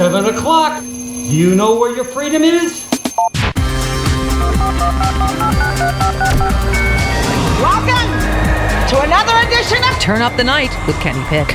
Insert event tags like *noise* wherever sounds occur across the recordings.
7 o'clock. Do you know where your freedom is? Welcome to another edition of Turn Up the Night with Kenny Pick.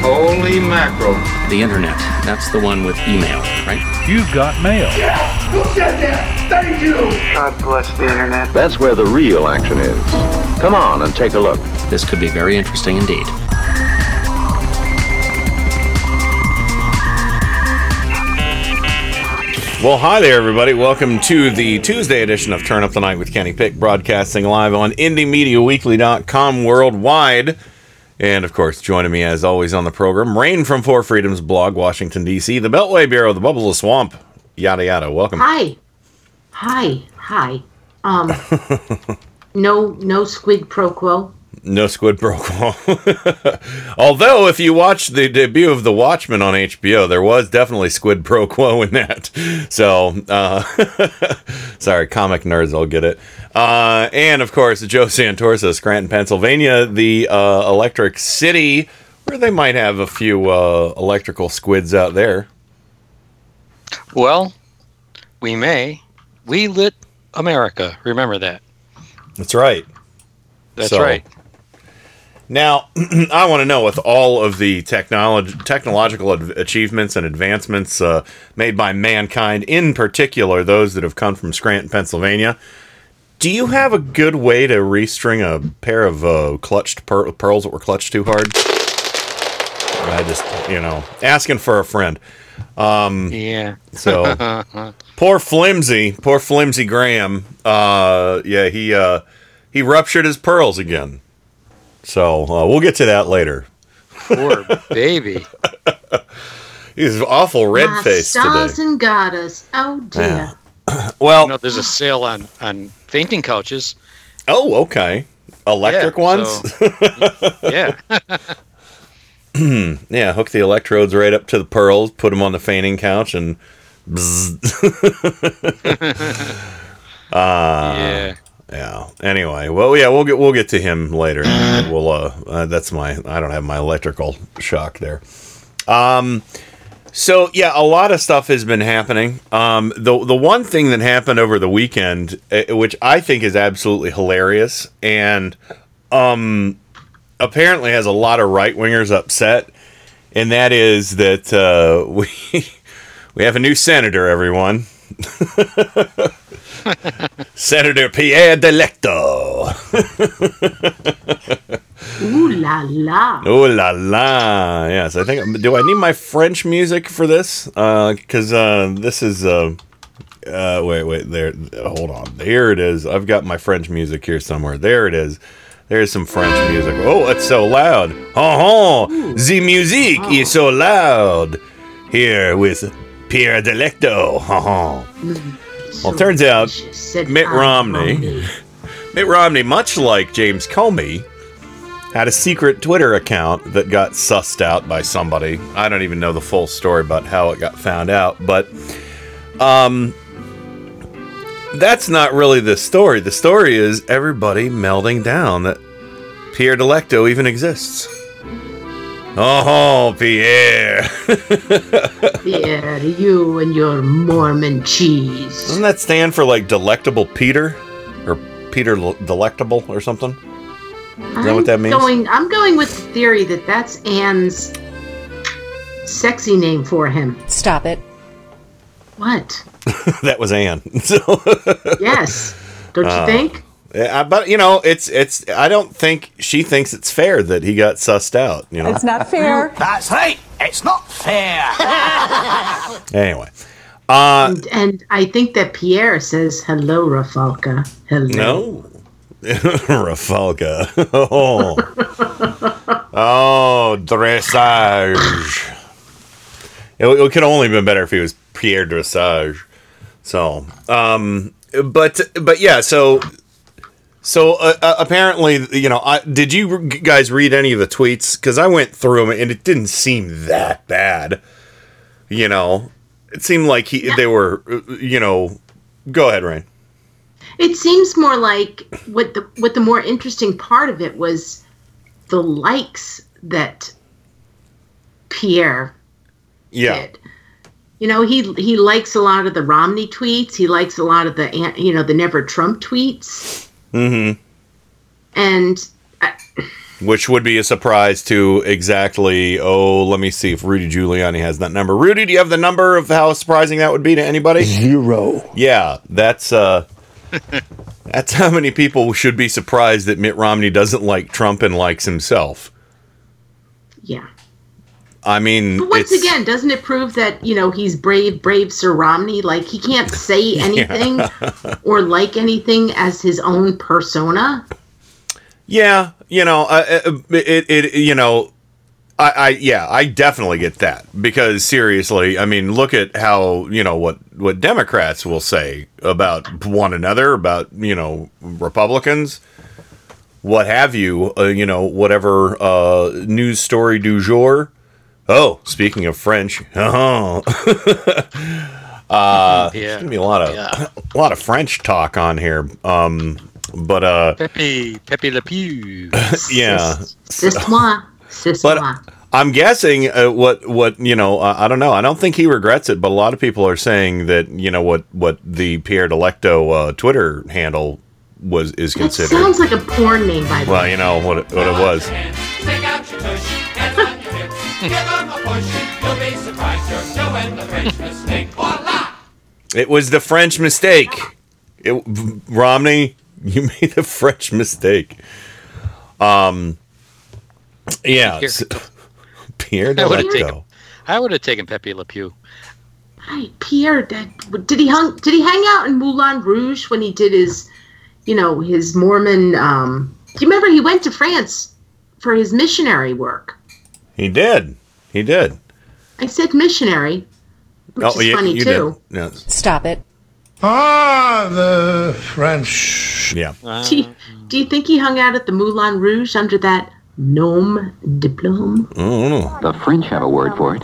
Holy mackerel. The internet. That's the one with email, right? You've got mail. Who said that? Thank you. God bless the internet. That's where the real action is. Come on and take a look. This could be very interesting indeed. Well, hi there, everybody. Welcome to the Tuesday edition of Turn Up the Night with Kenny Pick, broadcasting live on IndieMediaWeekly.com worldwide. And of course, joining me as always on the program, Rain from Four Freedoms blog, Washington, D.C., the Beltway Bureau, the Bubbles of Swamp, yada yada. Welcome. Hi. Hi. Hi. Um *laughs* no no squid pro quo. No Squid *laughs* Pro Quo. Although, if you watch the debut of The Watchmen on HBO, there was definitely Squid Pro Quo *laughs* in that. So, uh, *laughs* sorry, comic nerds, I'll get it. Uh, and of course, Joe Santorsa, Scranton, Pennsylvania, the uh, Electric City, where they might have a few uh, electrical squids out there. Well, we may. We lit America. Remember that. That's right. That's So- right. Now, *clears throat* I want to know with all of the technology, technological ad- achievements and advancements uh, made by mankind, in particular those that have come from Scranton, Pennsylvania, do you have a good way to restring a pair of uh, clutched per- pearls that were clutched too hard? I just, you know, asking for a friend. Um, Yeah. so *laughs* poor flimsy, poor flimsy Graham. Uh, yeah, he uh, he ruptured his pearls again. So uh, we'll get to that later. Poor baby. *laughs* He's awful red My faced stars today. and goddess. Oh dear. Yeah. *clears throat* Well, You know, there's a sale on on fainting couches. oh, okay. Electric Yeah, ones. so- *laughs* Yeah. *clears throat* yeah, hook the electrodes right up to the pearls, put them on the fainting couch, and. bzzz. *laughs* uh, yeah. Yeah. Anyway, well, yeah, we'll get we'll get to him later. we'll uh, uh, that's my I don't have my electrical shock there. Um, so yeah, a lot of stuff has been happening. Um, the the one thing that happened over the weekend, uh, which I think is absolutely hilarious, and um, apparently has a lot of right wingers upset, and that is that uh, *laughs* we we have a new senator. Everyone. *laughs* Senator Pierre Delecto. Ooh la la. Oh la la! Yes, I think. Do I need my French music for this? Because uh, this is. Uh, uh, wait, wait. There. Hold on. Here it is. I've got my French music here somewhere. There it is. There's some French music. Oh, it's so loud. Oh, oh the music is so loud. Here with Pierre Delecto. Oh, oh. Well, it turns out Mitt Romney. *laughs* Mitt Romney, much like James Comey, had a secret Twitter account that got sussed out by somebody. I don't even know the full story about how it got found out, but um that's not really the story. The story is everybody melding down that Pierre Delecto even exists. Oh, Pierre. *laughs* Pierre, you and your Mormon cheese. Doesn't that stand for like Delectable Peter? Or Peter L- Delectable or something? Is that what that means? Going, I'm going with the theory that that's Anne's sexy name for him. Stop it. What? *laughs* that was Anne. *laughs* So, Yes. Don't you Uh, think? Yeah, but you know, it's it's. I don't think she thinks it's fair that he got sussed out. You know. It's not fair. That's right. It's not fair. *laughs* Anyway, uh, And, and I think that Pierre says hello, Rafalca. Hello. no, *laughs* Rafalca. *laughs* oh, oh, dressage. It, it could only have been better if he was Pierre Dressage. So, um, but but yeah, so So uh, uh, apparently, you know, I, did you guys read any of the tweets? Because I went through them and it didn't seem that bad. You know, it seemed like he they were, uh, you know. Go ahead, Rain. It seems more like what the what the more interesting part of it was the likes that Pierre Yeah, did. You know, he he likes a lot of the Romney tweets. He likes a lot of the you know the Never Trump tweets. Mm-hmm. And Which would be a surprise to exactly. Oh, let me see if Rudy Giuliani has that number. Rudy, do you have the number of how surprising that would be to anybody? Zero. Yeah, that's uh *laughs* that's how many people should be surprised that Mitt Romney doesn't like Trump and likes himself. yeah. I mean, But once again, doesn't it prove that you know he's brave, brave Sir Romney? Like he can't say *laughs* anything or like anything as his own persona. yeah, you know, uh, uh, it, it, you know, I, I, yeah, I definitely get that because seriously, I mean, look at how you know what what Democrats will say about one another, about you know Republicans, what have you, uh, you know, whatever uh, news story du jour. Oh, speaking of French, oh. *laughs* uh, Yeah. there's gonna be a lot of Yeah. a lot of French talk on here. Um, but uh, Pepe, Pepe Le Pew. *laughs* yeah, C'est moi, c'est But- moi. I'm guessing uh, what what you know. Uh, I don't know. I don't think he regrets it, but a lot of people are saying that you know what what the Pierre Delecto uh, Twitter handle was is considered That considered. sounds like a porn name, by the well, way. Well you know what it, what it was. Your hips. Give 'em push. You'll be surprised you're the French *laughs* mistake. Voila! It was the French mistake. It, Romney, you *laughs* made the French mistake. Um. Yeah. Pierre- s- *laughs* Pierre I would've Delecto. taken- I would have taken Pepe Le Pew. Hi, Pierre. Did, did he hung? Did he hang out in Moulin Rouge when he did his, you know, his Mormon? Um, do you remember he went to France for his missionary work? He did. He did. I said missionary, which is Oh, yeah, funny you too. did. Yeah. Stop it. Ah, the French. Yeah. Do you, do you think he hung out at the Moulin Rouge under that nom diplôme? Oh, The French have a word for it.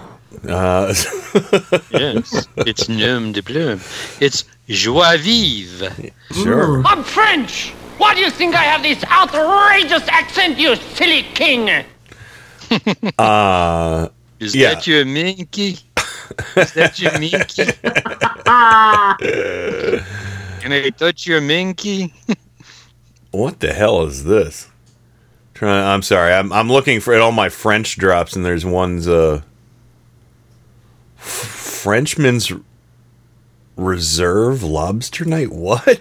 Uh, *laughs* Yes, it's nom de plume. It's joie vive. sure. I'm French! Why do you think I have this outrageous accent, you silly king? Uh, Is Yeah. that your minky? Is that your minky? Ah, Can I touch your minky? what the hell is this? Trying. I'm sorry. I'm I'm looking for it. All my French drops, and there's one's uh Frenchman's Reserve Lobster Night. What *laughs*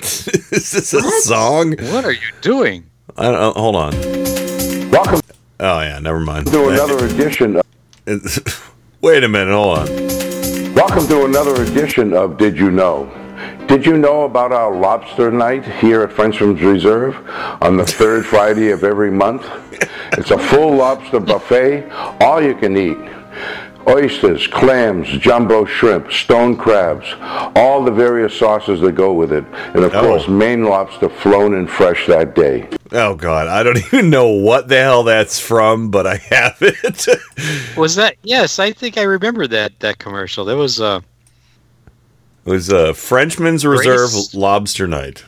is this a What? song? What are you doing? I don't. uh, hold on. Welcome Oh yeah, never mind. to another edition. Of, *laughs* Wait a minute. Hold on. welcome to another edition of Did You Know? Did you know about our lobster night here at Frenchman's Reserve on the third *laughs* Friday of every month? It's a full lobster buffet, all you can eat. Oysters, clams, jumbo shrimp, stone crabs, all the various sauces that go with it, and of Oh. course, Maine lobster flown in fresh that day. Oh god, I don't *laughs* even know what the hell that's from, but I have it. *laughs* Was that? Yes, I think I remember that that commercial. That was uh, it was uh, Frenchman's Reserve Grace- Lobster Night.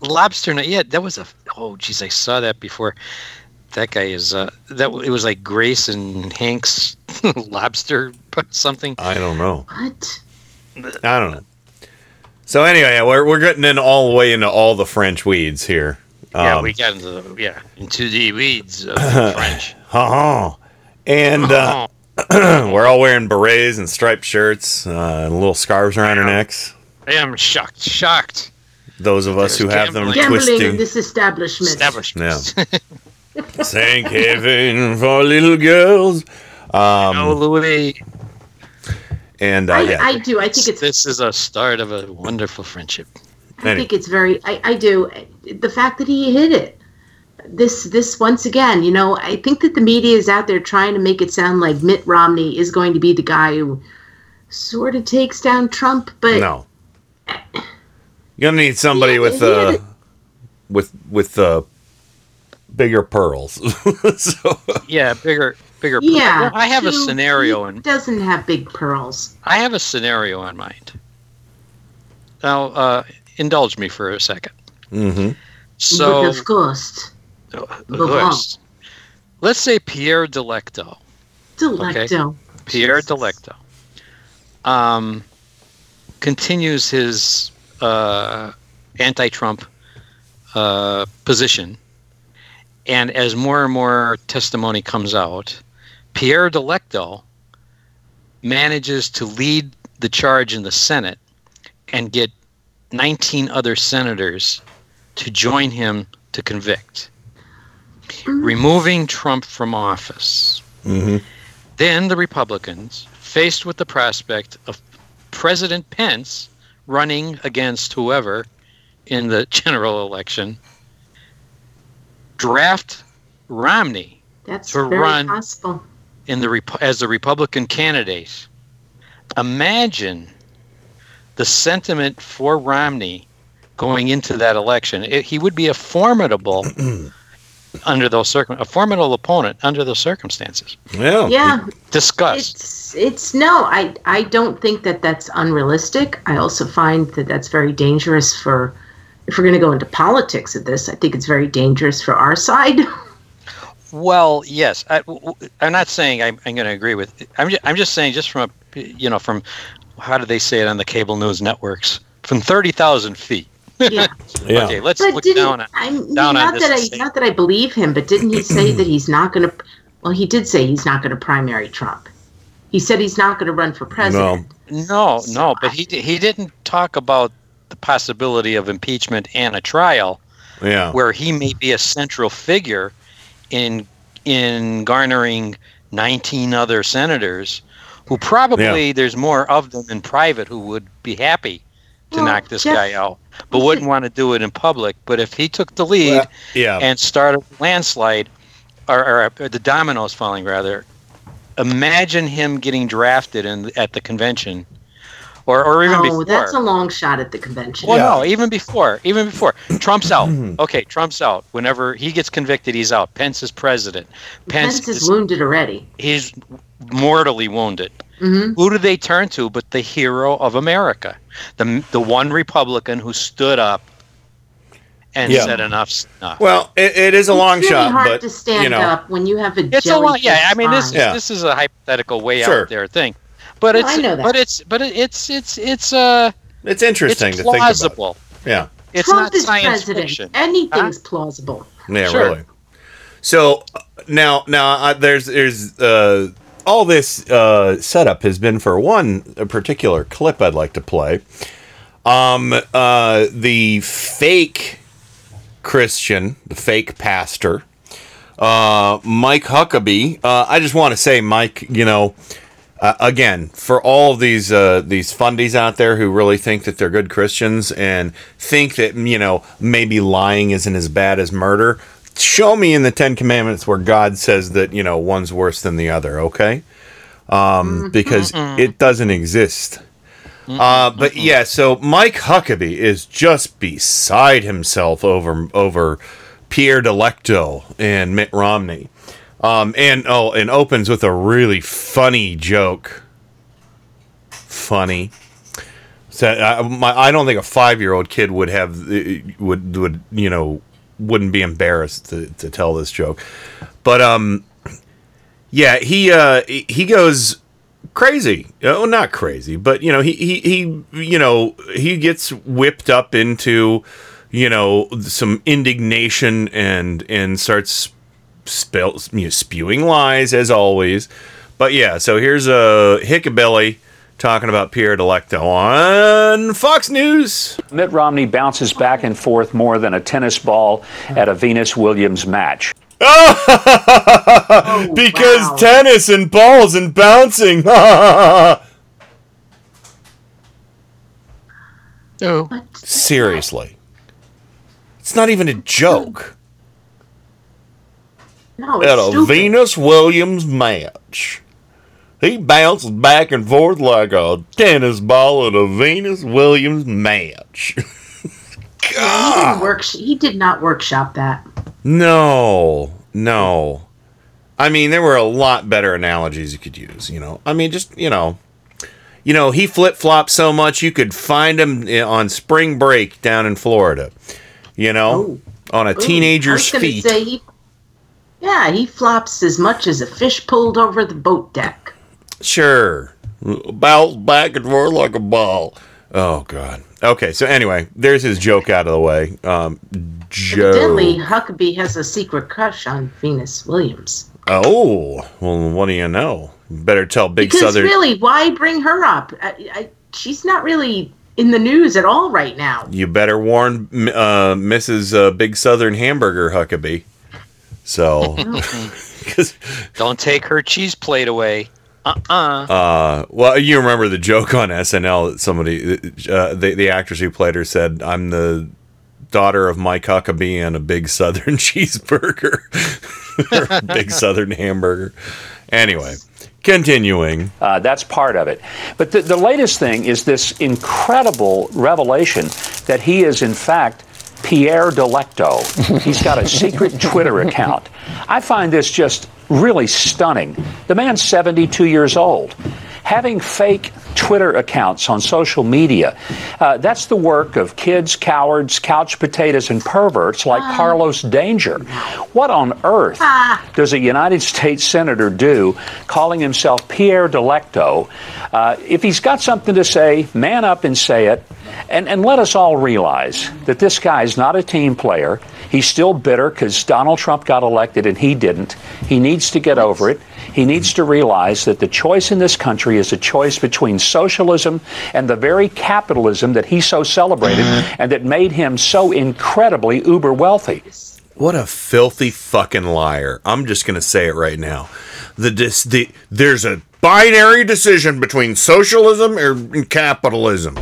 lobster night. Yeah, that was a. Oh, jeez, I saw that before. That guy is uh, that it was like Grace and Hank's *laughs* lobster something. I don't know. what? I don't know. So anyway, we're we're getting in all the way into all the French weeds here. Yeah, Um, we got into the yeah into the weeds of *laughs* the French. ha-ha. and uh, *clears throat* we're all wearing berets and striped shirts, uh, and little scarves around our necks. I am shocked, shocked. Those of us who There's have them gambling. Gambling in this establishment. Establishment. Yeah. *laughs* Thank heaven for little girls. Um, oh, Louis, and uh, I, yeah, I do. I think it's. this is a start of a wonderful friendship. I think it's very. I, I do. The fact that he hit it. This this once again, you know, I think that the media is out there trying to make it sound like Mitt Romney is going to be the guy who sort of takes down Trump, but no. You're gonna need somebody Yeah, with he uh, it. with with uh, bigger pearls. *laughs* so, Yeah, bigger, bigger. Yeah, Well, I have a scenario, he and doesn't have big pearls. I have a scenario in mind. Now, uh, indulge me for a second. mhm. So, but of course, of course, let's say Pierre Delecto. delecto. Pierre Delecto um, continues his uh, anti-Trump uh, position, and as more and more testimony comes out, Pierre Delecto manages to lead the charge in the Senate and get 19 other senators to join him to convict, removing Trump from office. Mhm. Then the Republicans, faced with the prospect of President Pence running against whoever in the *laughs* general election, draft Romney That's to run possible. in the as the Republican candidate. Imagine the sentiment for Romney going into that election. It, he would be a formidable *clears throat* under those circum a formidable opponent under those circumstances. Yeah. Yeah, Discuss. it's it's no. I I don't think that that's unrealistic. I also find that that's very dangerous for. If we're going to go into politics of this, I think it's very dangerous for our side. *laughs* Well, yes. I, am not saying I'm, I'm going to agree with. I'm just, I'm just saying just from a, you know from how do they say it on the cable news networks from thirty thousand feet. yeah, *laughs* Yeah. Okay, let's but look didn't down. On, I'm down on not this that I not that I believe him, but didn't he say that *clears throat* he's not going to? Well, he did say he's not going to primary Trump. He said he's not going to run for president. no, no, No. but he he didn't talk about the possibility of impeachment and a trial Yeah. where he may be a central figure in in garnering 19 other senators who probably there's more of them in private who would be happy to Well, knock this Jeff- guy out but wouldn't want to do it in public. But if he took the lead Well, yeah. and started a landslide or, or, or the dominoes falling rather imagine him getting drafted in at the convention or, or even oh, before that's a long shot at the convention. well, no, even before, even before Trump's out. okay, Trump's out. Whenever he gets convicted, he's out. Pence is president. Pence, Pence is is wounded already. he's mortally wounded. hmm Who do they turn to but the hero of America, the the one Republican who stood up and Yeah. said enough's enough. Well, it, it is a long it's really shot, hard but to stand you know, up when you have a. it's a lot. Yeah, I mean this is. Yeah. this is a hypothetical way Sure. out there thing, but No, it's I know that. but it's but it's it's it's uh it's interesting it's to think about. plausible. Yeah. It's Trump not is science president. fiction. Anything's plausible. Yeah, Sure. really. So uh, now, now uh, there's there's uh, all this uh, setup has been for one particular clip I'd like to play. Um, uh, the fake Christian, the fake pastor, uh, Mike Huckabee. Uh, I just want to say, Mike, you know. Uh, again, for all these uh, these fundies out there who really think that they're good Christians and think that you know maybe lying isn't as bad as murder, show me in the Ten Commandments where God says that you know one's worse than the other. Okay, um, because it doesn't exist. Uh, but yeah, so Mike Huckabee is just beside himself over over Pierre Delecto and Mitt Romney. Um, and oh, and opens with a really funny joke. Funny. So I, my, I don't think a five year old kid would have uh, would would you know wouldn't be embarrassed to, to tell this joke, but um, yeah, he uh he goes crazy. Oh, not crazy, but you know he he he you know he gets whipped up into you know some indignation and and starts spell, you know, spewing lies as always. But yeah, so here's uh, a hickabilly talking about Pierre Delecto on Fox News. Mitt Romney bounces back and forth more than a tennis ball at a Venus Williams match. *laughs* Oh, oh, because wow. tennis and balls and bouncing. *laughs* Oh. Seriously. It's not even a joke. No, At a stupid. Venus Williams match. He bounced back and forth like a tennis ball at a Venus Williams match. *laughs* he didn't work. He did not workshop that. No, no. I mean, there were a lot better analogies you could use. You know, I mean, just you know, you know, he flip flopped so much you could find him eh, on spring break down in Florida. You know, oh. on a Ooh, teenager's feet. Say he, yeah, he flops as much as a fish pulled over the boat deck. Sure. Bounce back and forth like a ball. Oh God. Okay, so anyway, there's his joke out of the way. Um, Evidently, Huckabee has a secret crush on Venus Williams. Oh, well, what do you know? Better tell Big because Southern. really, why bring her up? I, I, she's not really in the news at all right now. You better warn uh, Mrs. Uh, Big Southern Hamburger Huckabee. So, *laughs* Don't take her cheese plate away. Uh-uh. uh, well, you remember the joke on SNL that somebody, uh, the the actress who played her said, "I'm the daughter of Mike Huckabee and a Big Southern *laughs* cheeseburger, *laughs* Big Southern hamburger." Anyway, continuing. Uh, that's part of it. But the, the latest thing is this incredible revelation that he is, in fact, Pierre Delecto. He's got a secret Twitter account. I find this just really stunning. The man's 72 years old. Having fake Twitter accounts on social media, uh, that's the work of kids, cowards, couch potatoes, and perverts like Carlos Danger. What on earth does a United States Senator do calling himself Pierre Delecto? Uh, if he's got something to say, man up and say it. And, and let us all realize that this guy is not a team player. He's still bitter because Donald Trump got elected and he didn't. He needs to get over it. He needs to realize that the choice in this country is a choice between socialism and the very capitalism that he so celebrated mm. and that made him so incredibly uber wealthy. What a filthy fucking liar. I'm just going to say it right now. The, dis- the there's a binary decision between socialism and capitalism.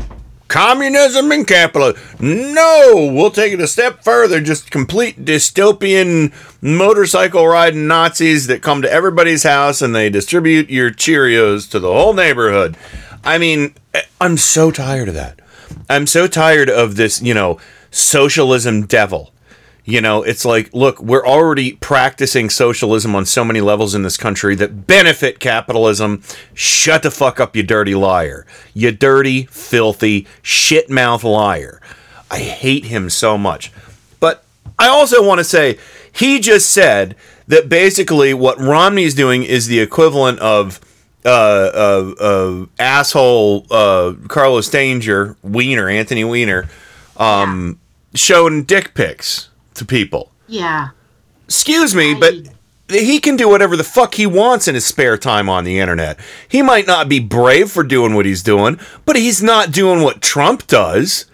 Communism and capitalism. No, we'll take it a step further. Just complete dystopian motorcycle riding Nazis that come to everybody's house and they distribute your Cheerios to the whole neighborhood. I mean, eh, I'm so tired of that. I'm so tired of this, you know, socialism devil. You know, it's like, look, we're already practicing socialism on so many levels in this country that benefit capitalism. Shut the fuck up, you dirty liar. You dirty, filthy, shit mouth liar. I hate him so much. But I also want to say, he just said that basically what Romney's doing is the equivalent of uh, uh, uh, asshole uh, Carlos Danger, Wiener, Anthony Weiner, um, showing dick pics to people. Yeah. Excuse me, but he can do whatever the fuck he wants in his spare time on the internet. He might not be brave for doing what he's doing, but he's not doing what Trump does.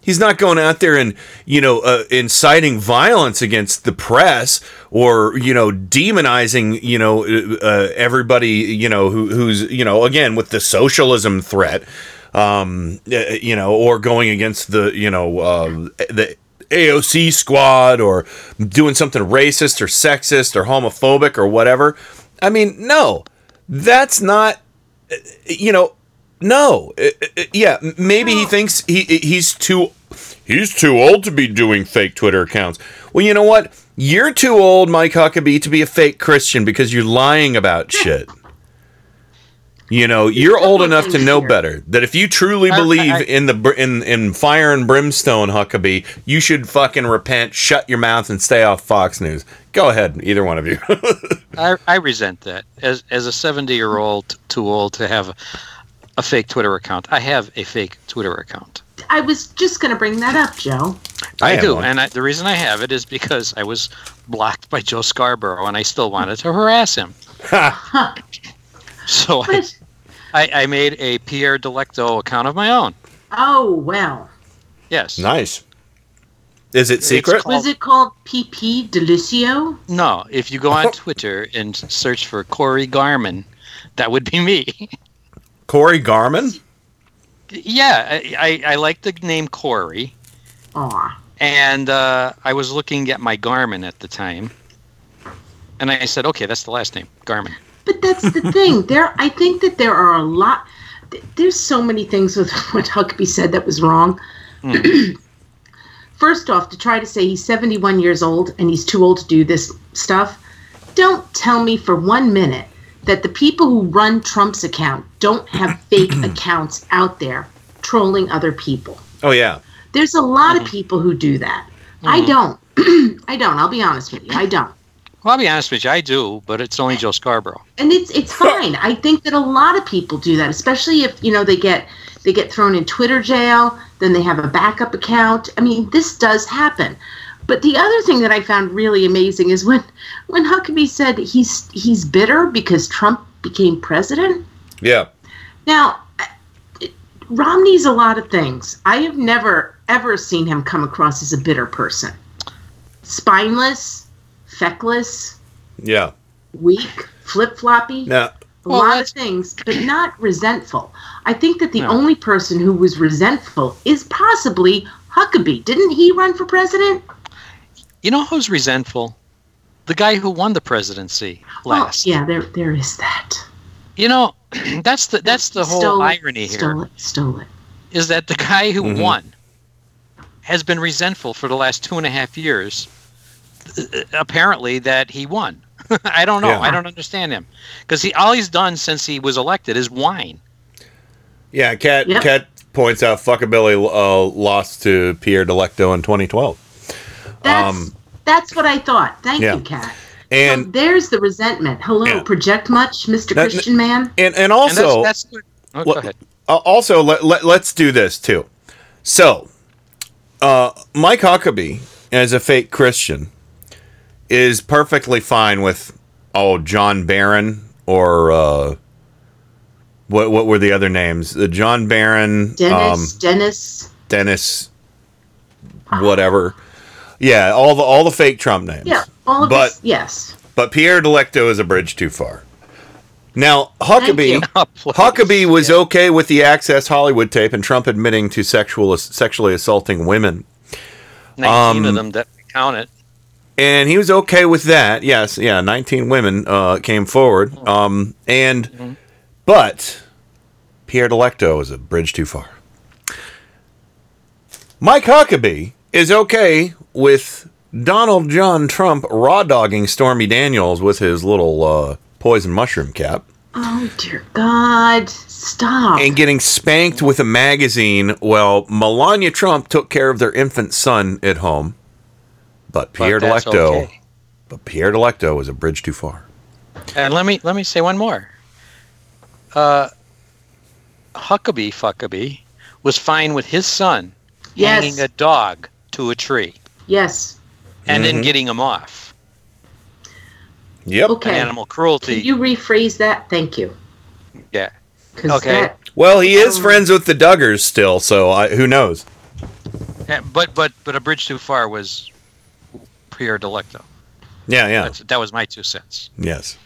He's not going out there and, you know, uh, inciting violence against the press or, you know, demonizing, you know, uh, everybody, you know, who, who's, you know, again, with the socialism threat, um, uh, you know, or going against the, you know, uh, the AOC squad or doing something racist or sexist or homophobic or whatever. I mean, no, that's not, you know, no. Yeah, maybe he thinks he he's too he's too old to be doing fake Twitter accounts. Well, you know what? You're too old, Mike Huckabee, to be a fake Christian because you're lying about shit. You know, you're old enough to know better. That if you truly believe in the in in fire and brimstone, Huckabee, you should fucking repent, shut your mouth, and stay off Fox News. Go ahead, either one of you. *laughs* I, I resent that. As as a 70 year old, too old to have a, a fake Twitter account. I have a fake Twitter account. I was just going to bring that up, Joe. I I, do, one. and I, the reason I have it is because I was blocked by Joe Scarborough, and I still wanted to harass him. *laughs* *laughs* so I, I, I made a Pierre Delecto account of my own. Oh, well. Yes. nice. Is it secret? Was it called PP Delicio? No, if you go on *laughs* Twitter and search for Corey Garman, that would be me. *laughs* Corey Garman? yeah, I, I, I like the name Corey. Aw. And uh, I was looking at my Garmin at the time. And I said, okay, that's the last name, Garmin. But that's the thing. *laughs* There, I think that there are a lot. There's so many things with *laughs* what Huckabee said that was wrong. Hmm. *clears throat* first off, to try to say he's 71 years old and he's too old to do this stuff, don't tell me for one minute that the people who run Trump's account don't have *clears throat* fake accounts out there trolling other people. Oh yeah. There's a lot of mm-hmm. people who do that. I mm-hmm. don't. *clears throat* I don't. I'll be honest with you. I don't. Well, I'll be honest with you, I do, but it's only Joe Scarborough. and it's it's fine. I think that a lot of people do that, especially if you know they get they get thrown in Twitter jail, then they have a backup account. I mean, this does happen. But the other thing that I found really amazing is when when Huckabee said he's he's bitter because Trump became president. Yeah. Now, Romney's a lot of things. I have never ever seen him come across as a bitter person. Spineless, feckless, Yeah. weak, flip floppy Yeah. a lot of things, but not resentful. I think that the only person who was resentful is possibly Huckabee. Didn't he run for president? You know who's resentful? The guy who won the presidency last. Oh, yeah, there there is that. You know, *clears throat* that's the that's the whole Stole it, irony here. Stole it, stole it. is that the guy who Mhm. won has been resentful for the last two and a half years. Uh, Apparently, that he won. *laughs* I don't know. Yeah. I don't understand him because he all he's done since he was elected is whine. yeah. Cat Yep. Cat points out Fuckabilly uh, lost to Pierre Delecto in 2012. That's Um, that's what I thought. Thank yeah. you, Kat. And so there's the resentment. Hello, Yeah. project much, Mr. That- Christian man? and and And also that's, that's good. Oh, go Let- ahead. Uh, also, let, let, let's do this too. So, uh, Mike Huckabee, as a fake Christian, is perfectly fine with, oh, John Barron or uh, what what were the other names? The John Barron, Dennis, um, Dennis. Dennis, whatever. Yeah, all the all the fake Trump names. Yeah, all of but this. Yes. but Pierre Delecto is a bridge too far. Now. Huckabee. *laughs* Huckabee was okay with the Access Hollywood tape and Trump admitting to sexual sexually assaulting women, Nineteen of um, them that count it. And he was okay with that. Yes, yeah, nineteen women uh, came forward, um, and but Pierre Delecto is a bridge too far. Mike Huckabee is okay with Donald John Trump raw dogging Stormy Daniels with his little uh, poison mushroom cap. Oh dear God! Stop. and getting spanked with a magazine while Melania Trump took care of their infant son at home. But Pierre But that's Delecto, okay. but Pierre Delecto was a bridge too far. And let me let me say one more. Uh, Huckabee Fuckabee was fine with his son Yes. hanging a dog to a tree yes. and Mm-hmm. then getting him off. Yep. Okay. Animal cruelty. Can you rephrase that? Thank you. Yeah. Okay. that- Well, he is Um, friends with the Duggars still, so I, who knows? But but but a bridge too far was Pierre Delecto. Yeah, yeah, That's, that was my two cents. yes.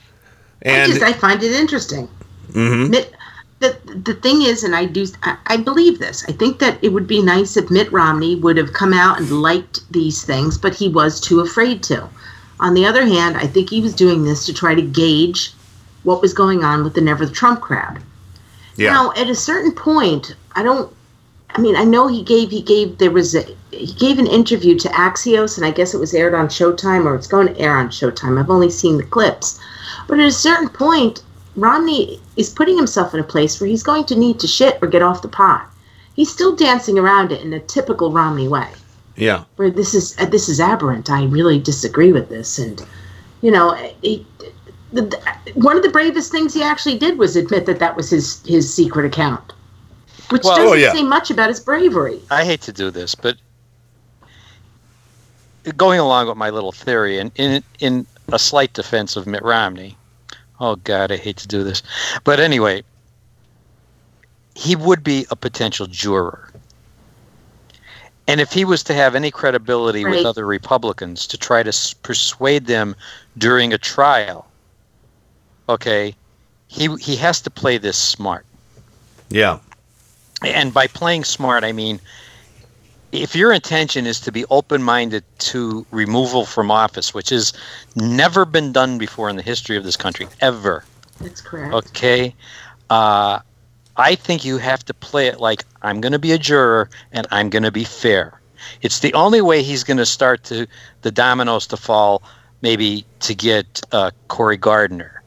I And just I find it interesting. mhm. Mitt, the the thing is, and I do, I, I believe this. I think that it would be nice if Mitt Romney would have come out and liked these things, but he was too afraid to. On the other hand, I think he was doing this to try to gauge what was going on with the Never the Trump crowd. yeah, Now, at a certain point, I don't. I mean, I know he gave he gave there was a he gave an interview to Axios, and I guess it was aired on Showtime or it's going to air on Showtime. I've only seen the clips, but at a certain point, Romney is putting himself in a place where he's going to need to shit or get off the pot. He's still dancing around it in a typical Romney way yeah, where this is uh, this is aberrant. I really disagree with this, and you know, he, the, the, one of the bravest things he actually did was admit that that was his his secret account, which Well- doesn't Oh, yeah. say much about his bravery. I hate to do this, but going along with my little theory, and in in a slight defense of Mitt Romney, oh God, I hate to do this, but anyway, he would be a potential juror, and if he was to have any credibility Right. with other Republicans to try to persuade them during a trial, okay, he he has to play this smart yeah, and by playing smart, I mean if your intention is to be open-minded to removal from office, which has never been done before in the history of this country, ever. That's correct. Okay, uh, I think you have to play it like I'm going to be a juror and I'm going to be fair. It's the only way he's going to start to the dominoes to fall. Maybe to get uh, Corey Gardner,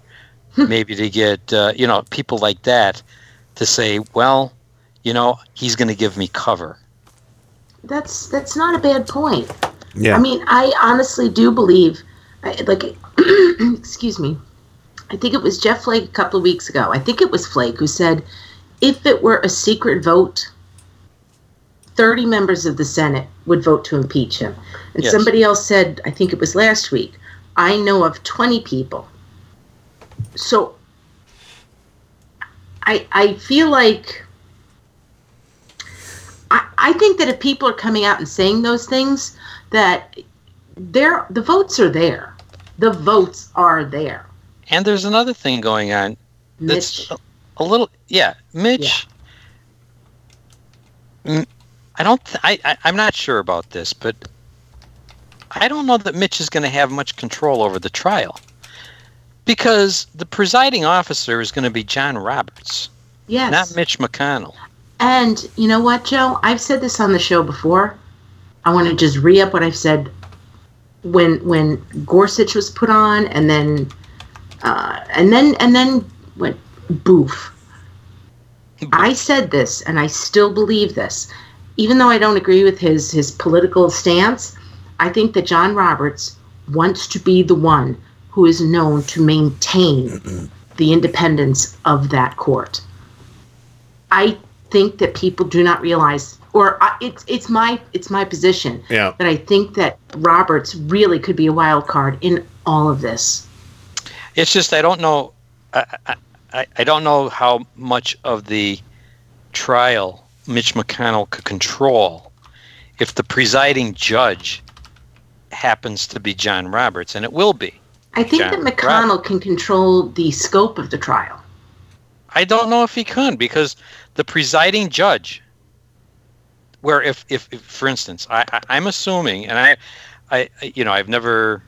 maybe to get uh, you know people like that to say, well, you know, he's going to give me cover. That's that's not a bad point. Yeah. I mean, I honestly do believe, like, *clears throat* excuse me, I think it was Jeff Flake a couple of weeks ago. I think it was Flake who said, if it were a secret vote, 30 members of the Senate would vote to impeach him. And Yes. somebody else said, I think it was last week, I know of 20 people. So I, I feel like I, I think that if people are coming out and saying those things, that there the votes are there. The votes are there. And there's another thing going on that's a, little, yeah, Mitch. Mm, I don't. Th- I, I I'm not sure about this, but I don't know that Mitch is going to have much control over the trial because the presiding officer is going to be John Roberts, Yes. not Mitch McConnell. And you know what, Joe? I've said this on the show before. I want to just re up what I've said when when Gorsuch was put on, and then uh, and then and then when Boof. I said this, and I still believe this, even though I don't agree with his his political stance. I think that John Roberts wants to be the one who is known to maintain the independence of that court. I think that people do not realize, or I, it's it's my it's my position Yeah. that I think that Roberts really could be a wild card in all of this. It's just I don't know. I, I- I, I don't know how much of the trial Mitch McConnell could control if the presiding judge happens to be John Roberts, and it will be. I think John that McConnell can control the scope of the trial. I don't know if he can because the presiding judge, where if, if, if for instance, I, I, I'm assuming, and I, I, you know, I've never,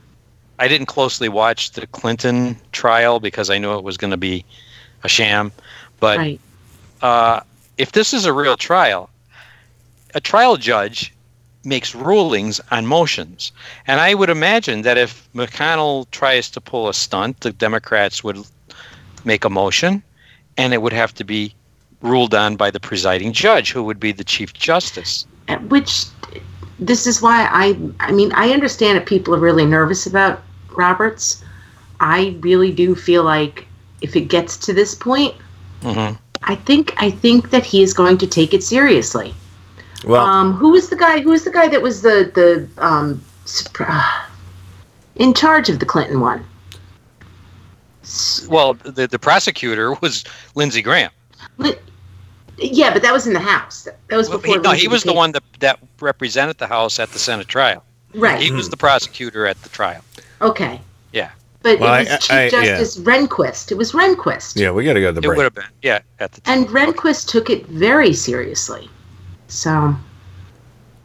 I didn't closely watch the Clinton trial because I knew it was going to be a sham, but Right. uh, if this is a real trial, a trial judge makes rulings on motions. And I would imagine that if McConnell tries to pull a stunt, the Democrats would make a motion and it would have to be ruled on by the presiding judge, who would be the Chief Justice. Which this is why I I mean I understand that people are really nervous about Roberts. I really do feel like if it gets to this point, Mm-hmm. I think I think that he is going to take it seriously. Well, um, who was the guy? Who was the guy that was the the um, uh, in charge of the Clinton one? Well, the, the prosecutor was Lindsey Graham. Li- Yeah, but that was in the House. That was Well, before. he, no, he was the became- one that, that represented the House at the Senate trial. Right. He was the prosecutor at the trial. Okay, Yeah. but Well, it was I- Chief I- yeah. Justice Rehnquist. It was Rehnquist, yeah, we got to go to the It would have been. Yeah, at the and Rehnquist took it very seriously. So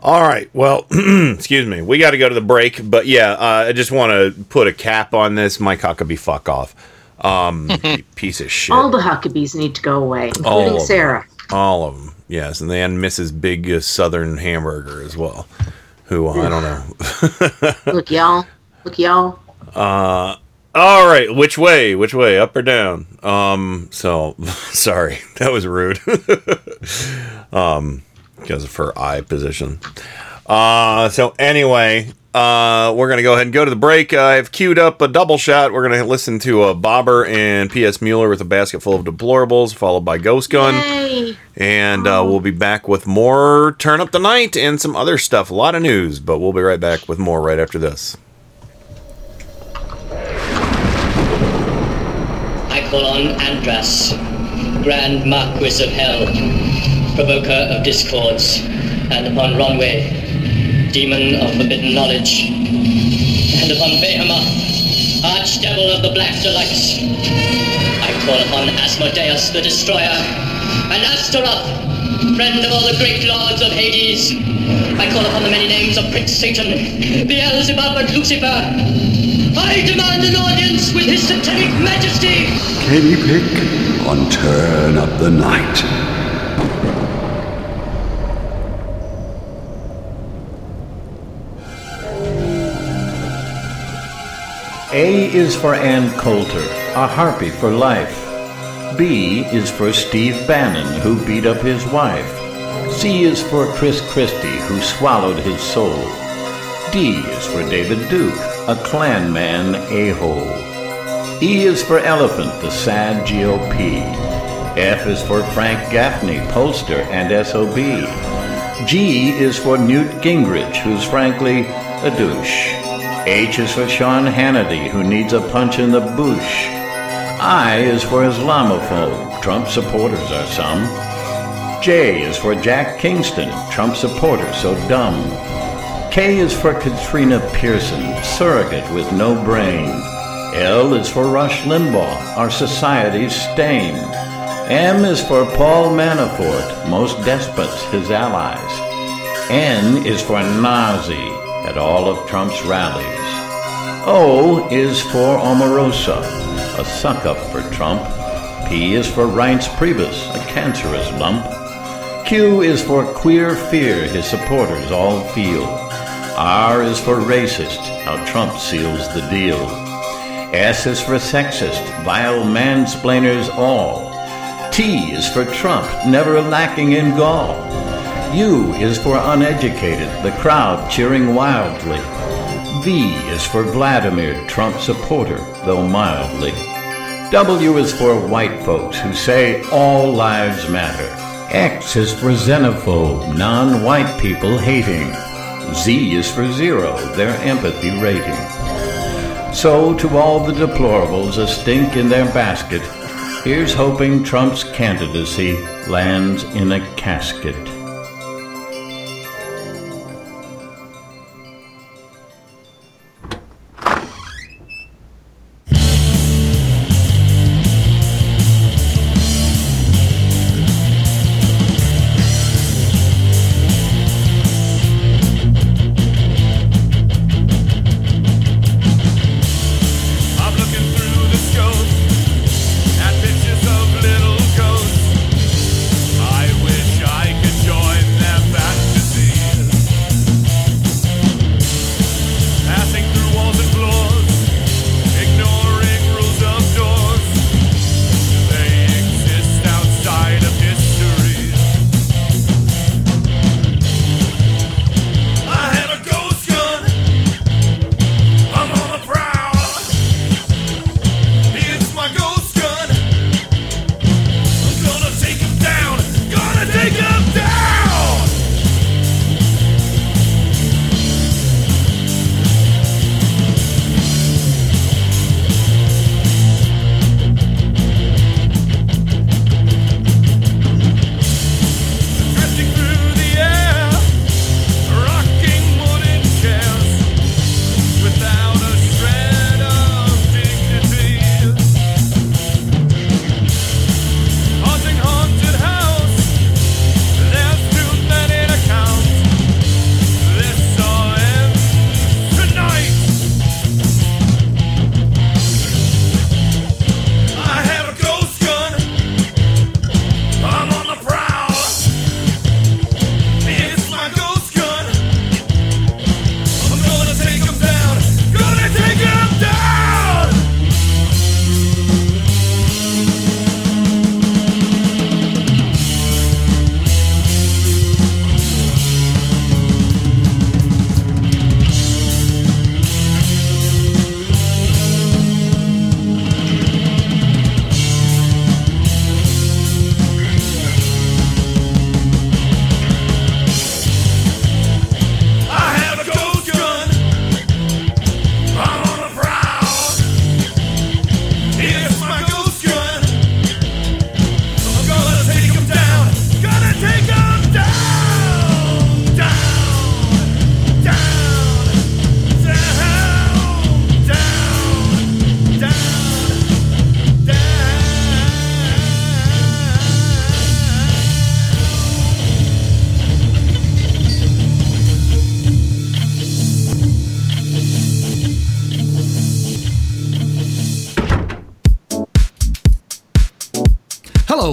All right. Well, *clears throat* excuse me. We got to go to the break, but yeah, uh, I just want to put a cap on this. Mike Huckabee, fuck off. Um, *laughs* piece of shit. all the Huckabees need to go away, All including them. Sarah. All of them. Yes, and then Mrs. Big uh, Southern Hamburger as well. Who uh, I don't know. *laughs* Look, y'all. Look, y'all. Uh, all right. Which way? Which way? Up or down? Um. So *laughs* sorry, that was rude. um, because of her eye position. Uh. So anyway, uh, we're gonna go ahead and go to the break. I've queued up a double shot. We're gonna listen to uh, Bobber and P.S. Mueller with a basket full of deplorables, followed by Ghost Gun. Yay. And uh, we'll be back with more Turn Up the Night and some other stuff. A lot of news, but we'll be right back with more right after this. I call on Andras, Grand Marquis of Hell, provoker of discords, and upon Ronwe, demon of forbidden knowledge, and upon Behemoth, archdevil of the black delights. I call upon Asmodeus the Destroyer, and Astaroth, friend of all the great lords of Hades. I call upon the many names of Prince Satan, Beelzebub and Lucifer. I demand an audience with his satanic majesty! Katie Pick on Turn Up the Night. A is for Ann Coulter, a harpy for life. B is for Steve Bannon, who beat up his wife. C is for Chris Christie, who swallowed his soul. D is for David Duke, a Klan man a-hole. E is for Elephant, the sad GOP. F is for Frank Gaffney, pollster and SOB. G is for Newt Gingrich, who's frankly a douche. H is for Sean Hannity, who needs a punch in the boosh. I is for Islamophobe. Trump supporters are some. J is for Jack Kingston, Trump supporter so dumb. K is for Katrina Pearson, surrogate with no brain. L is for Rush Limbaugh, our society's stain. M is for Paul Manafort, most despots his allies. N is for Nazi at all of Trump's rallies. O is for Omarosa, a suck up for Trump. P is for Reince Priebus, a cancerous lump. Q is for queer fear his supporters all feel. R is for racist, how Trump seals the deal. S is for sexist, vile mansplainers all. T is for Trump, never lacking in gall. U is for uneducated, the crowd cheering wildly. V is for Vladimir, Trump supporter, though mildly. W is for white folks who say all lives matter. X is for xenophobe, non-white people hating. Z is for zero, their empathy rating. So to all the deplorables a stink in their basket, here's hoping Trump's candidacy lands in a casket.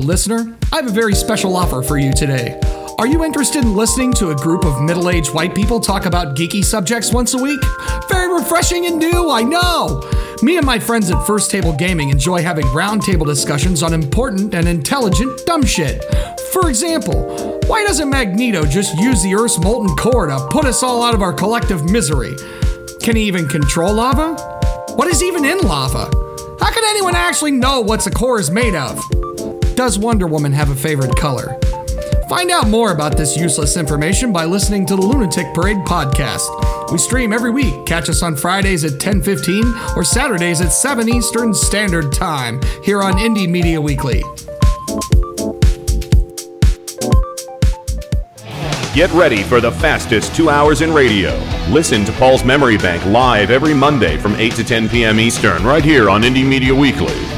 Listener. I have a very special offer for you today. Are you interested in listening to a group of middle aged white people talk about geeky subjects once a week? Very refreshing and new, I know! Me and my friends at First Table Gaming enjoy having roundtable discussions on important and intelligent dumb shit. For example, why doesn't Magneto just use the Earth's molten core to put us all out of our collective misery? Can he even control lava? What is even in lava? How can anyone actually know what the core is made of? Does Wonder Woman have a favorite color? Find out more about this useless information by listening to the Lunatic Parade podcast. We stream every week. Catch us on Fridays at 10:15 or Saturdays at 7 Eastern Standard Time here on Indie Media Weekly. Get ready for the fastest two hours in radio. Listen to Paul's Memory Bank live every Monday from 8 to 10 p.m. Eastern, right here on Indie Media Weekly.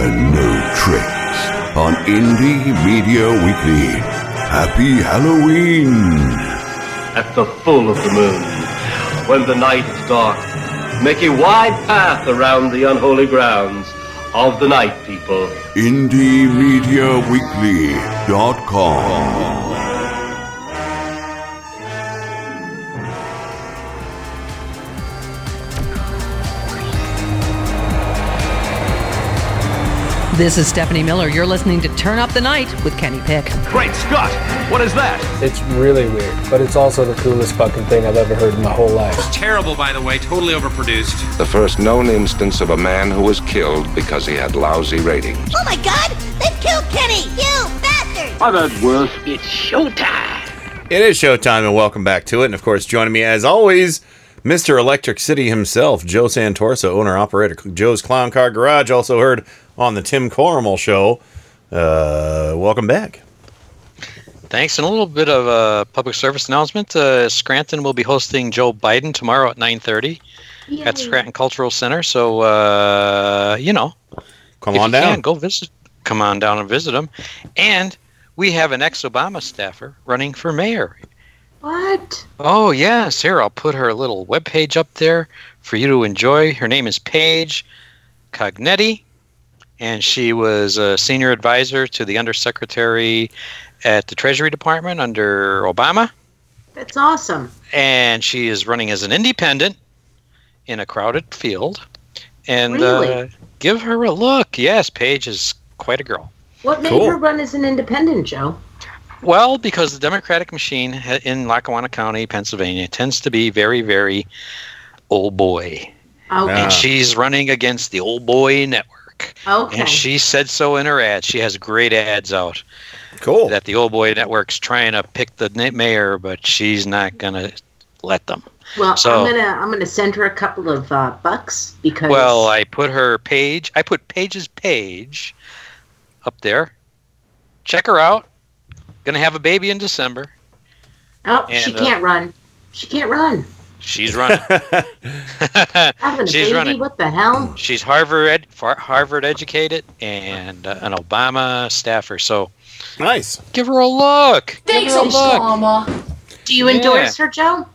and no tricks on Indie Media Weekly. Happy Halloween! At the full of the moon, when the night is dark, make a wide path around the unholy grounds of the night people. IndieMediaWeekly.com. This is Stephanie Miller. You're listening to Turn Up the Night with Kenny Pick. Great Scott! What is that? It's really weird, but it's also the coolest fucking thing I've ever heard in my whole life. Terrible, by the way. Totally overproduced. The first known instance of a man who was killed because he had lousy ratings. Oh my god! They've killed Kenny! You bastard! I've had worse. It's showtime! It is showtime, and welcome back to it. And of course, joining me as always, Mr. Electric City himself, Joe Santorsa, owner operator Joe's Clown Car Garage, also heard on the Tim Corrimal show. Uh, welcome back. Thanks. And a little bit of a public service announcement. Uh, Scranton will be hosting Joe Biden tomorrow at 9.30 at Scranton Cultural Center. So, uh, you know, Come if on you down. Can, go visit. Come on down and visit him. And we have an ex-Obama staffer running for mayor. What? Oh, yes. Here, I'll put her little web page up there for you to enjoy. Her name is Paige Cognetti, and she was a senior advisor to the undersecretary at the Treasury Department under Obama. That's awesome. And she is running as an independent in a crowded field. And Really? uh, give her a look. Yes, Paige is quite a girl. What made Cool. her run as an independent, Joe? Well, because the Democratic machine in Lackawanna County, Pennsylvania, tends to be very, very old boy. Okay. And she's running against the old boy network. Okay. And she said so in her ad. She has great ads out. Cool. That the old boy network's trying to pick the mayor, but she's not gonna let them. Well, So- I'm gonna I'm gonna send her a couple of uh, bucks because Well, I put her page. I put Paige's page up there. Check her out. Gonna have a baby in December. oh she and, uh, can't run. She can't run. She's running. *laughs* *laughs* She's baby, running. what the hell? She's Harvard ed, Harvard educated and uh, an Obama staffer. So nice. Give her a look. Thanks, Give her a look. Mama. Do you Yeah. endorse her, Joe?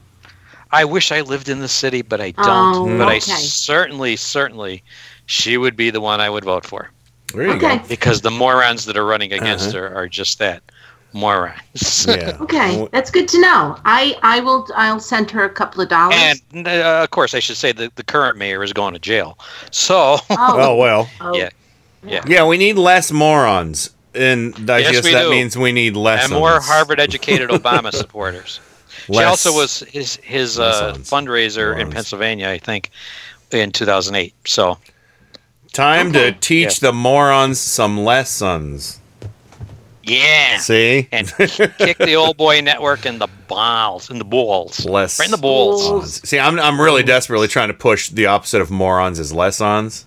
I wish I lived in the city, but I don't. Oh, but I certainly, certainly, she would be the one I would vote for. There you Okay. go. Because the morons that are running against Uh-huh. her are just that morons. Yeah. *laughs* Okay, that's good to know. I I will I'll send her a couple of dollars. And uh, of course, I should say that the current mayor is going to jail. So, Oh, *laughs* well. yeah, yeah. Yeah, we need less morons. And I Yes, guess that do. means we need less. and more Harvard-educated *laughs* Obama supporters. She Less- also was his his uh, fundraiser in Pennsylvania, I think, in 2008. So, Time to teach Yeah. the morons some lessons. Yeah, See? and *laughs* kick the old boy network in the balls, in the balls, Less right in the balls. See, I'm I'm really desperately trying to push the opposite of morons is lessons.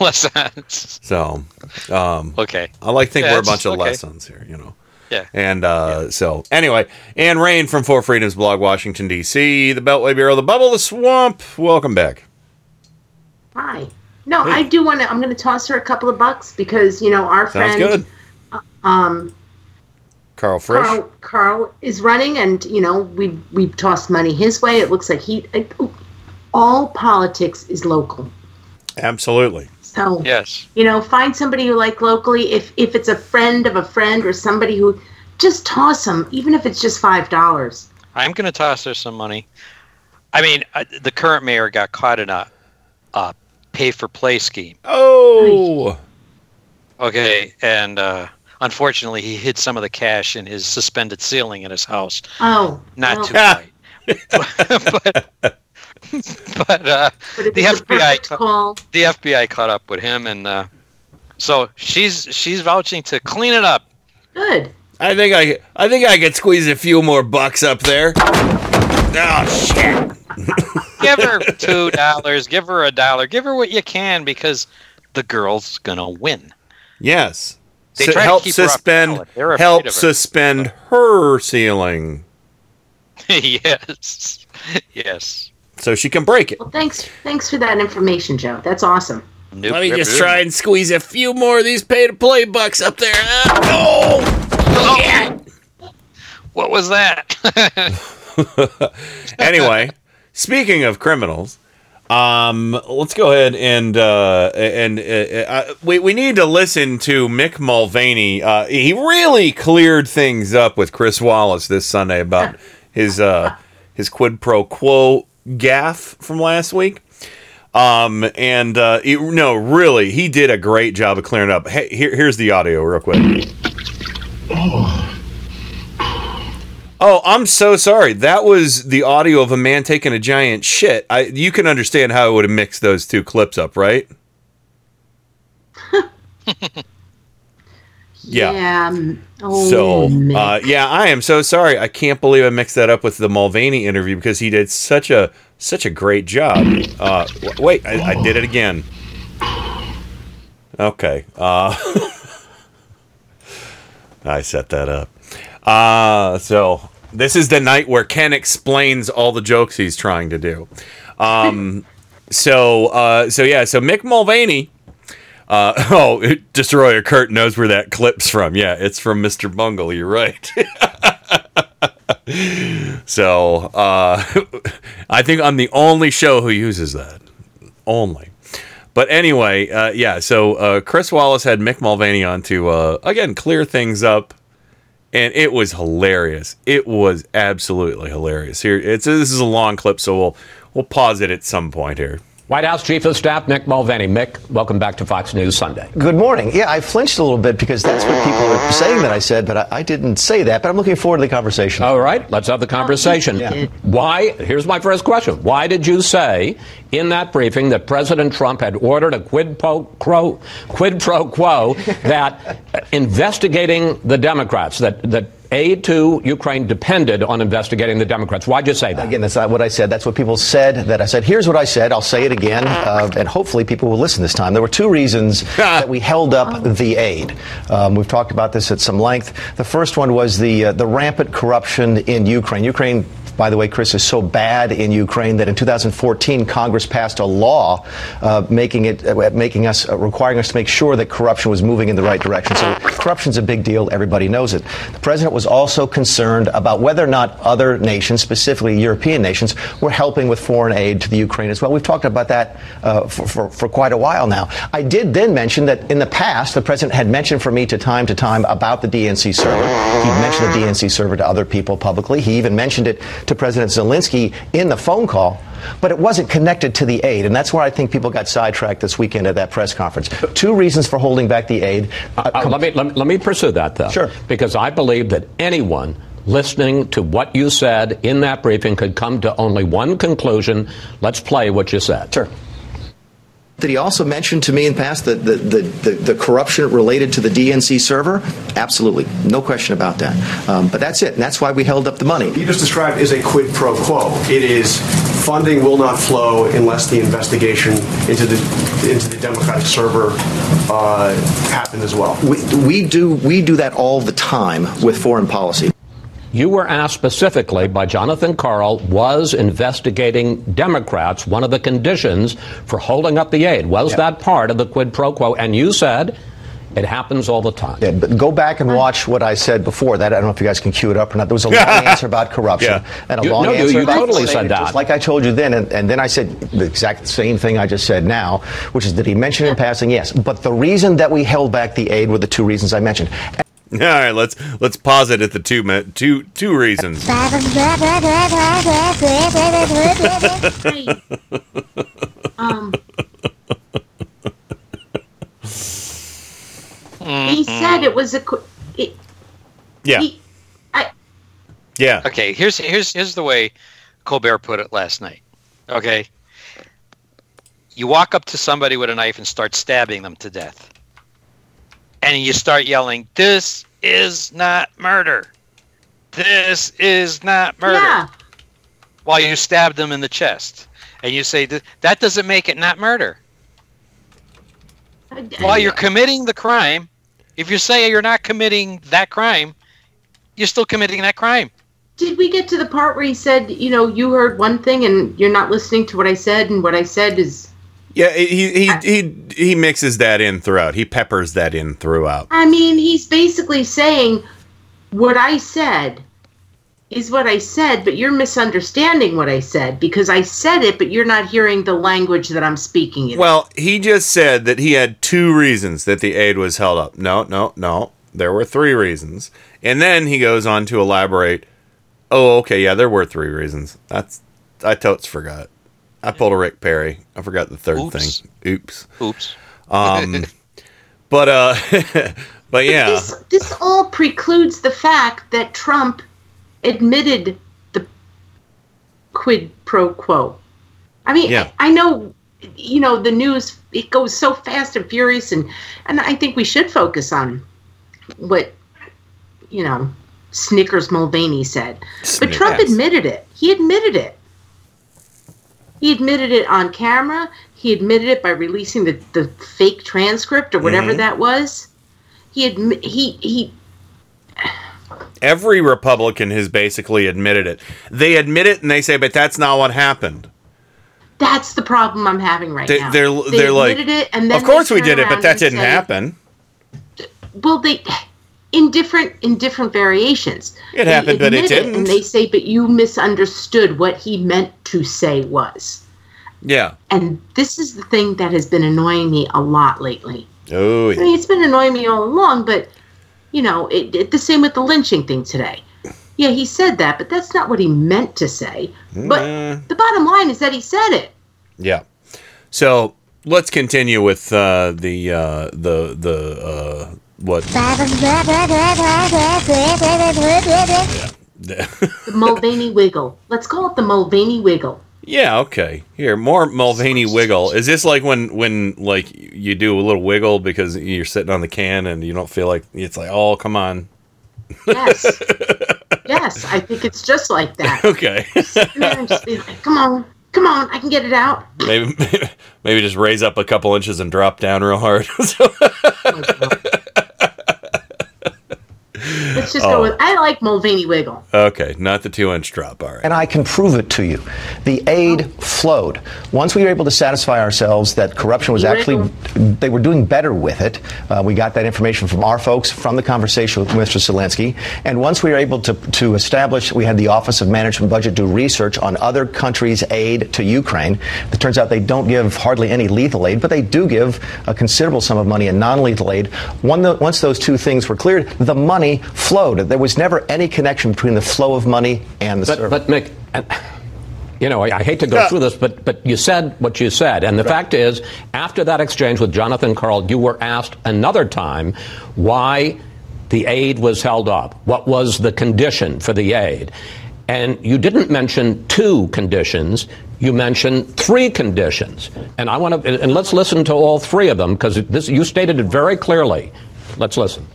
Lessons. So, um, Okay. I like to think Yeah, we're a bunch of okay. lessons here, you know. Yeah. And uh, so, anyway, Anne Rain from Four Freedoms blog, Washington D.C., the Beltway Bureau, the Bubble, the Swamp. Welcome back. Hi. No, I do want to. I'm going to toss her a couple of bucks because you know our Sounds friend, good. Um, Karl Frisch. Karl, Karl is running, and you know we we tossed money his way. It looks like he. All politics is local, Absolutely. so Yes. you know find somebody you like locally. If if it's a friend of a friend or somebody who, just toss them, even if it's just five dollars. I'm going to toss her some money. I mean, uh, the current mayor got caught in a, a pay for play scheme. Oh. Okay, and uh, unfortunately, he hid some of the cash in his suspended ceiling in his house. Oh, Not well. too bright. *laughs* but but uh, But the FBI ca- the FBI caught up with him, and uh, so she's she's vouching to clean it up. Good. I think I I think I could squeeze a few more bucks up there. Oh shit. Give her *laughs* two dollars. Give her a dollar. Give her what you can because the girl's gonna win. Yes. They Su- try to help keep her suspend ballot. They're help her. suspend her ceiling *laughs* yes, yes. so she can break it. Well, thanks thanks for that information, Joe. That's awesome. Nope, Let me just try and squeeze a few more of these pay to play bucks up there. Uh, oh! What was that? *laughs* *laughs* anyway, speaking of criminals, um, let's go ahead and uh, and uh, uh, we we need to listen to Mick Mulvaney. Uh, he really cleared things up with Chris Wallace this Sunday about *laughs* his uh, his quid pro quo gaffe from last week. Um, and uh, it, no, really, he did a great job of clearing up. Hey, here, here's the audio, real quick. Oh, I'm so sorry. That was the audio of a man taking a giant shit. I you can understand how I would have mixed those two clips up, right? *laughs* Yeah. Yeah. um, Oh, so, uh, yeah, I am so sorry. I can't believe I mixed that up with the Mulvaney interview because he did such a such a great job. Uh, w- wait, I, I did it again. Okay. Uh, *laughs* I set that up. Uh, so this is the night where Ken explains all the jokes he's trying to do. Um, *laughs* so, uh, so yeah, so Mick Mulvaney. Uh, *laughs* oh, *laughs* Destroyer Kurt knows where that clip's from. Yeah, it's from Mr. Bungle. You're right. so, uh, I think I'm the only show who uses that. Only. But anyway, uh, yeah, so uh, Chris Wallace had Mick Mulvaney on to, uh, again, clear things up. And it was hilarious. It was absolutely hilarious. Here, it's this is a long clip, so we'll we'll pause it at some point here. White House Chief of Staff Mick Mulvaney. Mick, welcome back to Fox News Sunday. Good morning. Yeah, I flinched a little bit because that's what people are saying that I said, but I, I didn't say that. But I'm looking forward to the conversation. All right, let's have the conversation. Yeah. Why? Here's my first question. Why did you say in that briefing that President Trump had ordered a quid pro quo, quid pro quo *laughs* that uh, investigating the Democrats, that that aid to Ukraine depended on investigating the Democrats? Why'd you say that? Again, that's not what I said. That's what people said that I said. Here's what I said. I'll say it again, uh, and hopefully people will listen this time. There were two reasons *laughs* that we held up the aid. Um, we've talked about this at some length. The first one was the uh, the rampant corruption in Ukraine. Ukraine by the way, Chris, is so bad in Ukraine that in 2014 Congress passed a law uh, making it uh, making us uh, requiring us to make sure that corruption was moving in the right direction. So corruption's a big deal. Everybody knows it. The president was also concerned about whether or not other nations, specifically European nations, were helping with foreign aid to the Ukraine as well. We've talked about that uh, for, for, for quite a while now. I did then mention that in the past, the president had mentioned for me to time to time about the DNC server. He mentioned the DNC server to other people publicly. He even mentioned it to President Zelensky in the phone call. But it wasn't connected to the aid, and that's where I think people got sidetracked this weekend at that press conference. Two reasons for holding back the aid. Uh, let, me, let, me, let me pursue that, though. Sure. Because I believe that anyone listening to what you said in that briefing could come to only one conclusion. Let's play what you said. Sure. Did he also mention to me in the past the, the, the, the, the corruption related to the DNC server? Absolutely. No question about that. Um, but that's it. And that's why we held up the money. You just described is a quid pro quo. It is funding will not flow unless the investigation into the into the Democratic server uh, happened as well. We, we, do, we do that all the time with foreign policy. You were asked specifically by Jonathan Karl, was investigating Democrats one of the conditions for holding up the aid? Was that part of the quid pro quo? And you said it happens all the time. Yeah, but go back and watch what I said before that. I don't know if you guys can cue it up or not. There was a long *laughs* answer about corruption Yeah. and a You- long no, you- answer you about totally said that. like I told you then, and, and then I said the exact same thing I just said now, which is that he mentioned in passing, yes. But the reason that we held back the aid were the two reasons I mentioned. *laughs* All right, let's let's pause it at the two mi- two two reasons. *laughs* um, he said it was a. qu- It, Yeah. he- I, Yeah. Okay, here's here's here's the way Colbert put it last night. Okay. You walk up to somebody with a knife and start stabbing them to death. And you start yelling, This is not murder. This is not murder. Yeah. While you stab them in the chest. And you say, "Th- That doesn't make it not murder. While you're committing the crime, if you say you're not committing that crime, you're still committing that crime. did we get to the part where he said, you know, you heard one thing and you're not listening to what I said, and what I said is. Yeah, he he he he mixes that in throughout. He peppers that in throughout. I mean, he's basically saying what I said is what I said, but you're misunderstanding what I said because I said it, but you're not hearing the language that I'm speaking in. Well, he just said that he had two reasons that the aid was held up. No, no, no. There were three reasons. And then he goes on to elaborate. Oh, okay, yeah, there were three reasons. That's I totes forgot. I pulled a Rick Perry. I forgot the third Oops. thing. Oops. Oops. Um *laughs* but uh *laughs* but yeah. This, this all precludes the fact that Trump admitted the quid pro quo. I mean, Yeah. I, I know, you know, the news it goes so fast and furious, and and I think we should focus on what you know Snickers Mulvaney said. But Trump admitted it. He admitted it. He admitted it on camera. He admitted it by releasing the, the fake transcript or whatever Mhm. that was. He admi- he he Every Republican has basically admitted it. They admit it and they say, but that's not what happened. that's the problem I'm having right They, now. they're They they're like, admitted it, and then of course we did it, but that didn't say- happen. Well, they in different in different variations. It happened, but it didn't. and they say, but you misunderstood what he meant to say was. Yeah. And this is the thing that has been annoying me a lot lately. Oh, I mean, it's been annoying me all along, but you know, it, it the same with the lynching thing today. Yeah, he said that, but that's not what he meant to say. But Mm. the bottom line is that he said it. Yeah. So let's continue with uh, the uh, the the uh, what? The Mulvaney wiggle. Let's call it the Mulvaney wiggle. Yeah. Okay. Here, more Mulvaney wiggle. Is this like when when like you do a little wiggle because you're sitting on the can and you don't feel like it's like oh come on. Yes. *laughs* yes, I think it's just like that. Okay. And then I'm just being like, come on, come on, I can get it out. maybe *laughs* maybe just raise up a couple inches and drop down real hard. *laughs* Oh, Listen, let's just Oh. go with. I like Mulvaney Wiggle. Okay, not the two inch drop. All right. And I can prove it to you. The aid flowed. Once we were able to satisfy ourselves that corruption was actually, they were doing better with it. Uh, we got that information from our folks, from the conversation with Mr. Zelensky. And once we were able to, to establish, we had the Office of Management Budget do research on other countries' aid to Ukraine. It turns out they don't give hardly any lethal aid, but they do give a considerable sum of money in non lethal aid. One, the, once those two things were cleared, the money flowed. There was never any connection between the flow of money and the But, service. but Mick, you know, I, I hate to go Yeah. through this, but but you said what you said, and the fact is, after that exchange with Jonathan Karl, you were asked another time why the aid was held up. What was the condition for the aid? And you didn't mention two conditions. You mentioned three conditions, and I want to. And let's listen to all three of them because this you stated it very clearly. Let's listen.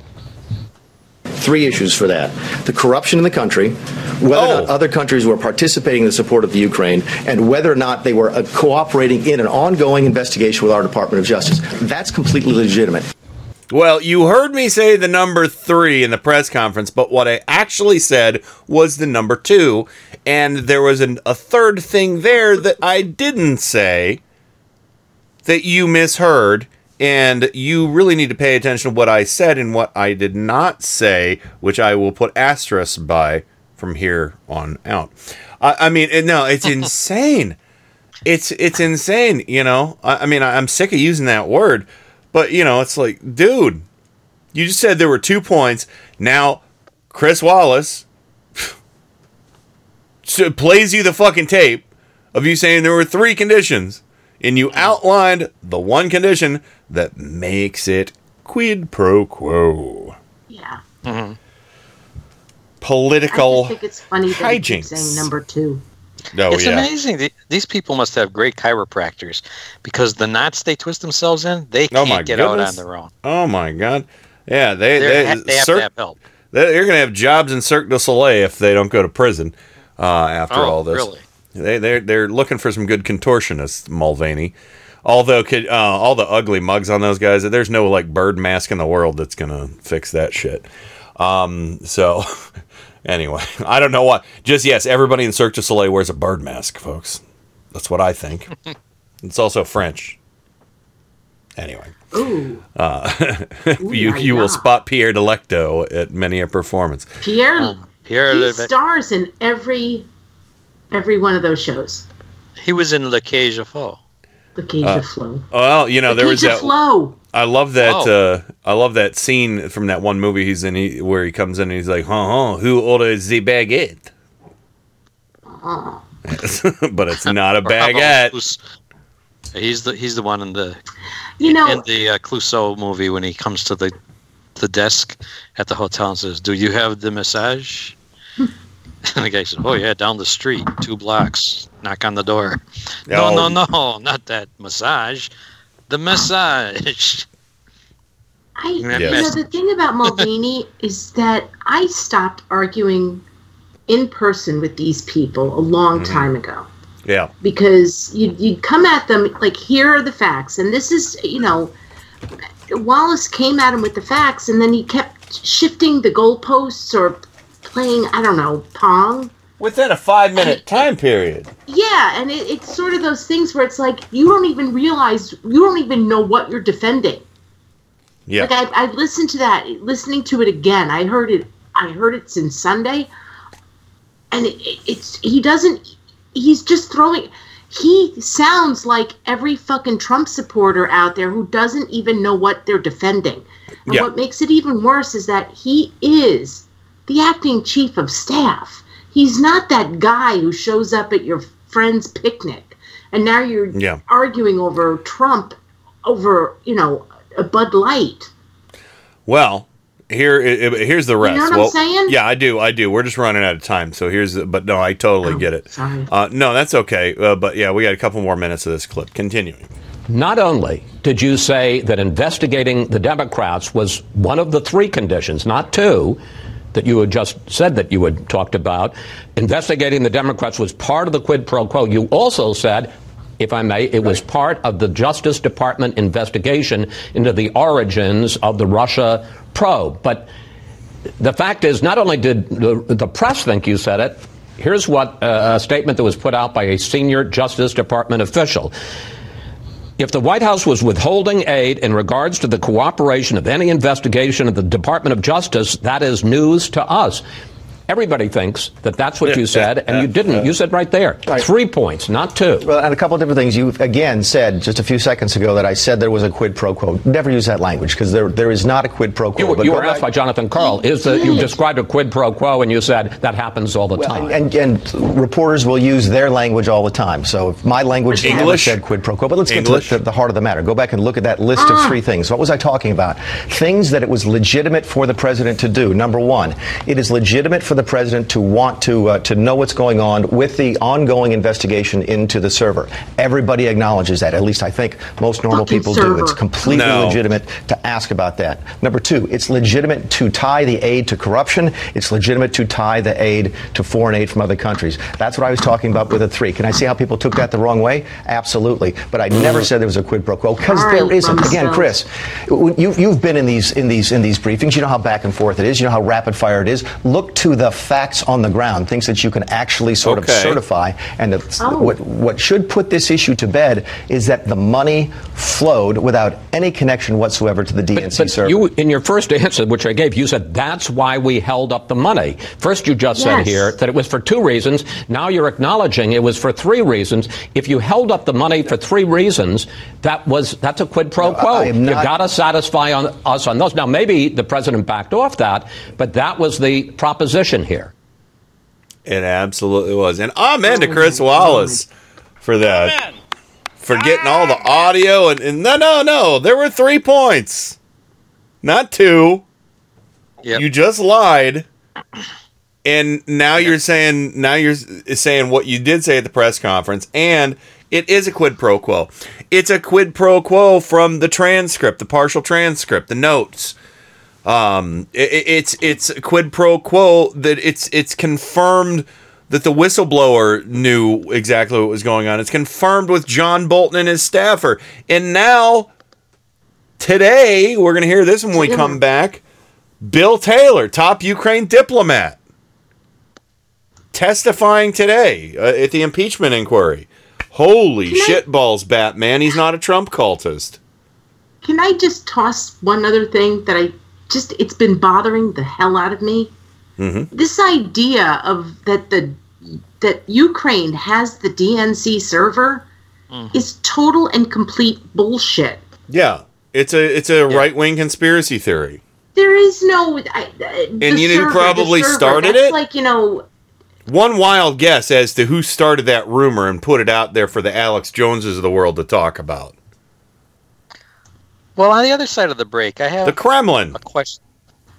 Three issues for that the corruption in the country, whether or not other countries were participating in the support of the Ukraine, and whether or not they were uh, cooperating in an ongoing investigation with our Department of Justice. That's completely legitimate. Well, you heard me say the number three in the press conference, but what I actually said was the number two. And there was an, a third thing there that I didn't say that you misheard. And you really need to pay attention to what I said and what I did not say, which I will put asterisks by from here on out. I, I mean, no, it's *laughs* insane. It's it's insane. You know, I, I mean, I, I'm sick of using that word, but you know, it's like, dude, you just said there were two points. Now, Chris Wallace *laughs* plays you the fucking tape of you saying there were three conditions, and you outlined the one condition that makes it quid pro quo. Yeah. Political I think it's funny that he hijinks. saying number two. Oh, it's yeah. amazing. These people must have great chiropractors because the knots they twist themselves in, they Oh can't my get out on their own. Oh my god. Yeah, they They're they, ha- they have to Cirque- have help. they- They're gonna have jobs in Cirque du Soleil if they don't go to prison uh, after Oh, all this. really? They they're they're looking for some good contortionists, Mulvaney. Although could uh, all the ugly mugs on those guys, there's no like bird mask in the world that's gonna fix that shit. Um, so *laughs* anyway, *laughs* I don't know what. Just yes, everybody in Cirque du Soleil wears a bird mask, folks. That's what I think. *laughs* it's also French. Anyway. Ooh. Uh, Ooh you la you la. will spot Pierre Delecto at many a performance. Pierre, Pierre he Leve- stars in every every one of those shows. He was in Le Cage of Faux. The Cage Uh, of Flow. Well, you know the there was Cage that. Flow. I love that. Oh. Uh, I love that scene from that one movie he's in, he, where he comes in and he's like, "Huh, huh who orders the baguette?" Oh. *laughs* but it's not a *laughs* Or how about baguette. Clous- He's the he's the one in the You know, in the uh, Clouseau movie when he comes to the the desk at the hotel and says, "Do you have the massage?" *laughs* *laughs* and the guy says, "Oh yeah, down the street, two blocks. Knock on the door." Oh. No, no, no, not that massage. The massage. I, Yes. you know, the thing about *laughs* Mulvaney is that I stopped arguing in person with these people a long Mm-hmm. time ago Yeah, because you'd, you'd come at them like, here are the facts. And this is, you know, Wallace came at him with the facts and then he kept shifting the goalposts or playing, I don't know, Pong. within a five minute time period. Yeah, and it, it's sort of those things where it's like you don't even realize, you don't even know what you're defending. Yeah, Like I, I listened to that, listening to it again. I heard it. I heard it since Sunday, and it, it, it's he doesn't. He's just throwing. He sounds like every fucking Trump supporter out there who doesn't even know what they're defending. And Yeah. what makes it even worse is that he is the acting chief of staff. He's not that guy who shows up at your friend's picnic, and now you're Yeah. arguing over Trump over you know a Bud Light. Well, here i- i- here's the rest. You know what I'm saying? yeah, I do, I do. We're just running out of time, so here's. The, but no, I totally Oh, get it. sorry. Uh, no, that's okay. Uh, but yeah, we got a couple more minutes of this clip. Continuing. Not only did you say that investigating the Democrats was one of the three conditions, not two, that you had just said that you had talked about, investigating the Democrats was part of the quid pro quo. You also said, if I may, it was part of the Justice Department investigation into the origins of the Russia probe. But the fact is, not only did the, the press think you said it, here's what uh, a statement that was put out by a senior Justice Department official. If the White House was withholding aid in regards to the cooperation of any investigation of the Department of Justice, that is news to us. Everybody thinks that that's what you said, and you didn't. You said right there, three points, not two. Well, and a couple of different things. You again said just a few seconds ago that I said there was a quid pro quo. Never use that language because there there is not a quid pro quo. You, But you go were asked by Jonathan Karl. Is that you described a quid pro quo, and you said that happens all the time. and, and reporters will use their language all the time. So if my language never English? said quid pro quo. But let's English? get to the, the heart of the matter. Go back and look at that list Ah. of three things. What was I talking about? Things that it was legitimate for the president to do. Number one, it is legitimate for the president to want to uh, to know what's going on with the ongoing investigation into the server. Everybody acknowledges that. At least I think most normal Fucking people do. It's completely No. legitimate to ask about that. Number two, it's legitimate to tie the aid to corruption. It's legitimate to tie the aid to foreign aid from other countries. That's what I was talking about with a three. Can I see how people took that the wrong way? Absolutely. But I never said there was a quid pro quo because All there right, isn't. Again, Rumsfeld. Chris, you, you've been in these in these in these briefings. You know how back and forth it is. You know how rapid fire it is. Look to the facts on the ground, things that you can actually sort of certify. And the, Oh. what what should put this issue to bed is that the money flowed without any connection whatsoever to the DNC But server. you, in your first answer, which I gave, you said that's why we held up the money. First, you just said here that it was for two reasons. Now you're acknowledging it was for three reasons. If you held up the money for three reasons, that was that's a quid pro quo. I am you not- got to satisfy on, us on those. Now, maybe the president backed off that, but that was the proposition here. It absolutely was. And amen to Chris Wallace for that. For getting all the audio and, and no no no. There were three points. Not two. You just lied. *clears throat* And now you're saying now you're saying what you did say at the press conference, and it is a quid pro quo. It's a quid pro quo from the transcript, the partial transcript, the notes. Um, i- i it's it's quid pro quo that it's it's confirmed that the whistleblower knew exactly what was going on. It's confirmed with John Bolton and his staffer, and now today we're going to hear this when we come back. Bill Taylor, top Ukraine diplomat, testifying today uh, at the impeachment inquiry. Holy shitballs, Batman! He's not a Trump cultist. Can I just toss one other thing that I just it's been bothering the hell out of me? Mm-hmm. This idea of that the that Ukraine has the DNC server is total and complete bullshit. Yeah, it's a it's a right wing conspiracy theory. There is no I, I- the And you know who server, probably server, started that's it? Like you know, One wild guess as to who started that rumor and put it out there for the Alex Joneses of the world to talk about. Well, on the other side of the break, I have The Kremlin. a question.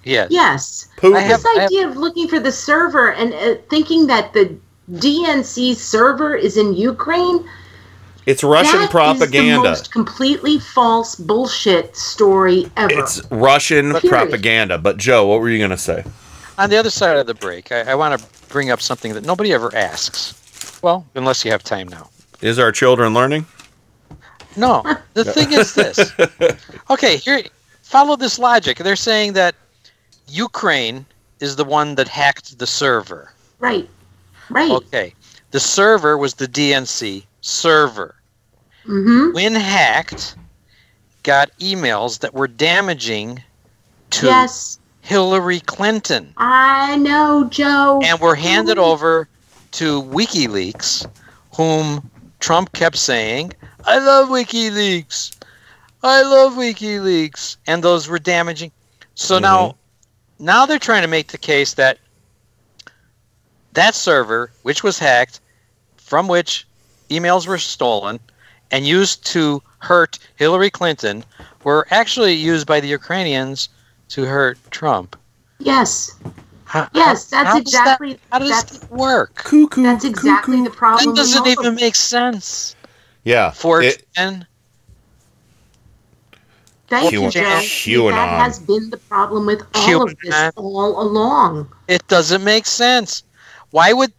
Yes. Yes. Putin. I have, this I have- idea of looking for the server and uh, thinking that the DNC server is in Ukraine. It's Russian that is propaganda. the most completely false bullshit story ever. It's Russian Period. propaganda. But Joe, what were you going to say? on the other side of the break, I, I want to bring up something that nobody ever asks. Well, unless you have time now. Is our children learning? No, the thing is this. *laughs* Okay, here, follow this logic. They're saying that Ukraine is the one that hacked the server. right. Right. Okay, the server was the DNC server. Mm-hmm. When hacked, got emails that were damaging to Yes. Hillary Clinton I know, Joe. and were handed over to WikiLeaks, whom Trump kept saying, I love WikiLeaks. I love WikiLeaks. And those were damaging. So mm-hmm. now now they're trying to make the case that that server, which was hacked, from which emails were stolen and used to hurt Hillary Clinton, were actually used by the Ukrainians to hurt Trump. Yes. How- Yes, that's how does that- exactly. how does that's, that work? Cuckoo. That's exactly the problem. That doesn't even make sense. Yeah. For it- and Thank you, Q- Joe. QAnon. That has been the problem with all of this all along. it doesn't make sense. Why would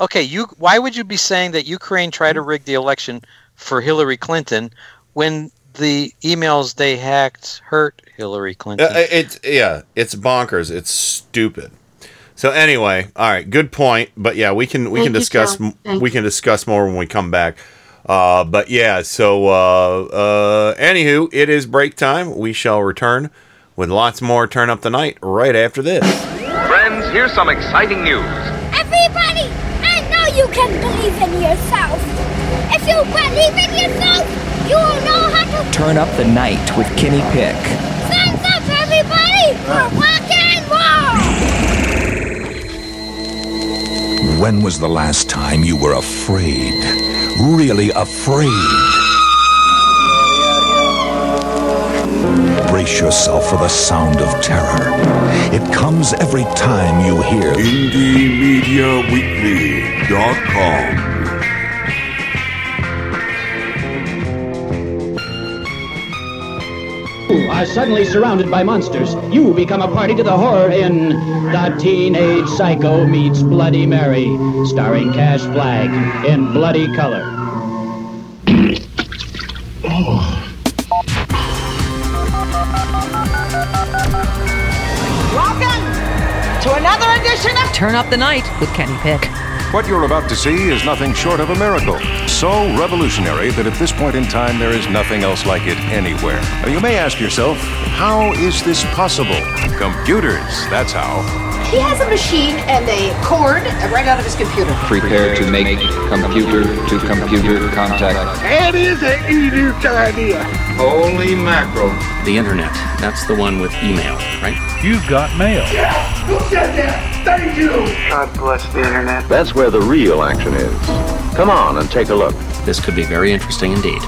okay, you why would you be saying that Ukraine tried to rig the election for Hillary Clinton when the emails they hacked hurt Hillary Clinton. Uh, it's yeah, it's bonkers. It's stupid. So anyway, all right, good point. But yeah, we can we Thank can discuss Joe. we can discuss more when we come back. Uh, but yeah, so uh, uh, anywho, it is break time. We shall return with lots more. Turn up the night right after this. Friends, here's some exciting news. Everybody, I know you can believe in yourself. If you believe in yourself, you will know how to Turn up the night with Kenny Pick. stand up, everybody, for rock and roll. When was the last time you were afraid? Really afraid? Brace yourself for the sound of terror. It comes every time you hear IndieMediaWeekly.com. You are suddenly surrounded by monsters. You become a party to the horror in The Teenage Psycho Meets Bloody Mary, starring Cash Flagg in bloody color. Welcome to another edition of Turn Up the Night with Kenny Pick. What you're about to see is nothing short of a miracle. So revolutionary that at this point in time there is nothing else like it anywhere. Now, you may ask yourself, how is this possible? Computers, that's how. He has a machine and a cord right out of his computer. Prepare to make computer to computer contact. That is an idiot idea. Holy mackerel. The internet. That's the one with email, right? You've got mail. Who said that? Thank you. God bless the internet. That's where the real action is. Come on and take a look. This could be very interesting indeed.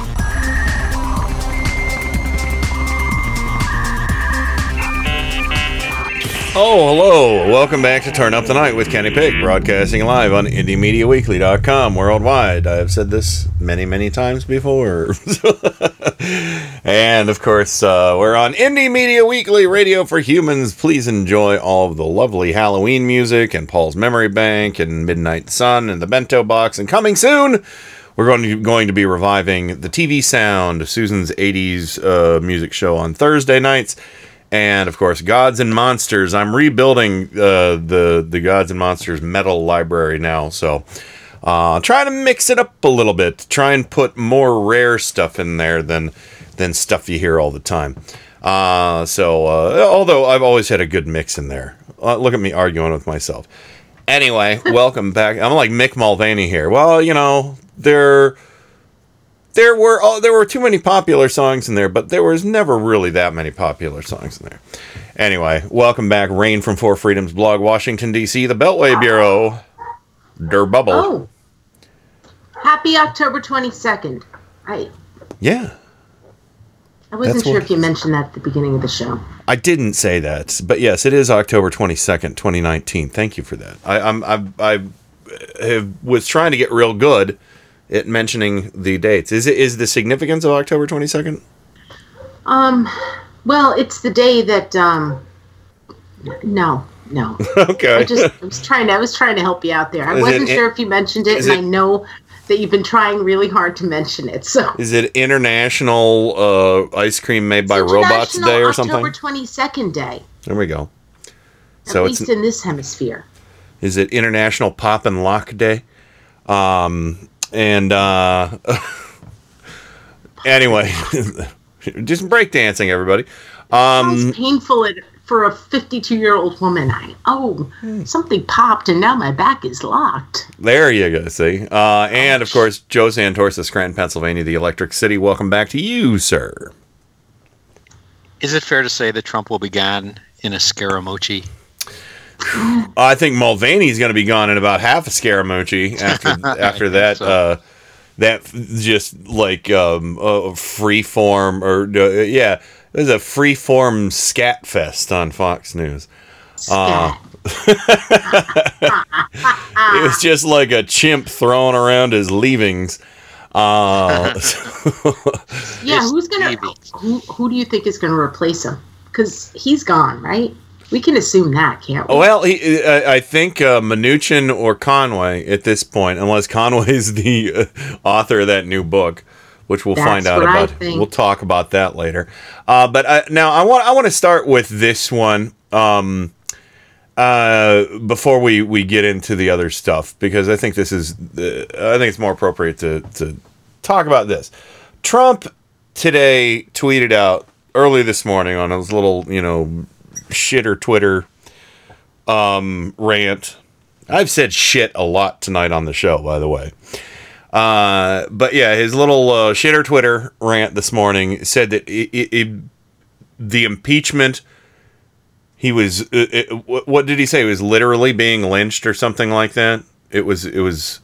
Oh, hello. Welcome back to Turn Up the Night with Kenny Pick, broadcasting live on IndieMediaWeekly.com worldwide. I have said this many, many times before. *laughs* and of course, uh, we're on Indie Media Weekly Radio for Humans. Please enjoy all of the lovely Halloween music and Paul's Memory Bank and Midnight Sun and the Bento Box. And coming soon, we're going to, going to be reviving the TV Sound, Susan's 80s uh, music show on Thursday nights and of course gods and monsters. I'm rebuilding uh, the the gods and monsters metal library now so uh trying to mix it up a little bit. Try and put more rare stuff in there than than stuff you hear all the time. Uh so uh although i've always had a good mix in there. Uh, look at me arguing with myself. Anyway *laughs* welcome back. I'm like mick mulvaney here. Well you know they're there were oh, there were too many popular songs in there, but there was never really that many popular songs in there. Anyway, welcome back, Rain from Four Freedoms blog, Washington D.C., the Beltway Bureau, Der Bubble. Oh. Happy October 22nd. I Yeah, I wasn't That's sure what- if you mentioned that at the beginning of the show. I didn't say that, but yes, it is October twenty second, twenty nineteen. Thank you for that. I, I'm I I have, was trying to get real good at mentioning the dates. Is it is the significance of October twenty second? Um, well, it's the day that um, no, no. *laughs* okay. I just I was trying to I was trying to help you out there. I Is wasn't in- sure if you mentioned it, and I know that you've been trying really hard to mention it. So Is it International uh, Ice Cream Made by Robots Day or something? October twenty second day, There we go. at So it's least in this hemisphere. is it International Pop and Lock Day? Um, and uh, *laughs* anyway, *laughs* do just breakdancing, everybody. Um, Sounds painful it- for a fifty two year old woman. I oh Hmm. something popped and now my back is locked. there you go. See, uh, and of course, Joe Santorsa, Scranton, Pennsylvania, the Electric City. Welcome back to you, sir. Is it fair to say that Trump will be gone in a Scaramucci? I think Mulvaney's going to be gone in about half a Scaramucci after *laughs* after that. Uh, that just like um, uh, free form or uh, yeah, it was a free form scat fest on Fox News. Uh, *laughs* it was just like a chimp throwing around his leavings. Uh, *laughs* Yeah, who's gonna who who do you think is gonna replace him? Because he's gone, right? We can assume that, can't we? Well, he, I, I think uh, Mnuchin or Conway at this point, unless Conway's the uh, author of that new book. which we'll That's find out about. We'll talk about that later. Uh, but I, now I want I want to start with this one um, uh, before we we get into the other stuff because I think this is the, I think it's more appropriate to to talk about this. Trump today tweeted out early this morning on his little you know shitter Twitter um, rant. I've said shit a lot tonight on the show, by the way. Uh, but yeah, his little uh, shitter Twitter rant this morning said that it, it, it, the impeachment. He was. It, it, what what did he say? He was literally being lynched or something like that. It was. It was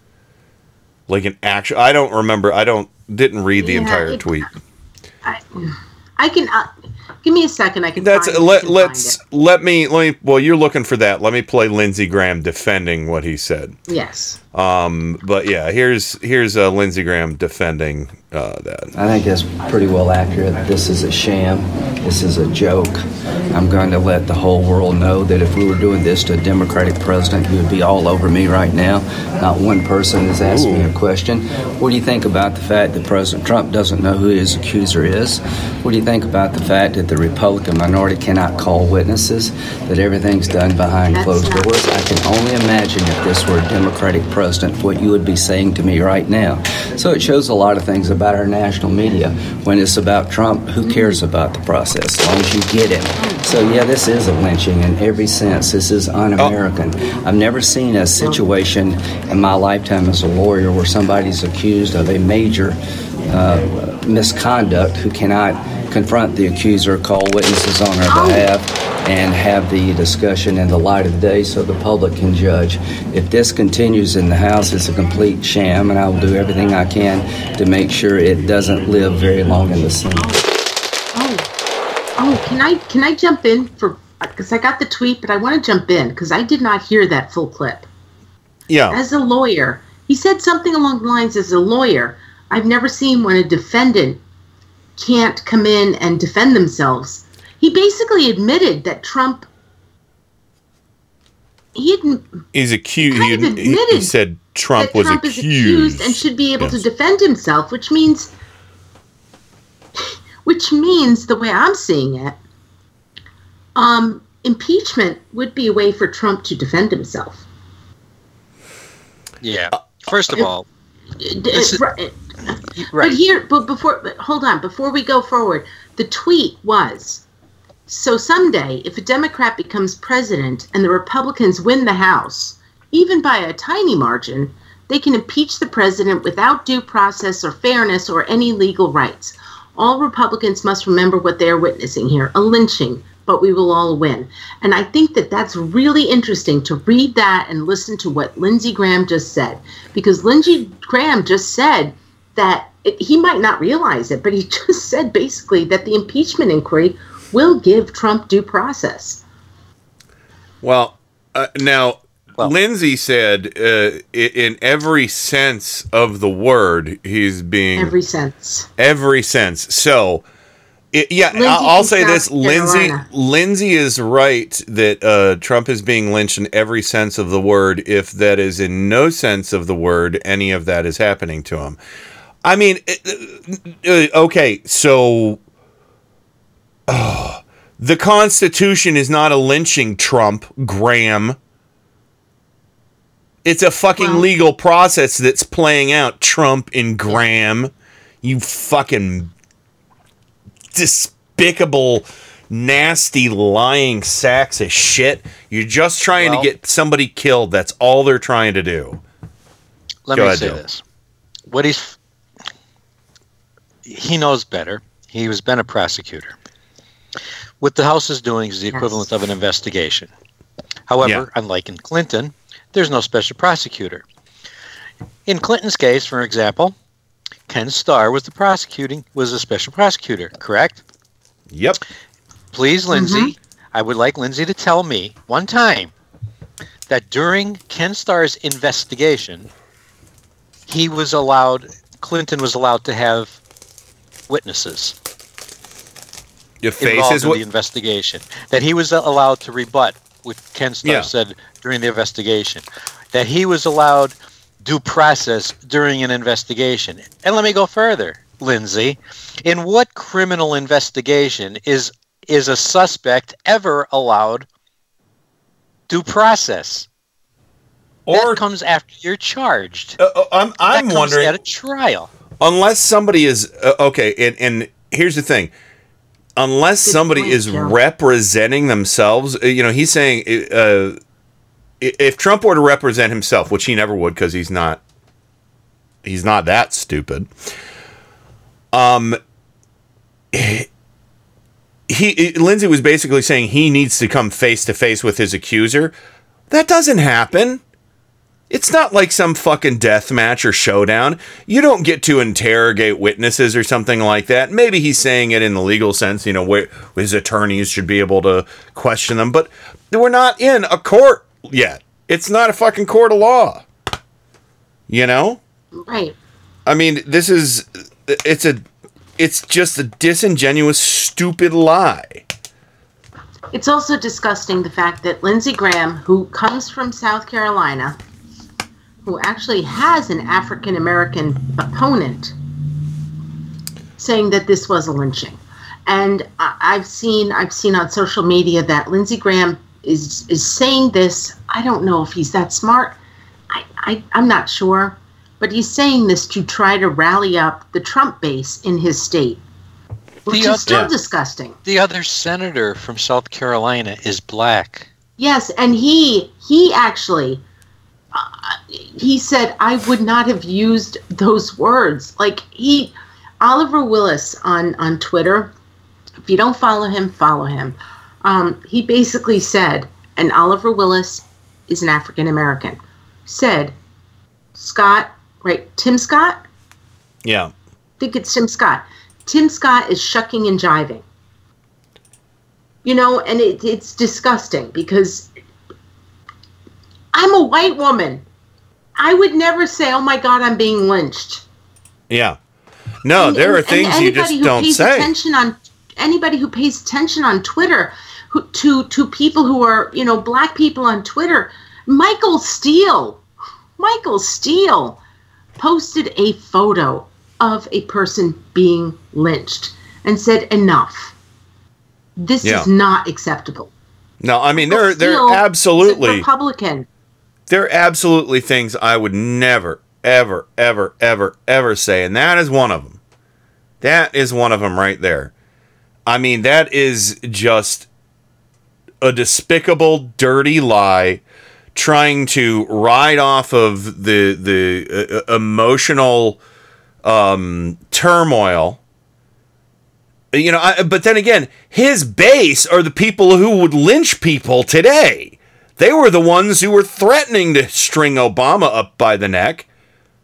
like an actual. I don't remember. I don't. Didn't read the Yeah, entire tweet. I, I can uh, give me a second. I can. That's find let can let's let me let me. Well, you're looking for that. Let me play Lindsey Graham defending what he said. Yes. Um, but yeah, here's here's uh, Lindsey Graham defending uh, that. I think that's pretty well accurate. This is a sham. This is a joke. I'm going to let the whole world know that if we were doing this to a Democratic president, he would be all over me right now. Not one person has asked me a question. What do you think about the fact that President Trump doesn't know who his accuser is? What do you think about the fact that the Republican minority cannot call witnesses? That everything's done behind closed doors? I can only imagine if this were a Democratic president, what you would be saying to me right now. So it shows a lot of things about our national media. When it's about Trump, who cares about the process as long as you get him? So yeah, this is a lynching in every sense. This is un-American. I've never seen a situation in my lifetime as a lawyer where somebody's accused of a major uh, misconduct who cannot confront the accuser, call witnesses on their behalf, and have the discussion in the light of the day so the public can judge. If this continues in the House, it's a complete sham, and I will do everything I can to make sure it doesn't live very long in the Senate. Oh, oh. oh can I can I jump in for because I got the tweet, but I want to jump in because I did not hear that full clip. Yeah. As a lawyer, he said something along the lines as a lawyer, I've never seen when a defendant can't come in and defend themselves. He basically admitted that Trump he had He's accused. He, Kind of he- he said Trump was Trump is accused. accused and should be able to defend himself, which means, which means the way I'm seeing it, um, impeachment would be a way for Trump to defend himself. Yeah. First of all, It's is- right. right. But here, but before, but hold on, before we go forward, the tweet was so someday, if a Democrat becomes president and the Republicans win the House, even by a tiny margin, they can impeach the president without due process or fairness or any legal rights. All Republicans must remember what they are witnessing here a lynching, but we will all win. And I think that that's really interesting to read that and listen to what Lindsey Graham just said. Because Lindsey Graham just said that it, he might not realize it, but he *laughs* just said basically that the impeachment inquiry will give Trump due process. Well, uh, now Lindsey said uh, in every sense of the word, he's being Every sense. every sense. So, it, yeah, Lindsey I'll, I'll say this: South Lindsey, Carolina. Lindsey is right that uh, Trump is being lynched in every sense of the word. If that is in no sense of the word, any of that is happening to him. I mean, uh, uh, okay, so uh, the Constitution is not a lynching, Trump, Graham. It's a fucking legal process that's playing out, Trump and Graham. You fucking despicable, nasty, lying sacks of shit. You're just trying Well- to get somebody killed. That's all they're trying to do. Let Go me ahead, say Joe. this: what he's he knows better. He has been a prosecutor. What the House is doing is the equivalent of an investigation. However, unlike in Clinton, there's no special prosecutor. In Clinton's case, for example, Ken Starr was the prosecuting was a special prosecutor, correct? Yep. Please, Lindsey, mm-hmm. I would like Lindsey to tell me one time that during Ken Starr's investigation, he was allowed, Clinton was allowed to have witnesses Your involved faces. in the investigation. That he was allowed to rebut what Ken Starr Yeah. said during the investigation. That he was allowed due process during an investigation. And let me go further. Lindsey, in what criminal investigation is is a suspect ever allowed due process? Or that comes after you're charged. Uh, I'm I'm comes wondering at a trial. unless somebody is uh, okay and, and here's the thing unless somebody point, is representing themselves uh, you know he's saying uh, if trump were to represent himself which he never would because he's not he's not that stupid um he lindsey was basically saying he needs to come face to face with his accuser. That doesn't happen it's not like some fucking death match or showdown. You don't get to interrogate witnesses or something like that. Maybe he's saying it in the legal sense, you know, where his attorneys should be able to question them, but we're not in a court yet. It's not a fucking court of law. You know? Right. I mean, this is it's a it's just a disingenuous stupid lie. It's also disgusting the fact that Lindsey Graham, who comes from South Carolina, who actually has an African American opponent, saying that this was a lynching. And I've seen I've seen on social media that Lindsey Graham is is saying this. I don't know if he's that smart. I, I I'm not sure, but he's saying this to try to rally up the Trump base in his state, which The is still other- disgusting. The other senator from South Carolina is black. Yes, and he he actually he said I would not have used those words. Like he Oliver Willis on on Twitter. If you don't follow him, follow him. Um, he basically said, and Oliver Willis is an African American. Said Scott, right? Tim Scott. Yeah. I think it's Tim Scott. Tim Scott is shucking and jiving. You know, and it, it's disgusting because I'm a white woman. I would never say, "Oh my God, I'm being lynched." Yeah. No, And- there are and- and things you just don't pays say. Attention on anybody who pays attention on Twitter, who, to to people who are you know black people on Twitter. Michael Steele, Michael Steele, posted a photo of a person being lynched and said, "Enough. This Yeah. is not acceptable." No, I mean there there Steele a absolutely Republican. There are absolutely things I would never, ever, ever, ever, ever say, and that is one of them. That is one of them right there. I mean, that is just a despicable, dirty lie, trying to ride off of the the uh, emotional um, turmoil. You know, I, but then again, his base are the people who would lynch people today. They were the ones who were threatening to string Obama up by the neck.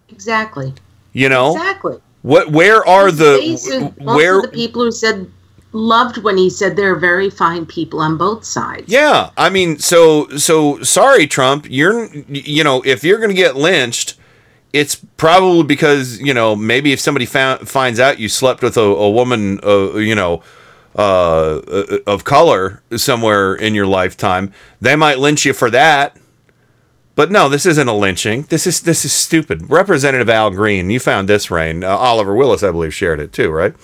Exactly. You know, Exactly. what? Where are the These are most where? the people who said loved when he said there are very fine people on both sides. Yeah, I mean, so so sorry, Trump. You're you know, if you're going to get lynched, it's probably because you know maybe if somebody found, finds out you slept with a, a woman, uh, you know, uh, of color somewhere in your lifetime, they might lynch you for that. But no, this isn't a lynching. This is this is stupid. Representative Al Green, you found this, Rain. Uh, Oliver Willis, I believe, shared it too, right?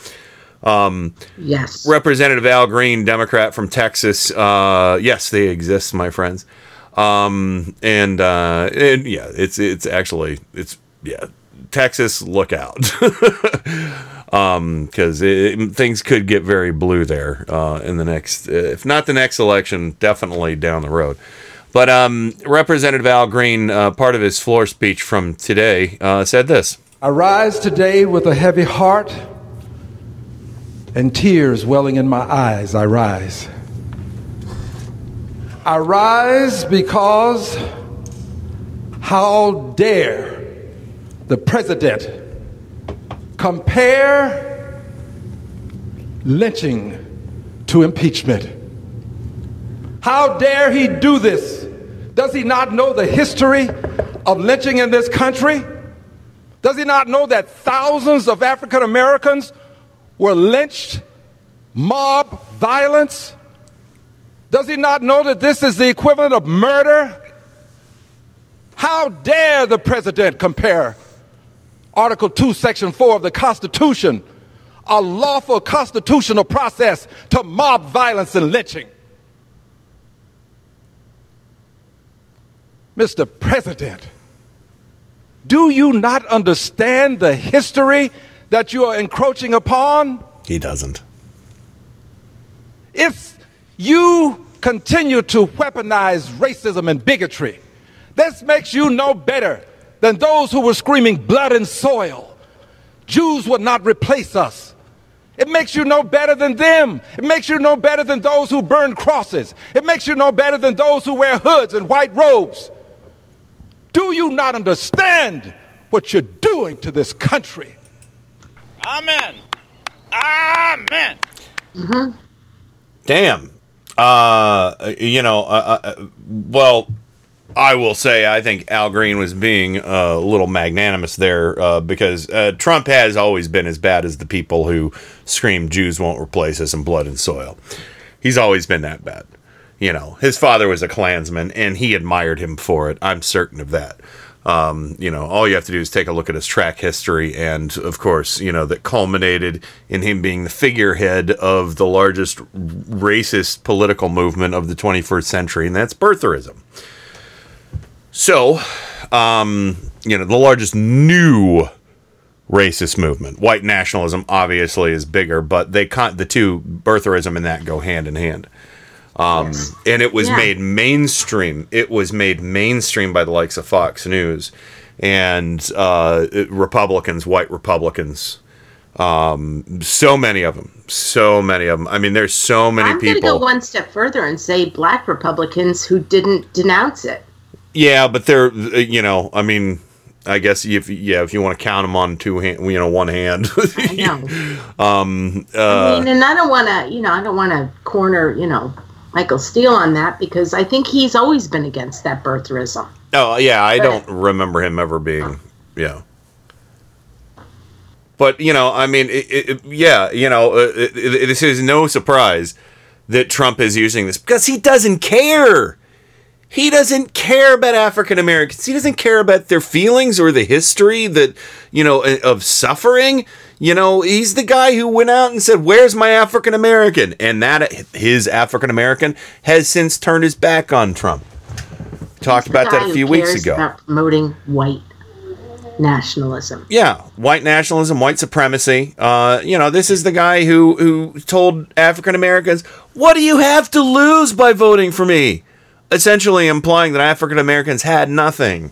Um, yes. Representative Al Green, Democrat from Texas. Uh, yes, they exist, my friends. Um, and, uh, and yeah, it's it's actually it's yeah, Texas, look out, *laughs* because things could get very blue there uh, in the next, if not the next election, definitely down the road. But um, Representative Al Green, uh, part of his floor speech from today, uh, said this. I rise today with a heavy heart and tears welling in my eyes. I rise. I rise because how dare the president compare lynching to impeachment? How dare he do this? Does he not know the history of lynching in this country? Does he not know that thousands of African Americans were lynched, mob violence? Does he not know that this is the equivalent of murder? How dare the president compare Article 2, Section 4 of the Constitution, a lawful constitutional process to mob violence and lynching. Mr. President, do you not understand the history that you are encroaching upon? He doesn't. If you continue to weaponize racism and bigotry, this makes you no better than those who were screaming blood and soil. Jews would not replace us. It makes you no better than them. It makes you no better than those who burn crosses. It makes you no better than those who wear hoods and white robes. Do you not understand what you're doing to this country? Amen. Amen. Damn. Uh, you know, uh, uh, well, I will say I think Al Green was being uh, a little magnanimous there uh, because uh, Trump has always been as bad as the people who scream Jews won't replace us in blood and soil. He's always been that bad. You know, his father was a Klansman and he admired him for it. I'm certain of that. Um, you know, all you have to do is take a look at his track history, and of course, you know, that culminated in him being the figurehead of the largest racist political movement of the 21st century, and that's birtherism. So, um, you know, the largest new racist movement, white nationalism, obviously is bigger, but they con- the two birtherism and that go hand in hand. Um, And it was Yeah. made mainstream. It was made mainstream by the likes of Fox News and uh, Republicans, white Republicans. Um, so many of them. So many of them. I mean, there's so many people I'm going to go one step further and say black Republicans who didn't denounce it. Yeah, but they're you know, I mean, I guess if yeah, if you want to count them on two hand, you know, one hand. *laughs* I know. um, I uh, mean, and I don't want to, you know, I don't want to corner, you know, Michael Steele on that because I think he's always been against that birtherism. oh yeah, I but- don't remember him ever being yeah. But you know, I mean, it, it, yeah, you know, uh, it, this is no surprise that Trump is using this because he doesn't care. He doesn't care about African Americans. He doesn't care about their feelings or the history that, you know, of suffering. You know, he's the guy who went out and said, "Where's my African American?" And that his African American has since turned his back on Trump. Talked about that a few weeks ago. About promoting white nationalism. Yeah, white nationalism, white supremacy. Uh, you know, this is the guy who who told African Americans, "What do you have to lose by voting for me?" Essentially implying that African Americans had nothing.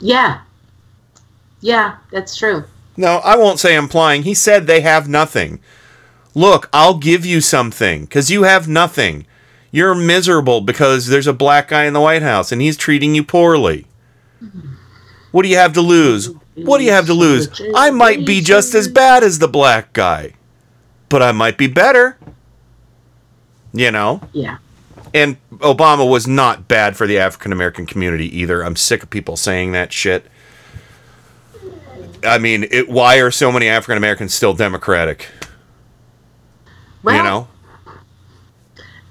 Yeah. Yeah, that's true. No, I won't say implying. He said they have nothing. Look, I'll give you something because you have nothing. You're miserable because there's a black guy in the White House and he's treating you poorly. What do you have to lose? What do you have to lose? I might be just as bad as the black guy, but I might be better. You know? Yeah. And Obama was not bad for the African American community either. I'm sick of people saying that shit. I mean, it, why are so many African Americans still Democratic? Well, you know?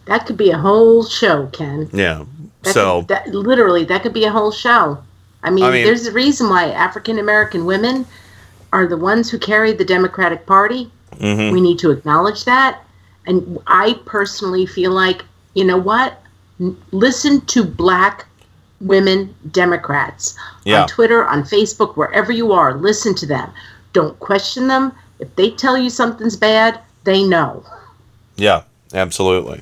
That could be a whole show, Ken. Yeah. That So, could, that, literally, that could be a whole show. I mean, I mean- there's a reason why African American women are the ones who carry the Democratic Party. Mhm. We need to acknowledge that. And I personally feel like, you know what? Listen to black women Democrats Yeah. on Twitter, on Facebook, wherever you are. Listen to them. Don't question them. If they tell you something's bad, they know. yeah, absolutely.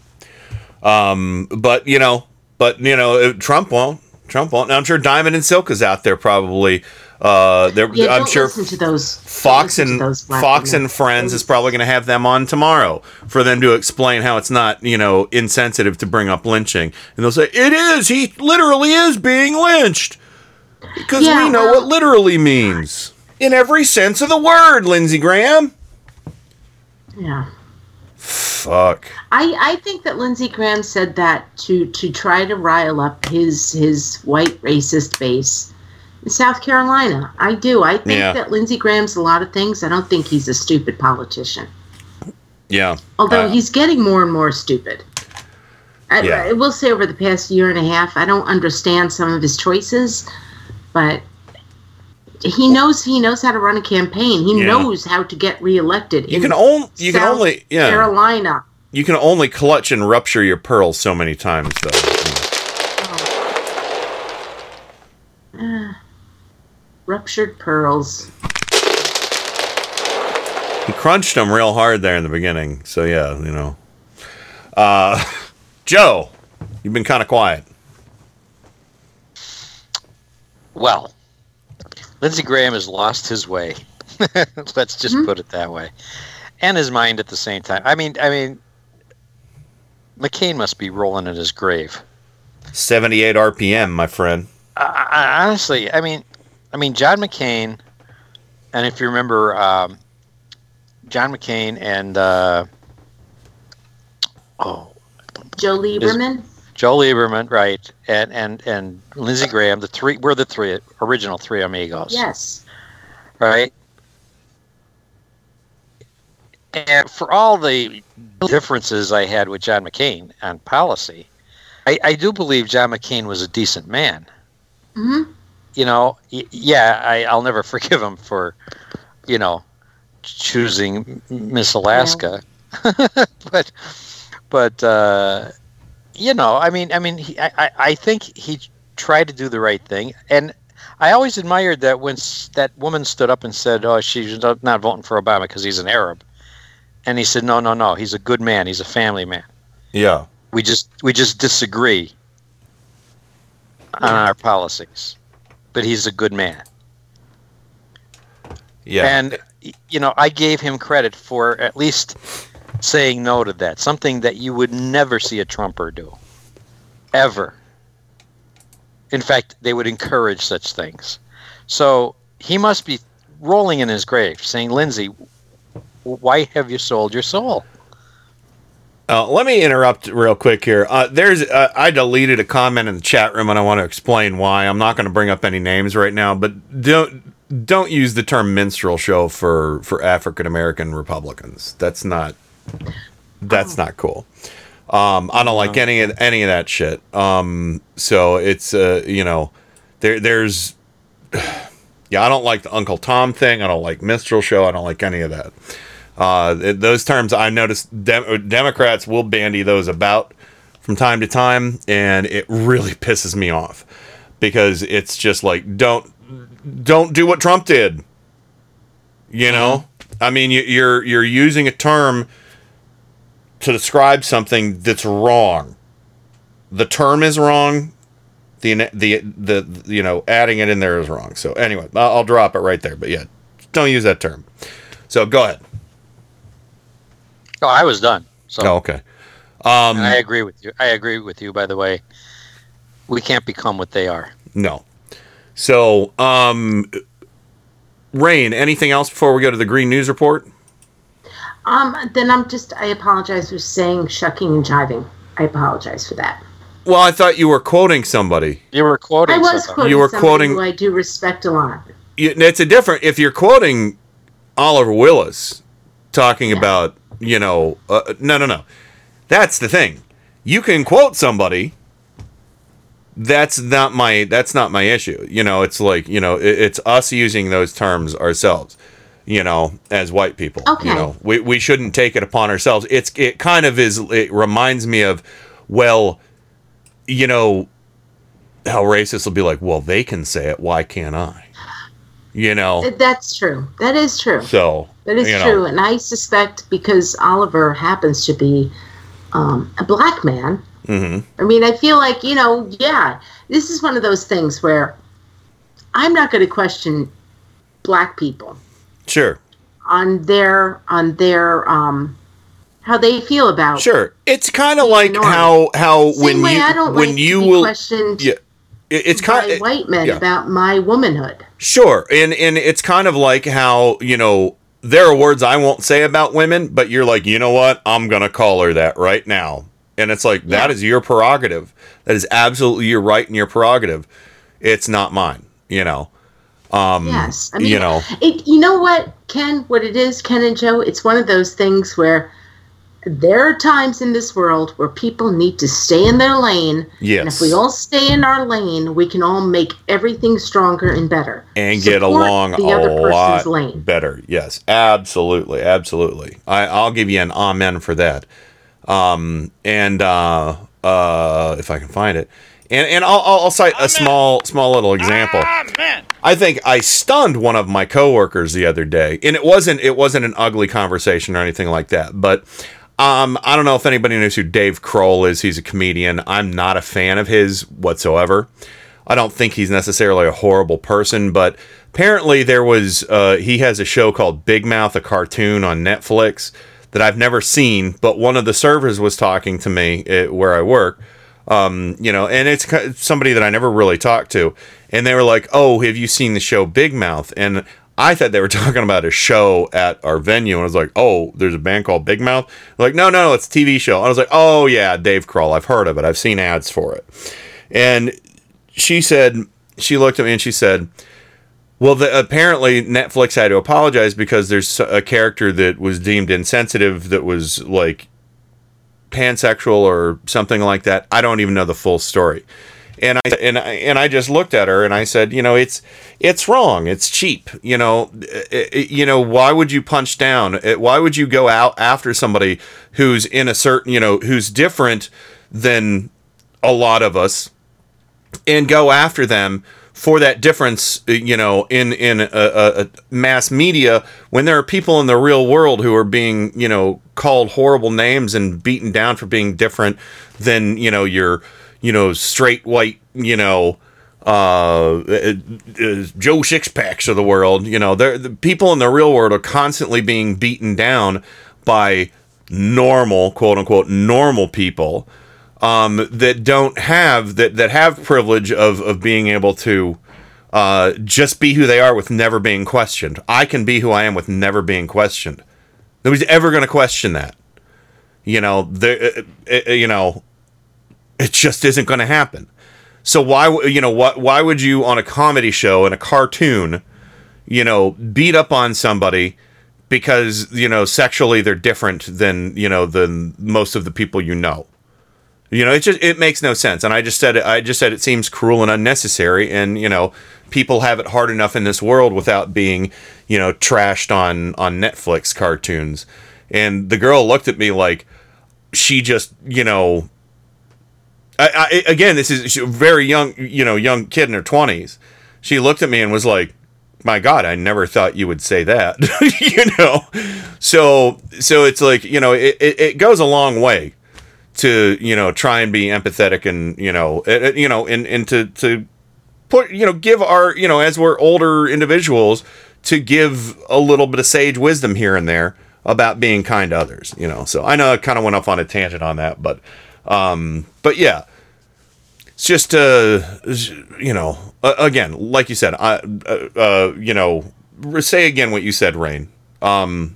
Um, but you know, but you know, Trump won't. Trump won't. And I'm sure Diamond and Silk is out there probably. Uh, they're, Yeah, I'm sure those Fox and those Fox and Friends is probably going to have them on tomorrow for them to explain how it's not, you know, insensitive to bring up lynching. And they'll say it is. He literally is being lynched because Yeah, we know well- what literally means in every sense of the word. Lindsey Graham. Yeah. Fuck. I, I think that Lindsey Graham said that to to try to rile up his his white racist base South Carolina. I do. I think Yeah. that Lindsey Graham's a lot of things. I don't think he's a stupid politician. Yeah. Although Uh, he's getting more and more stupid. I, Yeah. I will say over the past year and a half, I don't understand some of his choices, but he knows he knows how to run a campaign. He Yeah. knows how to get reelected. You in can only you can South only yeah Carolina. you can only clutch and rupture your pearls so many times though. Uh, *sighs* ruptured pearls. He crunched them real hard there in the beginning. So yeah, you know. Uh, *laughs* Joe, you've been kind of quiet. Well, Lindsey Graham has lost his way. *laughs* Let's just put it that way, and his mind at the same time. I mean, I mean, McCain must be rolling in his grave. 78 RPM, my friend. I, I, honestly, I mean, I mean, John McCain, and if you remember, um, John McCain and uh, oh, Joe Lieberman. Joe Lieberman, right, and and and Lindsey Graham, the three, we're the three original three amigos. Yes. right? And for all the differences I had with John McCain on policy, I, I do believe John McCain was a decent man. hmm You know, yeah, I, I'll never *laughs* forgive him for, you know, choosing Miss Alaska, *laughs* but, but uh, you know, I mean, I mean, he, I, I- I think he tried to do the right thing, and I always admired that when s- that woman stood up and said, "Oh, she's not not voting for Obama because he's an Arab," and he said, "No, no, no, he's a good man. He's a family man. Yeah. We just we just disagree on our policies, but he's a good man." Yeah. And you know, I gave him credit for at least saying no to that. Something that you would never see a Trumper do. Ever. In fact, they would encourage such things. So he must be rolling in his grave saying, Lindsey, why have you sold your soul? Uh, let me interrupt real quick here. Uh, there's uh, I deleted a comment in the chat room, and I want to explain why. I'm not going to bring up any names right now, but don't don't use the term minstrel show for for African American Republicans. That's not that's not cool. Um, I don't like any of any of that shit. Um, so it's uh, you know, there there's *sighs* yeah, I don't like the Uncle Tom thing. I don't like minstrel show. I don't like any of that. Uh, those terms I noticed Dem- Democrats will bandy those about from time to time, and it really *laughs* pisses me off because it's just like don't don't do what Trump did. You know, I mean, you, you're you're using a term to describe something that's wrong. The term is wrong. The the the, the you know adding it in there is wrong. So anyway, I'll, I'll drop it right there. But yeah, don't use that term. So go ahead. Oh, I was done. So Oh, okay. Um, I agree with you. I agree with you, by the way. We can't become what they are. No. So, um, Rain, anything else before we go to the Green News Report? Um, then I'm just I apologize for saying shucking and jiving. I apologize for that. Well, I thought you were quoting somebody. You were quoting. I was quoting You were quoting- who I do respect a lot. You- It's a different. If you're quoting Oliver Willis talking about, you know, uh, no, no, no. That's the thing. You can quote somebody. That's not my. That's not my issue. You know, it's like you know, it, it's us using those terms ourselves. You know, as white people. Okay. You know, we we shouldn't take it upon ourselves. It's it kind of is. It reminds me of, well, you know, how racists will be like, well, they can say it. Why can't I? You know. That's true. That is true. So That is you know, true, and I suspect because Oliver happens to be um, a black man. mhm. I mean, I feel like you know, yeah, this is one of those things where I'm not going to question black people Sure, on their on their um how they feel about sure. It's kind of like how how Same when you I don't when like you will questioned yeah. It's kind of white men yeah. about my womanhood. Sure, and and it's kind of like how you know there are words I won't say about women, but you're like, you know what? I'm gonna call her that right now, and it's like that is your prerogative. That is absolutely your right and your prerogative. It's not mine. You know. Um, Yes, I mean, you know. it. You know what, Ken? What it is, Ken and Joe? It's one of those things where there are times in this world where people need to stay in their lane. Yes. And if we all stay in our lane, we can all make everything stronger and better. and get along the a other person's lot lane. better. Yes, absolutely, absolutely. I, I'll give you an amen for that. Um, and uh, uh, if I can find it, and and I'll, I'll, I'll cite a small small little example. Amen. I think I stunned one of my coworkers the other day, and it wasn't it wasn't an ugly conversation or anything like that, but. Um, I don't know if anybody knows who Dave Kroll is. He's a comedian. I'm not a fan of his whatsoever. I don't think he's necessarily a horrible person, but apparently there was uh, he has a show called Big Mouth, a cartoon on Netflix that I've never seen. But one of the servers was talking to me uh, where I work, um, you know, and it's somebody that I never really talked to, and they were like, "Oh, have you seen the show Big Mouth?" And I thought they were *laughs* talking about a show at our venue, and I was like, "Oh, there's a band called Big Mouth." They're like, no, no, it's a TV show. And I was like, "Oh yeah, Dave Kroll. I've heard of it. I've seen ads for it." And she said, she looked at me and she said, "Well, the, apparently Netflix had to apologize because there's a character that was deemed insensitive that was like pansexual or something like that. I don't even know the full story." And I and I, and I just looked at her and I said, you know, it's it's wrong. It's cheap. You know, It- it- you know, why would you punch down? Why would you go out after somebody who's in a certain, you know, who's different than a lot of us and go after them for that difference, you know, in in a, a mass media when there are people in the real world who are being, you know, called horrible names and beaten down for being different than, you know, your, you know, straight white, you know, uh, uh, uh, Joe Sixpacks of the world. You know, the people in the real world are constantly being beaten down by normal, quote unquote, normal people um, that don't have that that have privilege of of being able to uh, just be who they are with never being questioned. I can be who I am with never being questioned. Nobody's ever going to question that. You know, the uh, uh, you know, it just isn't going to happen. So why you know what why would you on a comedy show and a cartoon, you know, beat up on somebody because you know sexually they're different than you know than most of the people you know. You know, it just it makes no sense. And I just said I just said it seems cruel and unnecessary. And you know, people have it hard enough in this world without being you know trashed on on Netflix cartoons. And the girl looked at me like she just you know. I, I again, this is a very young you know young kid in her twenties. She looked at me and was like, my god i never thought you would say that. *laughs* You know? So so it's like you know it, it, it goes a long way to you know try and be empathetic and you know it, it- you know and and to to put you know give our you know as we're older individuals to give a little bit of sage wisdom here and there about being kind to others you know? So i know i kind of went off on a tangent on that but um but yeah it's just uh you know uh, again like you said i uh, uh you know say again what you said rain um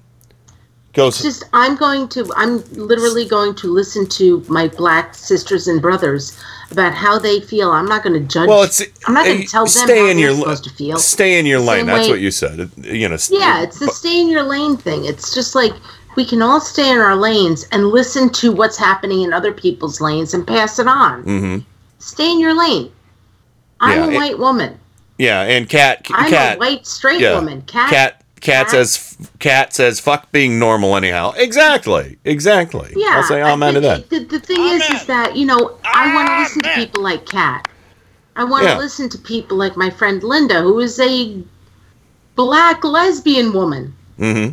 goes It's just I'm going to I'm literally going to listen to my black sisters and brothers about how they feel. I'm not going to judge. well it's I'm not going to tell them stay how in they're your supposed to feel. stay in your The lane same that's way- what you said you know Yeah, it's the stay in your lane thing. It's just like we can all stay in our lanes and listen to what's happening in other people's lanes and pass it on. hmm Stay in your lane. I'm Yeah, a it- white woman. yeah and cat I'm cat a white straight yeah. woman. Cat, cat cat says cat says fuck being normal anyhow exactly exactly Yeah, i'll say I amen to that The, the thing is, is that you know I want to listen to people like Kat. I want to Yeah. listen to people like my friend Linda, who is a black lesbian woman. mm-hmm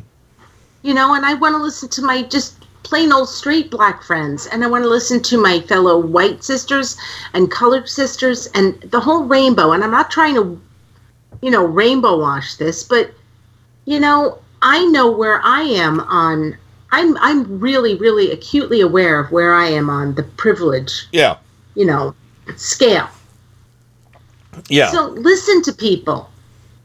You know, and I want to listen to my just plain old straight black friends, and I want to listen to my fellow white sisters and colored sisters and the whole rainbow. And I'm not trying to, you know, rainbow wash this, but you know, I know where I am on. I'm I'm really really acutely aware of where I am on the privilege, yeah you know, scale. yeah So listen to people.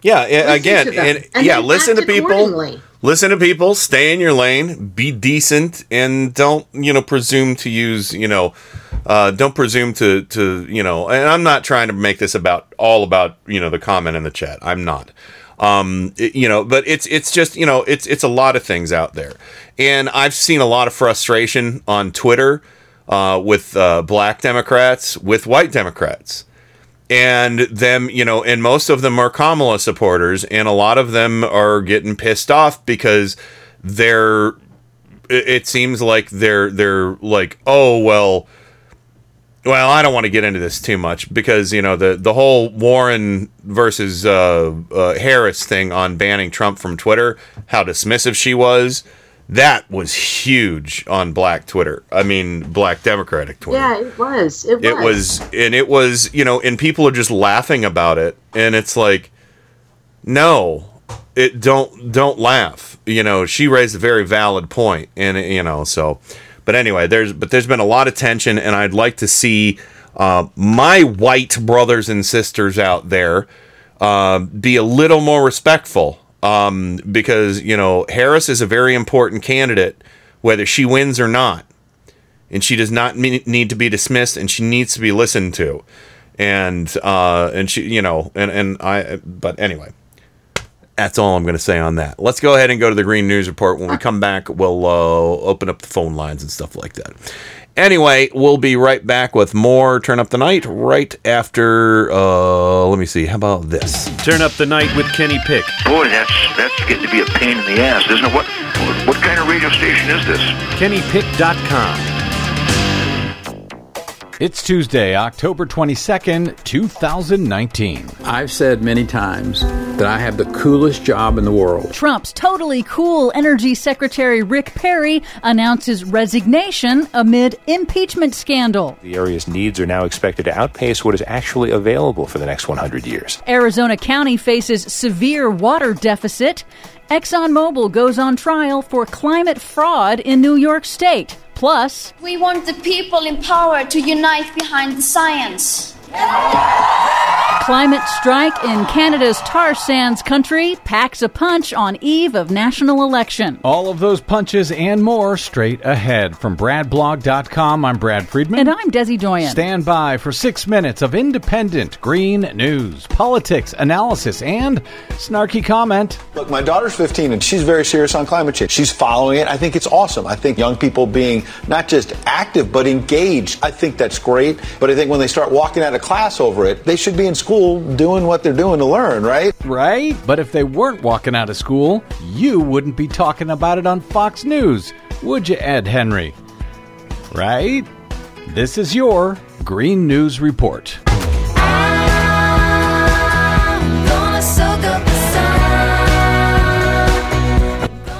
Yeah, Listen again, to and, and yeah, listen to people. Listen to people. Stay in your lane. Be decent, and don't you know presume to use you know, uh, don't presume to to you know. And I'm not trying to make this about all about you know the comment in the chat. I'm not. Um, it- you know, but it's it's just you know it's it's a lot of things out there, and I've seen a lot of frustration on Twitter uh, with uh, black Democrats with white Democrats and them, you know, and most of them are Kamala supporters, and a lot of them are getting pissed off because they're. It seems like they're they're like, oh well, well, I don't want to get into this too much because you know the the whole Warren versus uh, uh, Harris thing on banning Trump from Twitter, how dismissive she was. That was huge on Black Twitter. I mean, Black Democratic Twitter Yeah, it was. It was. it was and it was you know and people are just laughing about it and it's like no it don't don't laugh you know she raised a very valid point and you know so but anyway there's but there's been a lot of tension and i'd like to see uh, my white brothers and sisters out there uh, be a little more respectful um, because you know harris is a very important candidate whether she wins or not. And she does not need to be dismissed and she needs to be listened to. And uh and she you know and and i but anyway that's all i'm going to say on that. Let's go ahead and go to the green news report. When we come back we'll uh, open up the phone lines and stuff like that anyway we'll be right back with more turn up the night right after uh let me see how about this Turn up the night with Kenny Pick. Boy, that's that's getting to be a pain in the ass, isn't it? What what, what kind of radio station is this? KennyPick.com. It's Tuesday, October 22nd, 2019. I've said many times that I have the coolest job in the world. Trump's totally cool Energy Secretary Rick Perry announces resignation amid impeachment scandal. The area's needs are now expected to outpace what is actually available for the next 100 years. Arizona County faces severe water deficit. ExxonMobil goes on trial for climate fraud in New York State. Plus, We want the people in power to unite behind the science. Climate strike in Canada's tar sands country packs a punch on eve of national election. All of those punches and more straight ahead. From BradBlog.com, I'm Brad Friedman. And I'm Desi Doyen. Stand by for six minutes of independent green news, politics, analysis, and snarky comment. Look, my daughter's 15 and she's very serious on climate change. She's following it. I think it's awesome. I think young people being not just active but engaged, I think that's great. But I think when they start walking out of class over it, they should be in school doing what they're doing to learn, right? Right? But if they weren't walking out of school, you wouldn't be talking about it on Fox News, would you, Ed Henry? Right? This is your Green News Report.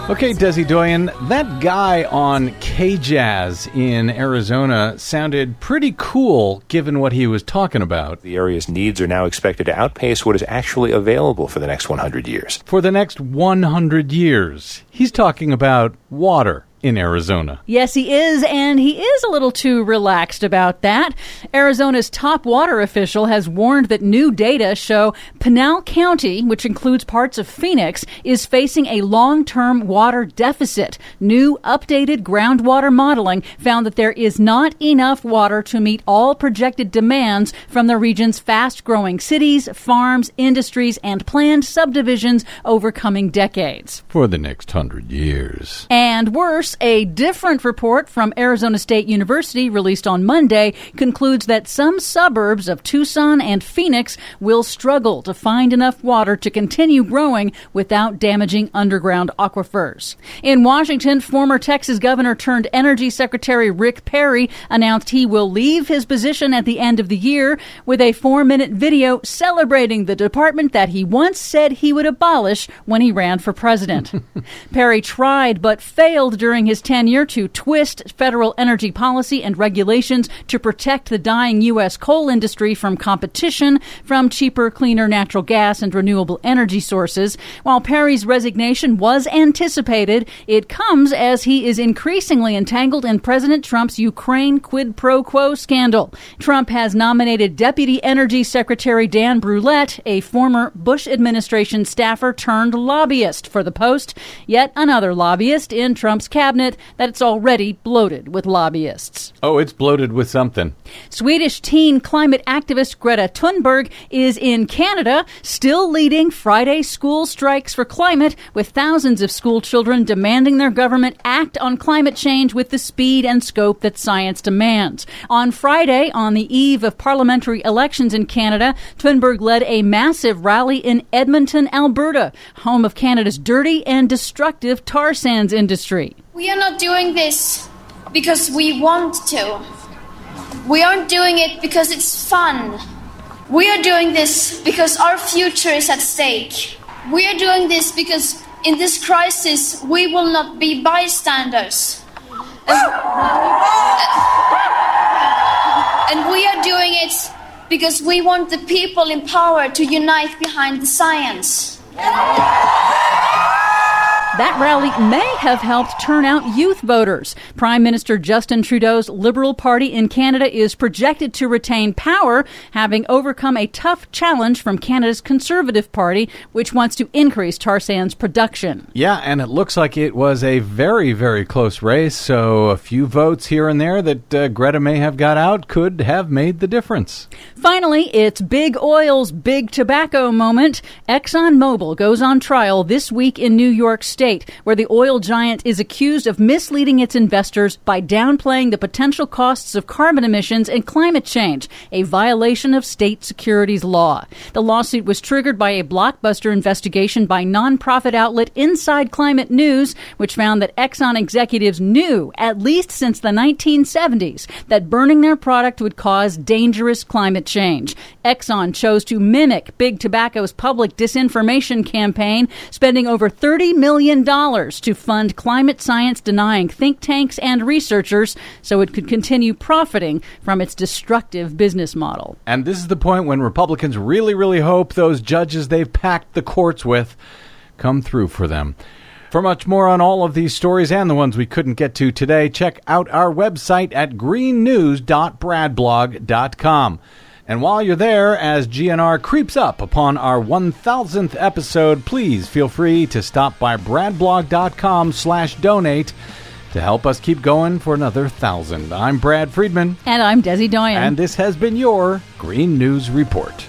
Okay, Desi Doyen, that guy on K-Jazz in Arizona sounded pretty cool given what he was talking about. The area's needs are now expected to outpace what is actually available for the next 100 years. For the next 100 years, he's talking about water in Arizona. Yes, he is, and he is a little too relaxed about that. Arizona's top water official has warned that new data show Pinal County, which includes parts of Phoenix, is facing a long term water deficit. New updated groundwater modeling found that there is not enough water to meet all projected demands from the region's fast growing cities, farms, industries, and planned subdivisions over coming decades. For the next hundred years. And worse, a different report from Arizona State University released on Monday concludes that some suburbs of Tucson and Phoenix will struggle to find enough water to continue growing without damaging underground aquifers. In Washington, former Texas Governor turned Energy Secretary Rick Perry announced he will leave his position at the end of the year with a four minute video celebrating the department that he once said he would abolish when he ran for president. *laughs* Perry tried but failed during his tenure to twist federal energy policy and regulations to protect the dying U.S. coal industry from competition from cheaper, cleaner natural gas and renewable energy sources. While Perry's resignation was anticipated, it comes as he is increasingly entangled in President Trump's Ukraine quid pro quo scandal. Trump has nominated Deputy Energy Secretary Dan Brouillette, a former Bush administration staffer turned lobbyist, for the post, yet another lobbyist in Trump's cabinet cabinet that it's already bloated with lobbyists. Oh, it's bloated with something. Swedish teen climate activist Greta Thunberg is in Canada, still leading Friday school strikes for climate, with thousands of school children demanding their government act on climate change with the speed and scope that science demands. On Friday, on the eve of parliamentary elections in Canada, Thunberg led a massive rally in Edmonton, Alberta, home of Canada's dirty and destructive tar sands industry. We are not doing this because we want to. We aren't doing it because it's fun. We are doing this because our future is at stake. We are doing this because in this crisis we will not be bystanders. And, we are doing it because we want the people in power to unite behind the science. That rally may have helped turn out youth voters. Prime Minister Justin Trudeau's Liberal Party in Canada is projected to retain power, having overcome a tough challenge from Canada's Conservative Party, which wants to increase tar sands production. Yeah, and it looks like it was a very, very close race, so a few votes here and there that uh, Greta may have got out could have made the difference. Finally, it's Big Oil's big tobacco moment. ExxonMobil goes on trial this week in New York State, where the oil giant is accused of misleading its investors by downplaying the potential costs of carbon emissions and climate change, a violation of state securities law. The lawsuit was triggered by a blockbuster investigation by nonprofit outlet Inside Climate News, which found that Exxon executives knew, at least since the 1970s, that burning their product would cause dangerous climate change. Exxon chose to mimic Big Tobacco's public disinformation campaign, spending over $30 million to fund climate science denying think tanks and researchers so it could continue profiting from its destructive business model. And this is the point when Republicans really, really hope those judges they've packed the courts with come through for them. For much more on all of these stories and the ones we couldn't get to today, check out our website at greennews.bradblog.com. And while you're there, as GNR creeps up upon our 1000th episode, please feel free to stop by bradblog.com slash donate to help us keep going for another thousand. I'm Brad Friedman. And I'm Desi Doyen. And this has been your Green News Report.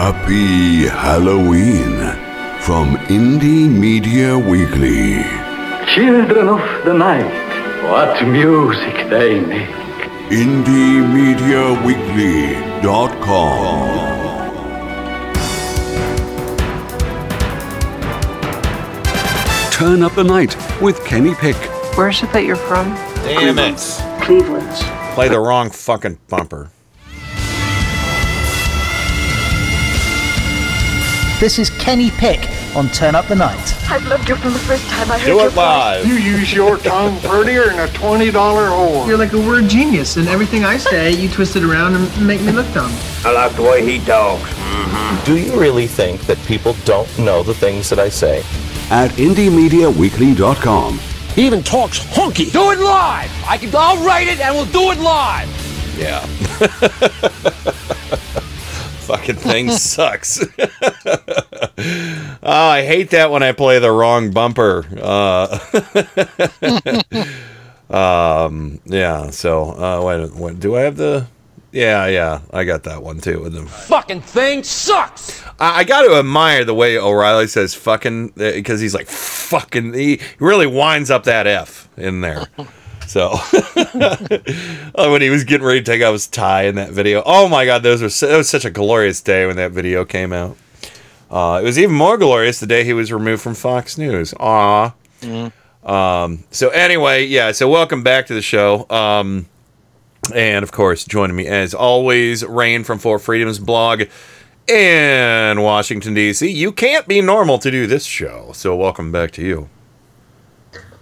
Happy Halloween from Indie Media Weekly. Children of the night, what music they make. IndieMediaWeekly.com. Turn Up the Night with Kenny Pick. Where is it that you're from? Damn it. Cleveland. Play the wrong fucking bumper. This is Kenny Pick on Turn Up the Night. I've loved you from the first time I heard Do your it live. You use your tongue prettier than a $20 whore. You're like a word genius, and everything I say, you twist it around and make me look dumb. I like the way he talks. Mm-hmm. Do you really think that people don't know the things that I say? At IndieMediaWeekly.com. He even talks honky. Do it live. I can. I'll write it, and we'll do it live. Yeah. *laughs* *laughs* Fucking thing *laughs* sucks. *laughs* oh, I hate that when I play the wrong bumper. Uh, *laughs* um, yeah. So, uh, wait, wait, do I have the? Yeah, yeah, I got that one too with the Fucking thing sucks. I, I got to admire the way O'Reilly says "fucking" because he's like "fucking." He really winds up that F in there. So oh, *laughs* when he was getting ready to take off his tie in that video, oh my god, those were so, it was such a glorious day when that video came out. Uh, it was even more glorious the day he was removed from Fox News. Aw. Um, so anyway, yeah. So welcome back to the show. Um, and of course, joining me as always, Rain from Four Freedoms blog in Washington D.C. You can't be normal to do this show, so welcome back to you.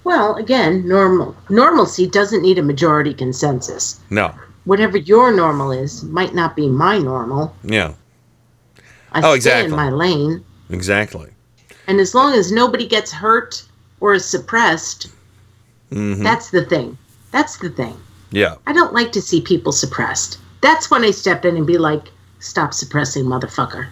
Well, again, normal normalcy doesn't need a majority consensus. No. Whatever your normal is might not be my normal. Yeah. I Oh, stay exactly. in my lane. Exactly. And as long as nobody gets hurt or is suppressed, Mhm. that's the thing. That's the thing. yeah. I don't like to see people suppressed. That's when I step in and be like, stop suppressing, motherfucker.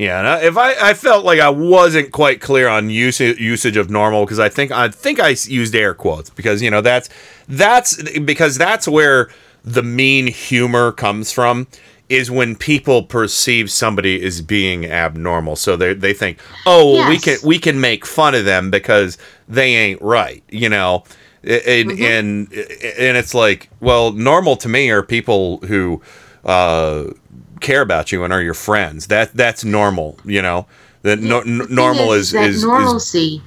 Yeah, if I, I felt like I wasn't quite clear on usage usage of normal because I think I think I used air quotes because you know that's that's because that's where the mean humor comes from is when people perceive somebody as being abnormal. So they they think, "Oh, well, we can we can make fun of them because they ain't right," you know. And and and it's like, well, normal to me are people who uh care about you and are your friends. That that's normal, you know. That no, n- normal is is, is normalcy.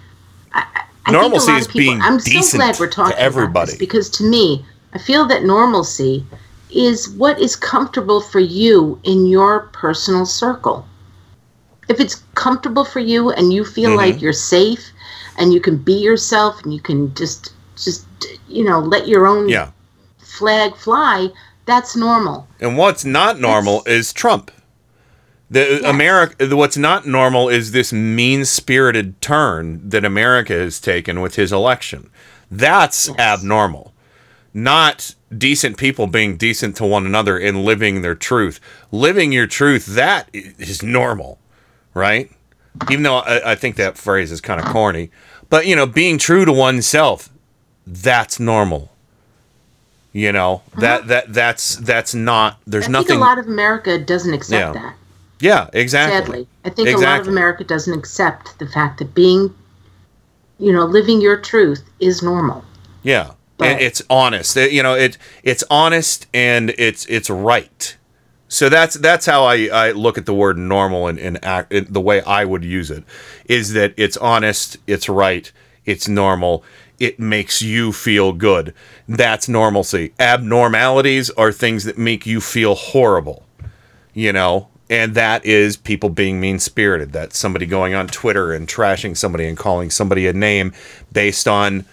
I, I think a Normalcy is being I'm so decent glad we're talking to everybody. because to me, I feel that normalcy is what is comfortable for you in your personal circle. If it's comfortable for you and you feel Mhm. like you're safe and you can be yourself and you can just just you know let your own yeah. flag fly, that's normal. And what's not normal is Trump. The America what's not normal is this mean-spirited turn that America has taken with his election. That's abnormal. Not decent people being decent to one another and living their truth. Living your truth that is normal, right? Even though I, I think that phrase is kind of corny, but you know, being true to oneself, that's normal. You know uh-huh. that that that's that's not. There's I nothing. think a lot of America doesn't accept Yeah. that. Yeah, exactly. Sadly, I think a lot of America doesn't accept the fact that being, you know, living your truth is normal. Yeah, and it's honest. It- you know, it it's honest and it's it's right. So that's that's how I, I look at the word normal and, and act the way I would use it is that it's honest, it's right, it's normal, it makes you feel good. That's normalcy. Abnormalities are things that make you feel horrible. You know, and that is people being mean spirited. That's somebody going on Twitter and trashing somebody and calling somebody a name based on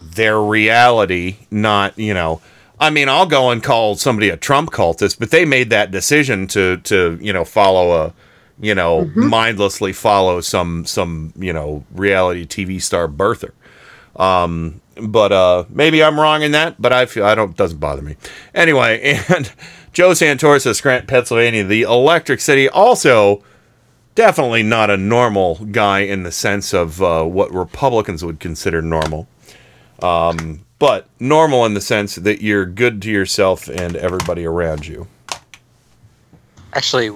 their reality, not, you know, I mean, I'll go and call somebody a Trump cultist, but they made that decision to to, you know, follow a you know, mm-hmm. mindlessly follow some some, you know, reality TV star birther. Um but uh maybe I'm wrong in that, but I feel I don't doesn't bother me. Anyway, *laughs* and Joe Santoris of Scranton, Pennsylvania, the Electric City also definitely not a normal guy in the sense of uh, what Republicans would consider normal. Um, but normal in the sense that you're good to yourself and everybody around you. Actually,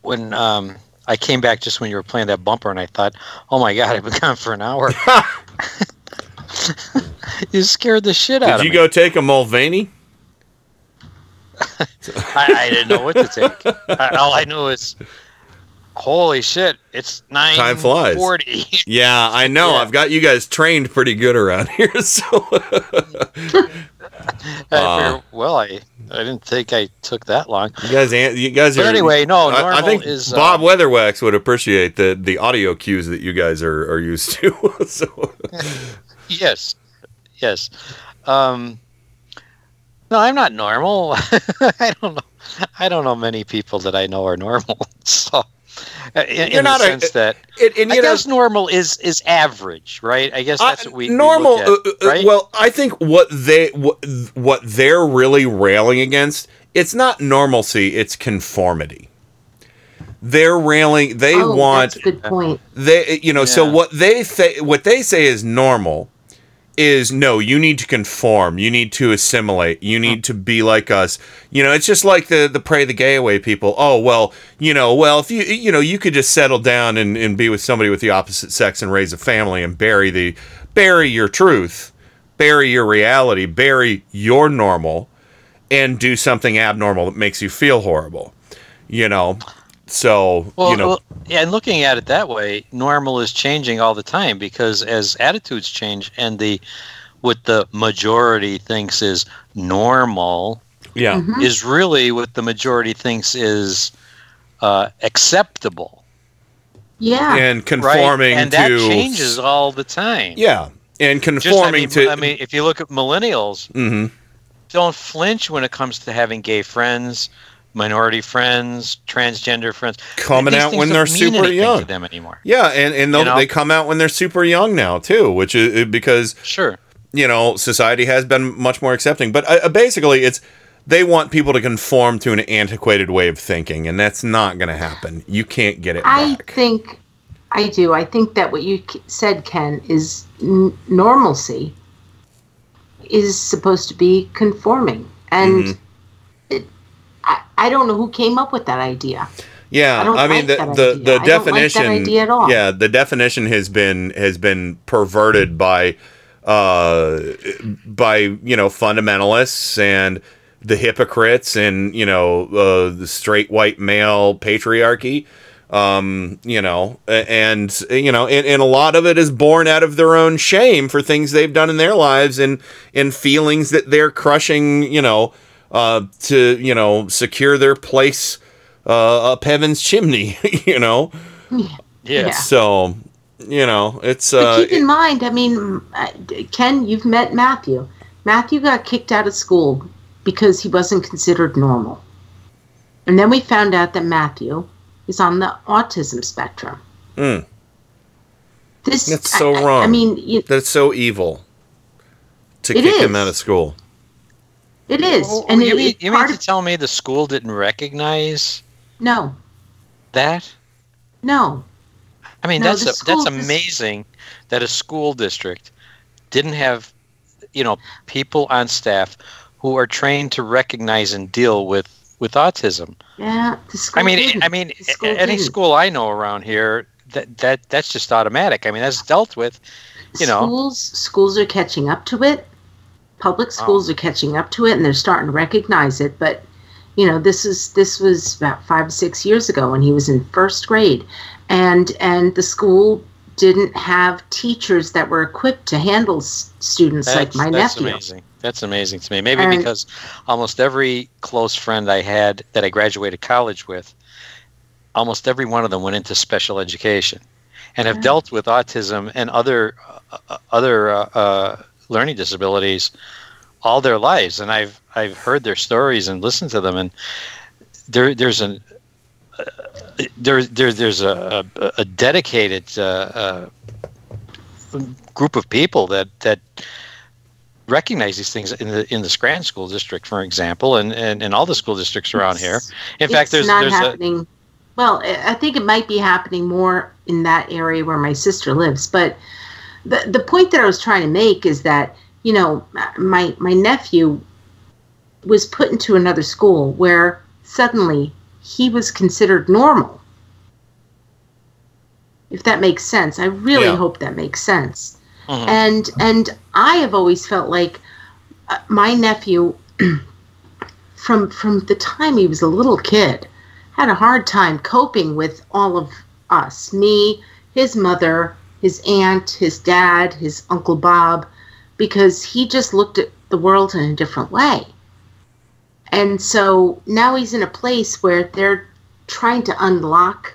when um, I came back just when you were playing that bumper, and I thought, "Oh my god, I've been gone for an hour." *laughs* *laughs* you scared the shit out Did of me. Did you go take a Mulvaney? I, I didn't know what to take. I, all I knew is, holy shit, it's nine Time flies. forty. Yeah, I know. I've got you guys trained pretty good around *laughs* here. So, Uh, well, I I didn't think I took that long. you guys, you guys But are. anyway, no, I, I think is, uh, Bob Weatherwax would appreciate the the audio cues that you guys are, are used to. *laughs* so, Yes, yes. Um, no, I'm not normal. *laughs* I don't know. I don't know many people that I know are normal. *laughs* So, uh, in, You're in not the a- sense that and I you know- guess normal is is average, right? I guess that's what we we normal look at, uh, uh, right? well i think what they what, what they're really railing against it's not normalcy it's conformity they're railing they oh, want that's a good point. they you know so what they say what they say is normal is no you need to conform. You need to assimilate. You need to be like us. You know it's just like the the pray the gay away people. Oh well you know well if you you know you could just settle down and, and be with somebody with the opposite sex and raise a family and bury the bury your truth bury your reality bury your normal and do something abnormal that makes you feel horrible you know so Well, you know well, yeah, and looking at it that way, normal is changing all the time because as attitudes change and the what the majority thinks is normal yeah is really what the majority thinks is uh, acceptable. Yeah. and right? conforming and to that changes all the time. Yeah, and Just, I conforming mean, to. I mean, if you look at millennials, Mhm. don't flinch when it comes to having gay friends. Minority friends, transgender friends Coming out when they're super young. to them anymore. Yeah, and and they'll- You know? they come out when they're super young now too, which is because sure, you know, society has been much more accepting. But uh, basically, it's they want people to conform to an antiquated way of thinking, and that's not going to happen. You can't get it I back. think I do. I think that what you said, Ken, is n- normalcy is supposed to be conforming, and Mhm. I, I don't know who came up with that idea. Yeah, I I, mean like the the, the I don't like that definition. idea at all. Yeah, the definition has been has been perverted by uh by you know fundamentalists and the hypocrites and you know uh, the straight white male patriarchy. Um, you know, and you know, and, and a lot of it is born out of their own shame for things they've done in their lives and and feelings that they're crushing. You know, uh, to you know secure their place uh, up heaven's chimney. *laughs* You know, Yeah. So you know, it's But uh, keep in mind, I mean, uh, Ken, you've met Matthew. Matthew got kicked out of school because he wasn't considered normal. And then we found out that Matthew is on the autism spectrum. mm, This that's so I- I- wrong. I mean, you, that's so evil to It kick him out of school. It oh, is. Oh, and you it, mean, you mean to of, tell me the school didn't recognize no, that? no. I mean, No, that's a, that's amazing that a school district didn't have, you know, people on staff who are trained to recognize and deal with with autism. Yeah, the school I mean, didn't. I mean, school any didn't. school I know around here, that that that's just automatic. I mean, that's dealt with. You know, schools schools are catching up to it. Public Oh. schools are catching up to it, and they're starting to recognize it. But you know, this is this was about five or six years ago when he was in first grade, and and the school didn't have teachers that were equipped to handle s- students like That's, my that's nephew. amazing. That's amazing to me. Maybe And- because almost every close friend I had that I graduated college with, almost every one of them went into special education, and have Yeah. dealt with autism and other uh, other uh, uh, learning disabilities all their lives. And I've I've heard their stories and listened to them, and there there's an uh, there, there there's a, a, a dedicated uh, uh, group of people that that recognize these things in the in the Scranton School District, for example, and and, and all the school districts around here. In fact, it's there's not there's a happening. well, I I think it might be happening more in that area where my sister lives. But the the point that I was trying to make is that you know my my nephew was put into another school where suddenly he was considered normal. If that makes sense, I really Yeah. hope that makes sense. Mhm. And and I have always felt like uh, my nephew *clears throat* from from the time he was a little kid had a hard time coping with all of us me his mother his aunt his dad his uncle bob because he just looked at the world in a different way and so now he's in a place where they're trying to unlock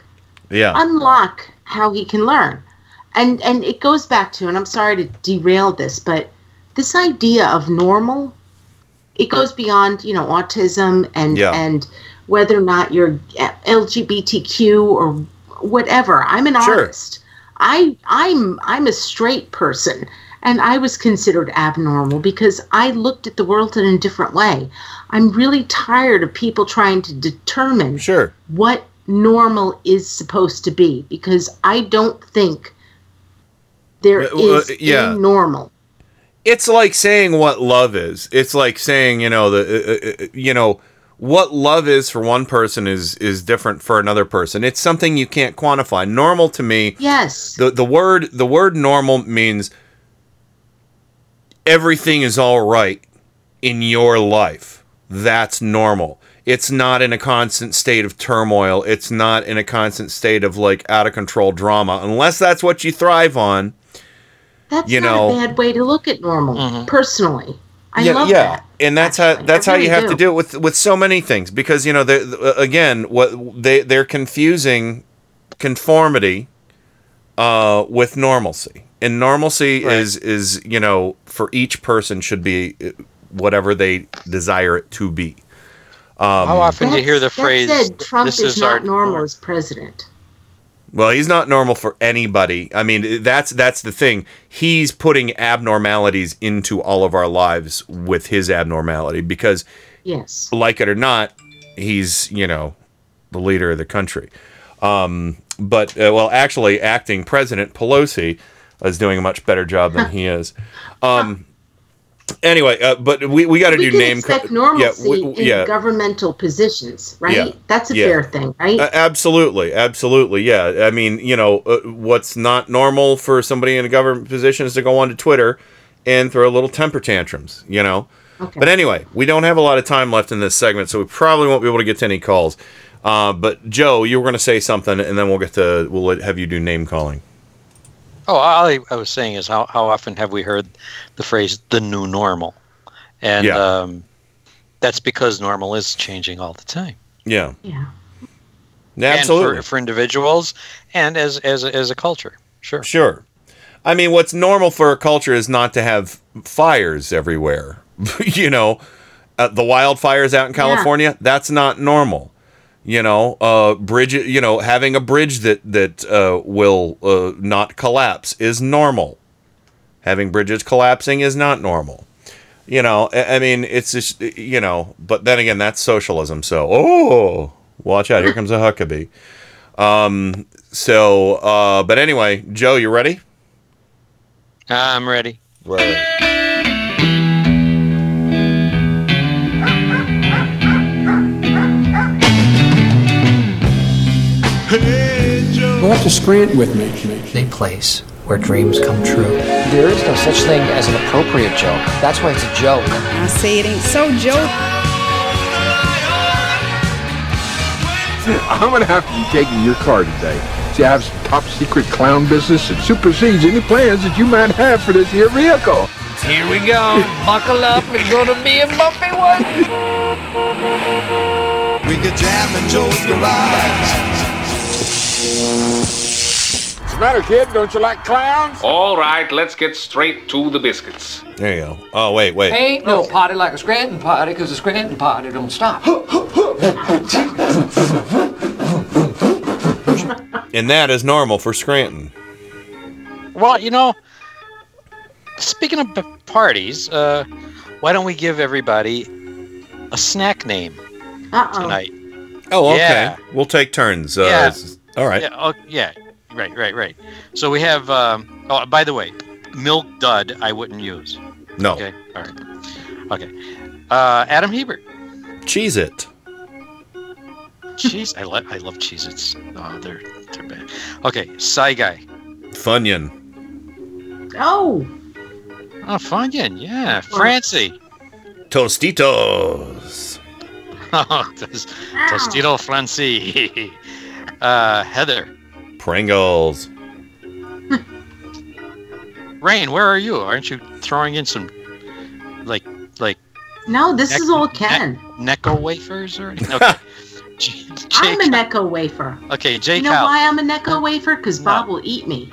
Yeah. unlock how he can learn and and it goes back to and i'm sorry to derail this but this idea of normal it goes beyond you know autism and Yeah. and whether or not you're lgbtq or whatever i'm an Sure. artist i i'm i'm a straight person and i was considered abnormal because i looked at the world in a different way i'm really tired of people trying to determine sure what normal is supposed to be because i don't think there Uh, well, is yeah. a normal it's like saying what love is. It's like saying, you know, the uh, uh, you know, what love is for one person is is different for another person. It's something you can't quantify. Normal to me, yes the the word the word normal means everything is all right in your life. That's normal. It's not in a constant state of turmoil. It's not in a constant state of like out of control drama. Unless that's what you thrive on. that's you not know- a bad way to look at normal mm-hmm. personally i yeah, love yeah. that and that's how that's how really you have to do. do it with with so many things because you know they again what they they're confusing conformity uh with normalcy and normalcy is is you know for each person should be uh, whatever they desire it to be Um, How often do you hear the phrase, said, Trump "This is, is our not normal as president. Well, he's not normal for anybody. I mean, that's that's the thing. He's putting abnormalities into all of our lives with his abnormality because, Yes. like it or not, he's you know the leader of the country. Um, but uh, well, actually, acting President Pelosi is doing a much better job than *laughs* he is. Um, anyway, uh, but we, we got to do name. co- expect normalcy yeah, we- in yeah. governmental positions, right? Yeah. That's a Yeah. fair thing, right? Uh, absolutely, absolutely, yeah. I mean, you know, uh, what's not normal for somebody in a government position is to go onto Twitter and throw little temper tantrums, you know. Okay. But anyway, we don't have a lot of time left in this segment, so we probably won't be able to get to any calls. Uh, but Joe, you were going to say something, and then we'll get to we'll have you do name calling. Oh, all I, I was saying is how, how often have we heard the phrase "the new normal," and Yeah. um, that's because normal is changing all the time. Yeah. Yeah. Yeah, And absolutely. for, for individuals and as as a, as a culture. Sure. Sure. I mean, what's normal for a culture is not to have fires everywhere. *laughs* you know, uh, the wildfires out in California, that's not normal. You know, uh, bridge. You know, having a bridge that that uh, will uh, not collapse is normal. Having bridges collapsing is not normal. You know, I, I mean, it's just you know. But then again, that's socialism. So, oh, watch out! Here comes a Huckabee. Um. So, uh, but anyway, Joe, you ready? I'm ready. Right. Go up to Scranton with me. A place where dreams come true. There is no such thing as an appropriate joke. That's why it's a joke. I say it ain't so, Joe. I'm gonna have to be taking your car today. See, I have some top secret clown business that supersedes any plans that you might have for this here vehicle. Here we go. *laughs* Buckle up. It's gonna be a bumpy one. We could jam in Joe's garage. What's the matter, kid? Don't you like clowns? All right, let's get straight to the biscuits. There you go. Oh wait, wait. Ain't no party like a Scranton party, because a Scranton party don't stop. And that is normal for Scranton. Well, you know, speaking of b- parties, uh, why don't we give everybody a snack name Uh-oh. tonight? Oh, okay. Yeah. We'll take turns. Uh, Yeah. s- All right. Yeah, oh, yeah. Right, right, right. So we have. Um, oh, by the way, milk dud I wouldn't use. No. Okay. All right. Okay. Uh, Adam Hebert. Cheez-It. Cheese. I, lo- I love Cheez-Its. Oh, they're they're bad. Okay. Psy guy. Funyun. Oh. Oh, Funyun. Yeah. Francie. Tostitos. *laughs* Oh, Tostito Francie. *laughs* uh, Heather. Pringles. Rain, where are you? Aren't you throwing in some, like, like No, this Neck- is all Ken. Necco wafers or anything? Okay. *laughs* J- I'm a Necco wafer. okay, Jake. You know Cal. why I'm a Necco wafer? Because Bob will eat me.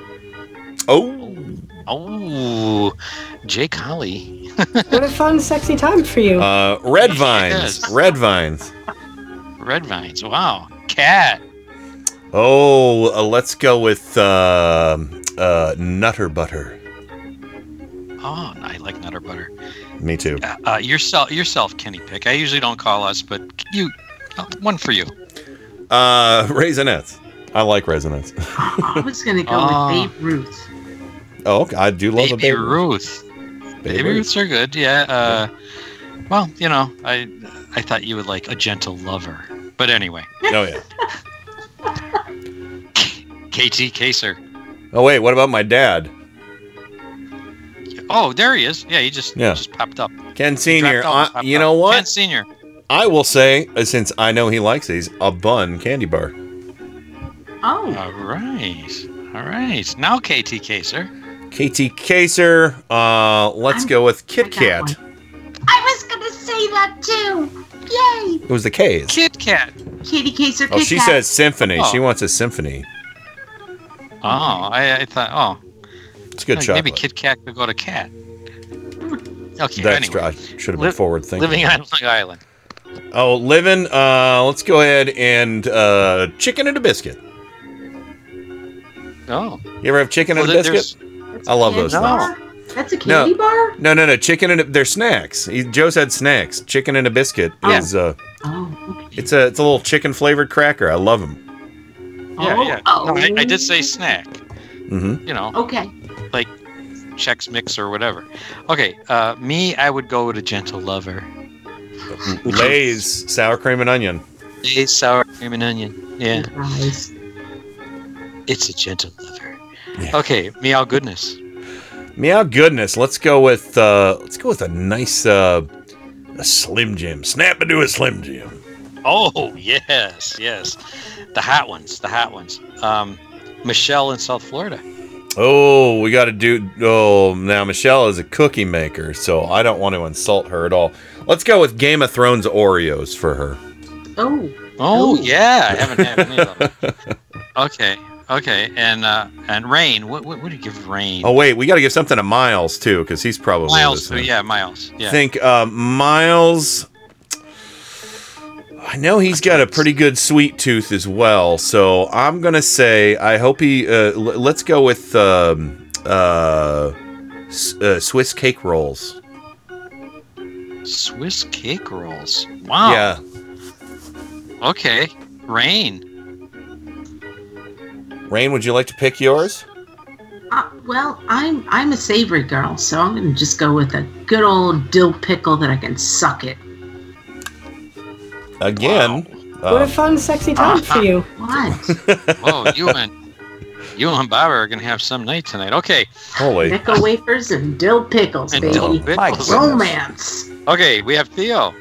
Oh. Oh, Jake Collie. *laughs* What a fun, sexy time for you. Uh, red vines. Yes. Red vines. Red vines. Wow. Cat. Oh, uh, let's go with uh, uh, Nutter Butter. Oh, I like Nutter Butter. Me too. Uh, yourself, yourself, Kenny Pick. I usually don't call us, but you, uh, one for you. Uh, Raisinets. I like Raisinets. *laughs* I was gonna go with Babe Ruth. oh, okay. I do love a Baby baby. Ruth. Baby Ruths are good. Yeah. Uh, well, you know, I, I thought you would like a gentle lover, but anyway. Oh yeah. *laughs* KT Kaser. Oh wait, what about my dad? Oh, there he is. Yeah, he just Yeah. just popped up. Ken Senior. Dropped off, I- you up. know what? Ken Senior. I will say, uh, since I know he likes these, a bun candy bar. Oh. All right. All right. Now KT Kaser. KT Kaser. Uh, let's go with Kit Kat. I was gonna say that too. Yay! It was the K's. Kit Kat. Katie Case or Oh, Kit she Kat. says symphony. Oh. She wants a symphony. Oh, I, I thought. Oh, It's good like chocolate. maybe Kit Kat could go to Cat. Okay. That's anyway. I should have been Li- forward thinking. Living on Long Island. Oh, living. Uh, let's go ahead and uh, chicken and a biscuit. Oh. You ever have chicken and Well, a biscuit? I love those Candy things. That's a candy No. bar? No, no, no. Chicken and a, they're snacks. He, Joe said snacks. Chicken and a biscuit Yeah. is uh, Oh, it's a it's a little chicken flavored cracker. I love them. Yeah, yeah. Oh, No, I, I did say snack. Mm-hmm. You know, Okay. like Chex Mix or whatever. Okay, uh, me, I would go with a gentle lover. Lay's sour cream and onion. Lay's sour cream and onion. Yeah, Surprise. it's a gentle lover. Okay, meow goodness. Meow goodness. Let's go with uh, let's go with a nice uh, a Slim Jim. Snap into a Slim Jim. Oh yes, yes, the hot ones, the hot ones. Um, Michelle in South Florida. Oh, we got to do. Oh, now Michelle is a cookie maker, so I don't want to insult her at all. Let's go with Game of Thrones Oreos for her. Oh. Oh yeah, I haven't had any of them. *laughs* Okay, okay, and uh, and Rain. What what would you give Rain? Oh wait, we got to give something to Miles too, because he's probably Miles. listening. Yeah, Miles. Yeah. think uh, Miles. I know he's got a pretty good sweet tooth as well, so I'm gonna say I hope he. Uh, l- let's go with um, uh, s- uh, Swiss cake rolls. Swiss cake rolls. Wow. Yeah, Okay. Rain. Rain, would you like to pick yours? Uh, well, I'm I'm a savory girl, so I'm gonna just go with a good old dill pickle that I can suck it. Again. What a uh, fun, sexy time for you. *laughs* What? *laughs* Whoa, you and you and Baba are gonna have some night tonight. Okay. Holy. Nickel *laughs* wafers and dill pickles, And baby. dill pickles. Romance. Okay, we have Theo.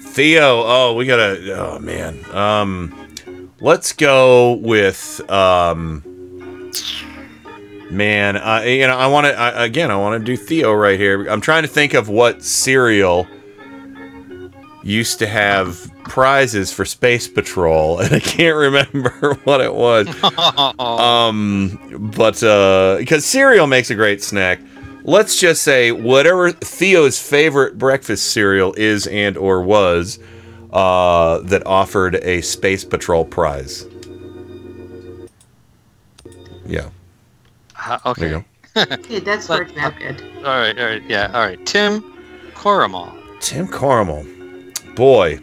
Theo. Oh, we gotta. Oh man. Um, let's go with um. Man, I you know I want to again. I want to do Theo right here. I'm trying to think of what cereal used to have prizes for Space Patrol, *laughs* and I can't remember *laughs* what it was. *laughs* um, but uh, because cereal makes a great snack, let's just say whatever Theo's favorite breakfast cereal is and or was uh, that offered a Space Patrol prize. Yeah. Uh, okay. There you go. Okay, that's working out good. All right, all right, yeah, all right. Tim Coromal. Tim Caramel. Boy.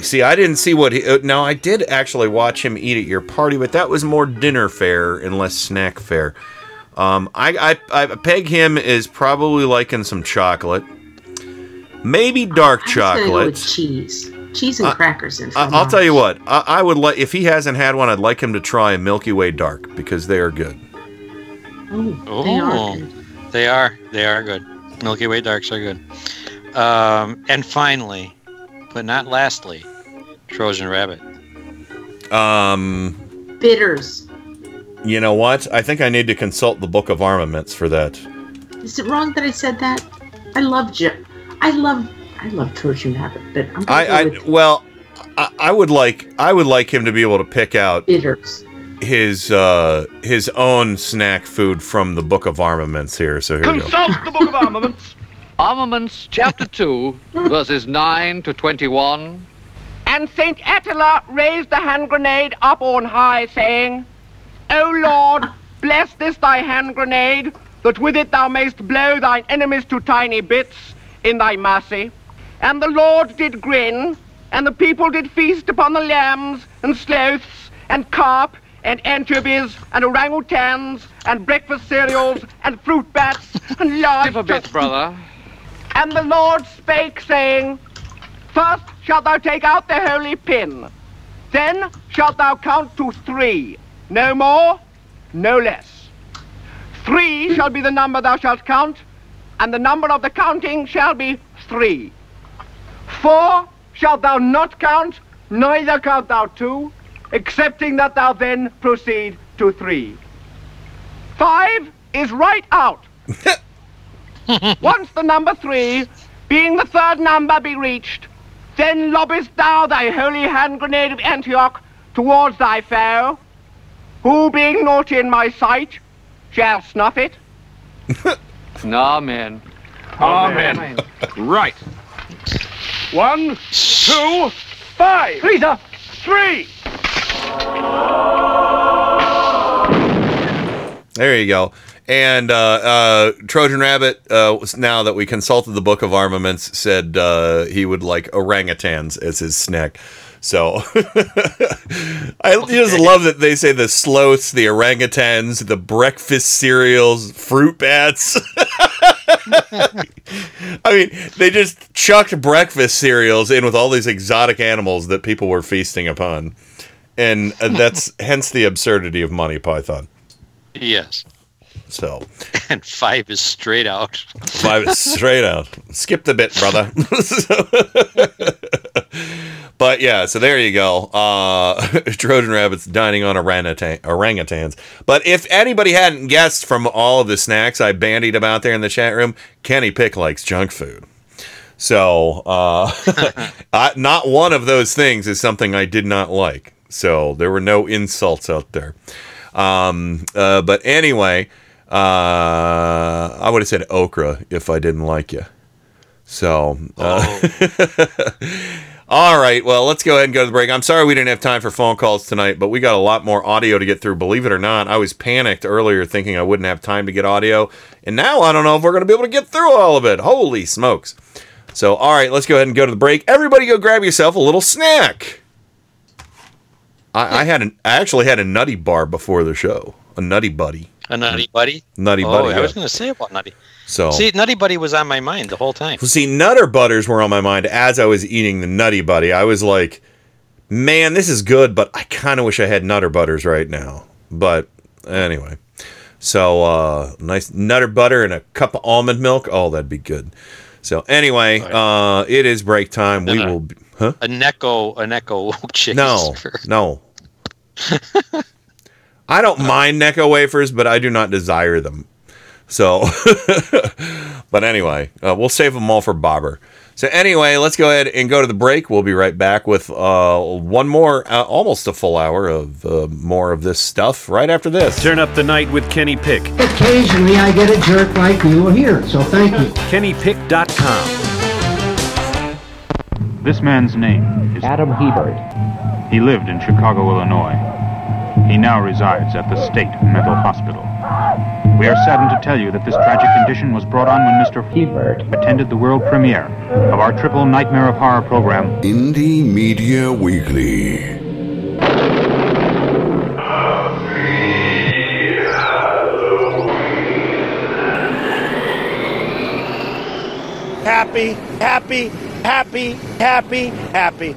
See, I didn't see what he. Uh, now, I did actually watch him eat at your party, but that was more dinner fare and less snack fare. Um, I, I, I peg him as probably liking some chocolate. Maybe dark I'm just go chocolate. with cheese, cheese and Uh, crackers and. I, I'll tell you what. I, I would like if he hasn't had one. I'd like him to try a Milky Way Dark because they are good. Oh, they are Oh, good. they are. They are good. Milky Way Darks are good. Um, and finally, but not lastly, Trojan Rabbit. Um, Bitters. you know what? I think I need to consult the Book of Armaments for that. Is it wrong that I said that? I love Joe. I love. I love Trojan Rabbit, but I'm gonna I, I with well, I, I would like I would like him to be able to pick out bitters. his uh his own snack food from the Book of Armaments here. So here we go. Consult the Book of Armaments. Armaments, chapter *laughs* 2, verses 9 to 21. And Saint Attila raised the hand grenade up on high, saying, O Lord, bless this thy hand grenade, that with it thou mayst blow thine enemies to tiny bits in thy mercy. And the Lord did grin, and the people did feast upon the lambs, and sloths, and carp, and anchovies, and orangutans, and breakfast cereals, and fruit bats, and large... Give a bit, brother. And the Lord spake, saying, First shalt thou take out the holy pin, then shalt thou count to three, no more, no less. Three shall be the number thou shalt count, and the number of the counting shall be three. Four shalt thou not count, neither count thou two, excepting that thou then proceed to three. Five is right out. *laughs* *laughs* Once the number three, being the third number, be reached, then lobbest thou thy holy hand grenade of Antioch towards thy foe, who, being not in my sight, shall snuff it. *laughs* Amen. Amen. Right. One, two, five. Lisa, three. There you go. And uh, uh, Trojan Rabbit, uh, now that we consulted the Book of Armaments, said uh, he would like orangutans as his snack. So *laughs* I just love that they say the sloths, the orangutans, the breakfast cereals, fruit bats. *laughs* I mean, they just chucked breakfast cereals in with all these exotic animals that people were feasting upon. And uh, that's *laughs* hence the absurdity of Monty Python. Yes. So *laughs* And five is straight out. Five is straight out. Skip the bit, brother. *laughs* but yeah, so there you go. Uh, *laughs* Trojan rabbits dining on orangutan- orangutans. But if anybody hadn't guessed from all of the snacks I bandied about there in the chat room, Kenny Pick likes junk food. So uh, I, not one of those things is something I did not like. So there were no insults out there. Um, uh, but anyway, uh, I would have said okra if I didn't like you. So, uh, *laughs* all right. Well, let's go ahead and go to the break. I'm sorry we didn't have time for phone calls tonight, but we got a lot more audio to get through. Believe it or not, I was panicked earlier thinking I wouldn't have time to get audio, and now I don't know if we're going to be able to get through all of it. Holy smokes! So, all right, let's go ahead and go to the break. Everybody, go grab yourself a little snack. I, I had an, I actually had a nutty bar before the show, a nutty buddy. A Nutty Buddy? Nutty oh, Buddy, I yeah. was going to say about Nutty. So See, Nutty Buddy was on my mind the whole time. Well, see, Nutter Butters were on my mind as I was eating the Nutty Buddy. I was like, man, this is good, but I kind of wish I had Nutter Butters right now. But anyway, so uh, nice Nutter Butter and a cup of almond milk. Oh, that'd be good. So anyway, uh, it is break time. We No, no. will, be, huh? A Necco, a Necco *laughs* chaser. No, no. *laughs* I don't mind Necco wafers, but I do not desire them. So, *laughs* but anyway, uh, we'll save them all for Bobber. So anyway, let's go ahead and go to the break. We'll be right back with uh, one more, uh, almost a full hour of uh, more of this stuff right after this. Turn up the night with Kenny Pick. Occasionally I get a jerk like you here, so thank you. KennyPick.com. This man's name is Adam Hebert. He lived in Chicago, Illinois. He now resides at the State Mental Hospital. We are saddened to tell you that this tragic condition was brought on when Mr. Hebert attended the world premiere of our triple Nightmare of Horror program, Indie Media Weekly. Happy, happy, happy, happy, happy.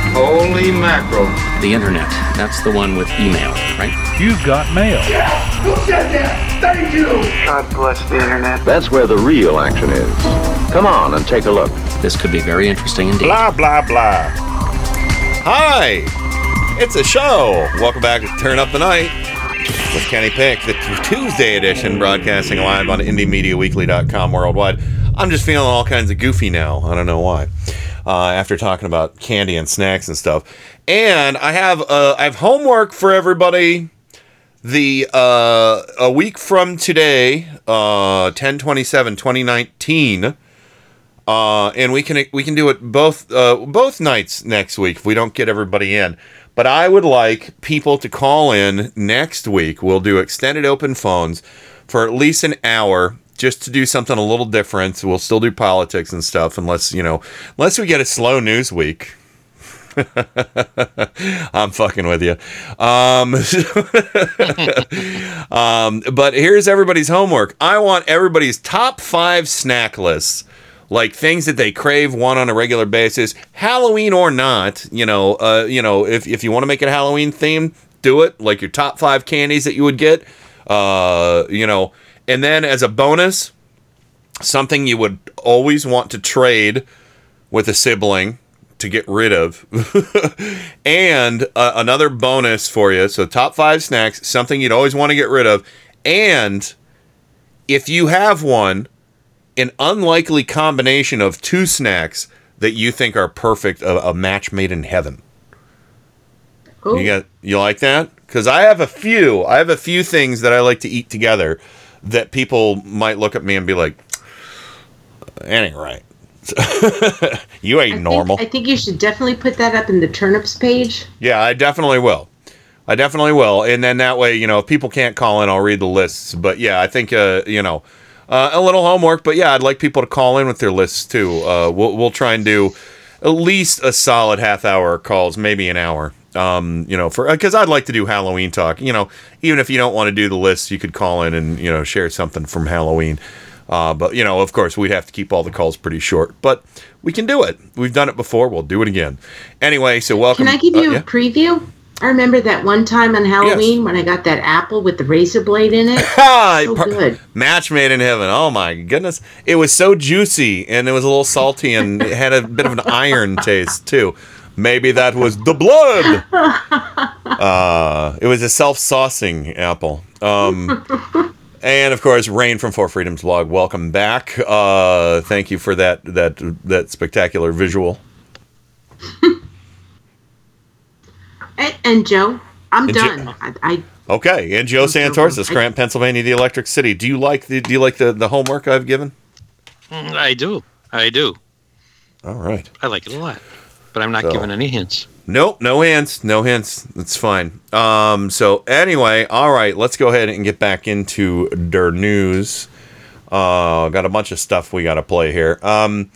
Holy mackerel. The internet. That's the one with email, right? You've got mail. Yes, Who said that? Thank you. God bless the internet. That's where the real action is. Come on and take a look. This could be very interesting indeed. Blah, blah, blah. Hi, it's a show. Welcome back to Turn Up the Night with Kenny Pick, the t- Tuesday edition, broadcasting live on IndieMediaWeekly.com worldwide. I'm just feeling all kinds of goofy now. I don't know why. Uh, after talking about candy and snacks and stuff, and I have uh, I have homework for everybody. The uh, a week from today, uh, 1027 2019 uh, and we can we can do it both uh, both nights next week if we don't get everybody in. But I would like people to call in next week. We'll do extended open phones for at least an hour just to do something a little different. We'll still do politics and stuff unless, you know, unless we get a slow news week. *laughs* I'm fucking with you. Um, *laughs* um, but here's everybody's homework. I want everybody's top five snack lists like things that they crave one on a regular basis halloween or not you know uh, you know if, if you want to make it halloween theme do it like your top five candies that you would get uh, you know and then as a bonus something you would always want to trade with a sibling to get rid of. *laughs* and uh, another bonus for you. So, top five snacks, something you'd always want to get rid of. And if you have one, an unlikely combination of two snacks that you think are perfect, a, a match made in heaven. You got you like that? Because I have a few. I have a few things that I like to eat together that people might look at me and be like, "That ain't right." *laughs* you ain't I think- normal. I think you should definitely put that up in the turnips page. Yeah, I definitely will. I definitely will. And then that way, you know, if people can't call in, I'll read the lists. But yeah, I think, uh, you know, uh, a little homework. But yeah, I'd like people to call in with their lists too. Uh, we'll, we'll try and do at least a solid half hour calls, maybe an hour. Um, you know, for because I'd like to do Halloween talk. You know, even if you don't want to do the list, you could call in and you know share something from Halloween. Uh, but you know, of course, we'd have to keep all the calls pretty short. But we can do it. We've done it before. We'll do it again. Anyway, so welcome. Can I give you uh, a preview? I remember that one time on Halloween when I got that apple with the razor blade in it. *laughs* So par- good. Match made in heaven. Oh my goodness. It was so juicy and it was a little salty and it had a bit of an iron taste too. Maybe that was the blood. *laughs* Uh, it was a self saucing apple. Um, and of course, Rain from Four Freedoms blog. Welcome back. Uh, thank you for that that that spectacular visual. *laughs* And, and Joe, I'm And Jo- done. I, I Okay, and Joe Santos, of Scranton, Pennsylvania, the Electric City. Do you like the Do you like the the homework I've given? Mm, I do. I do. All right. I like it a lot. But I'm not So- giving any hints. Nope, no hints, no hints. That's fine. Um, so anyway, all right, let's go ahead and get back into der news. Uh, got a bunch of stuff we got to play here. Um,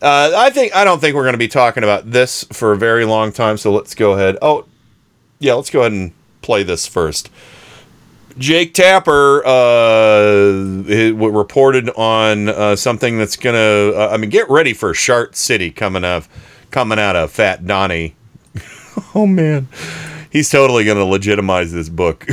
uh, I think I don't think we're going to be talking about this for a very long time. So let's go ahead. Oh, yeah, let's go ahead and play this first. Jake Tapper uh, reported on uh, something that's gonna. Uh, I mean, get ready for Shart City coming up, coming out of Fat Donnie. *laughs* oh man, he's totally gonna legitimize this book. *laughs*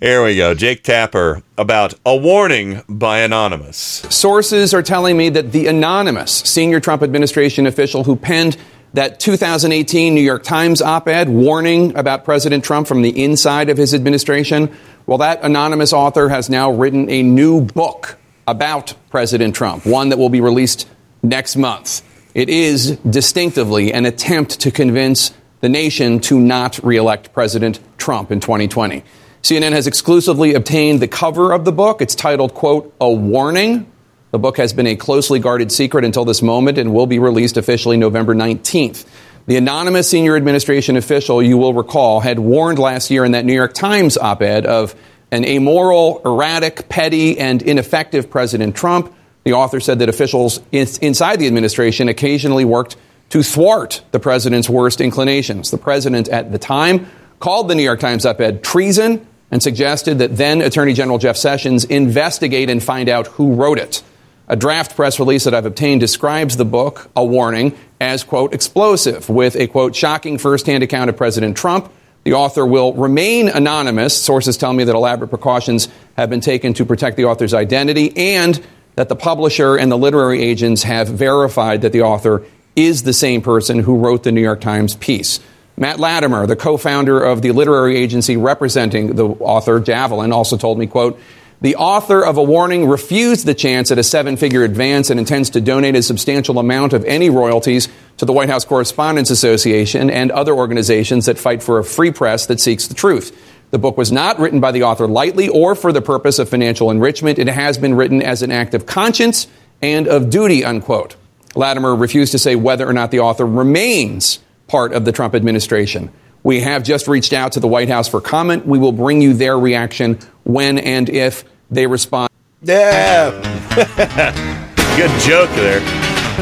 Here we go. Jake Tapper about a warning by anonymous. Sources are telling me that the anonymous senior Trump administration official who penned that 2018 New York Times op ed warning about President Trump from the inside of his administration, well, that anonymous author has now written a new book about President Trump, one that will be released next month. It is distinctively an attempt to convince the nation to not reelect President Trump in 2020. CNN has exclusively obtained the cover of the book. It's titled, quote, A Warning. The book has been a closely guarded secret until this moment and will be released officially November 19th. The anonymous senior administration official, you will recall, had warned last year in that New York Times op ed of an amoral, erratic, petty, and ineffective President Trump. The author said that officials inside the administration occasionally worked to thwart the president's worst inclinations. The president at the time called the New York Times op ed treason and suggested that then Attorney General Jeff Sessions investigate and find out who wrote it. A draft press release that I've obtained describes the book, A Warning, as, quote, explosive, with a, quote, shocking firsthand account of President Trump. The author will remain anonymous. Sources tell me that elaborate precautions have been taken to protect the author's identity and that the publisher and the literary agents have verified that the author is the same person who wrote the New York Times piece. Matt Latimer, the co-founder of the literary agency representing the author, Javelin, also told me, quote, the author of A Warning refused the chance at a seven figure advance and intends to donate a substantial amount of any royalties to the White House Correspondents Association and other organizations that fight for a free press that seeks the truth. The book was not written by the author lightly or for the purpose of financial enrichment. It has been written as an act of conscience and of duty, unquote. Latimer refused to say whether or not the author remains part of the Trump administration. We have just reached out to the White House for comment. We will bring you their reaction when and if they respond. Yeah. *laughs* Good joke there.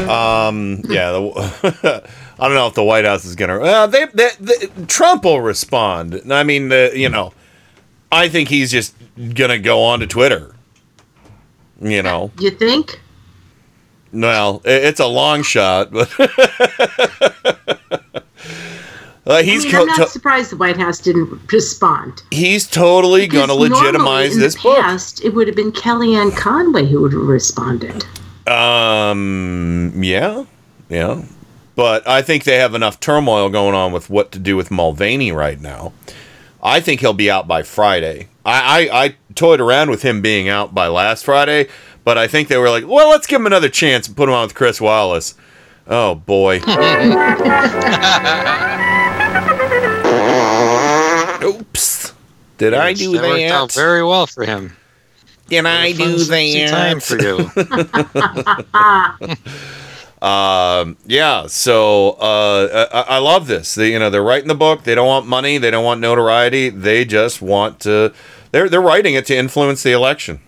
Um, yeah, the, *laughs* I don't know if the White House is gonna. Well, they, they, they Trump will respond. I mean, the you know, I think he's just gonna go on to Twitter. You know, You think? well, it, it's a long shot, but *laughs* uh, he's I mean, I'm not to- surprised the White House didn't respond. he's totally gonna normally legitimize in this the book. past, It would have been Kellyanne Conway who would have responded. Um, yeah, yeah. But I think they have enough turmoil going on with what to do with Mulvaney right now. I think he'll be out by Friday. I, I, I toyed around with him being out by last Friday, but I think they were like, well, let's give him another chance and put him on with Chris Wallace. Oh, boy. *laughs* Oops. Did I do that? Worked out very well for him. Can I do Sexy time for you. *laughs* *laughs* Um, yeah, so uh, I, I love this. They, you know, they're writing the book. They don't want money. They don't want notoriety. They just want to. They're they're writing it to influence the election.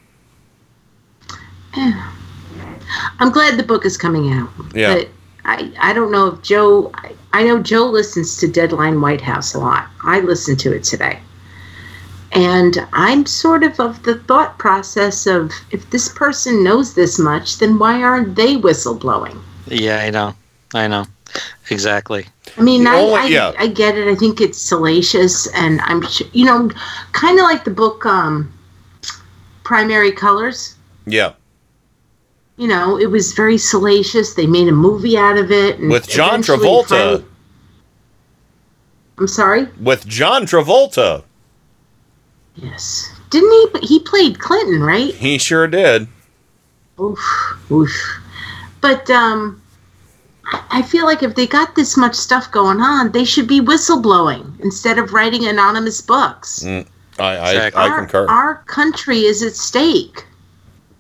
I'm glad the book is coming out. Yeah. But I, I don't know if Joe, I, I know Joe listens to Deadline White House a lot. I listened to it today. And I'm sort of of the thought process of if this person knows this much, then why aren't they whistleblowing? Yeah, I know. I know. Exactly. I mean, I, only- I, yeah. I get it. I think it's salacious, and I'm sure, you know, kind of like the book um, Primary Colors. Yeah, You know, it was very salacious. They made a movie out of it. And with John eventually Travolta. finally- I'm sorry? With John Travolta. Yes. Didn't he? He played Clinton, right? He sure did. Oof, oof. But um, I- I feel like if they got this much stuff going on, they should be whistleblowing instead of writing anonymous books. Mm, I I, I our, concur. Our country is at stake.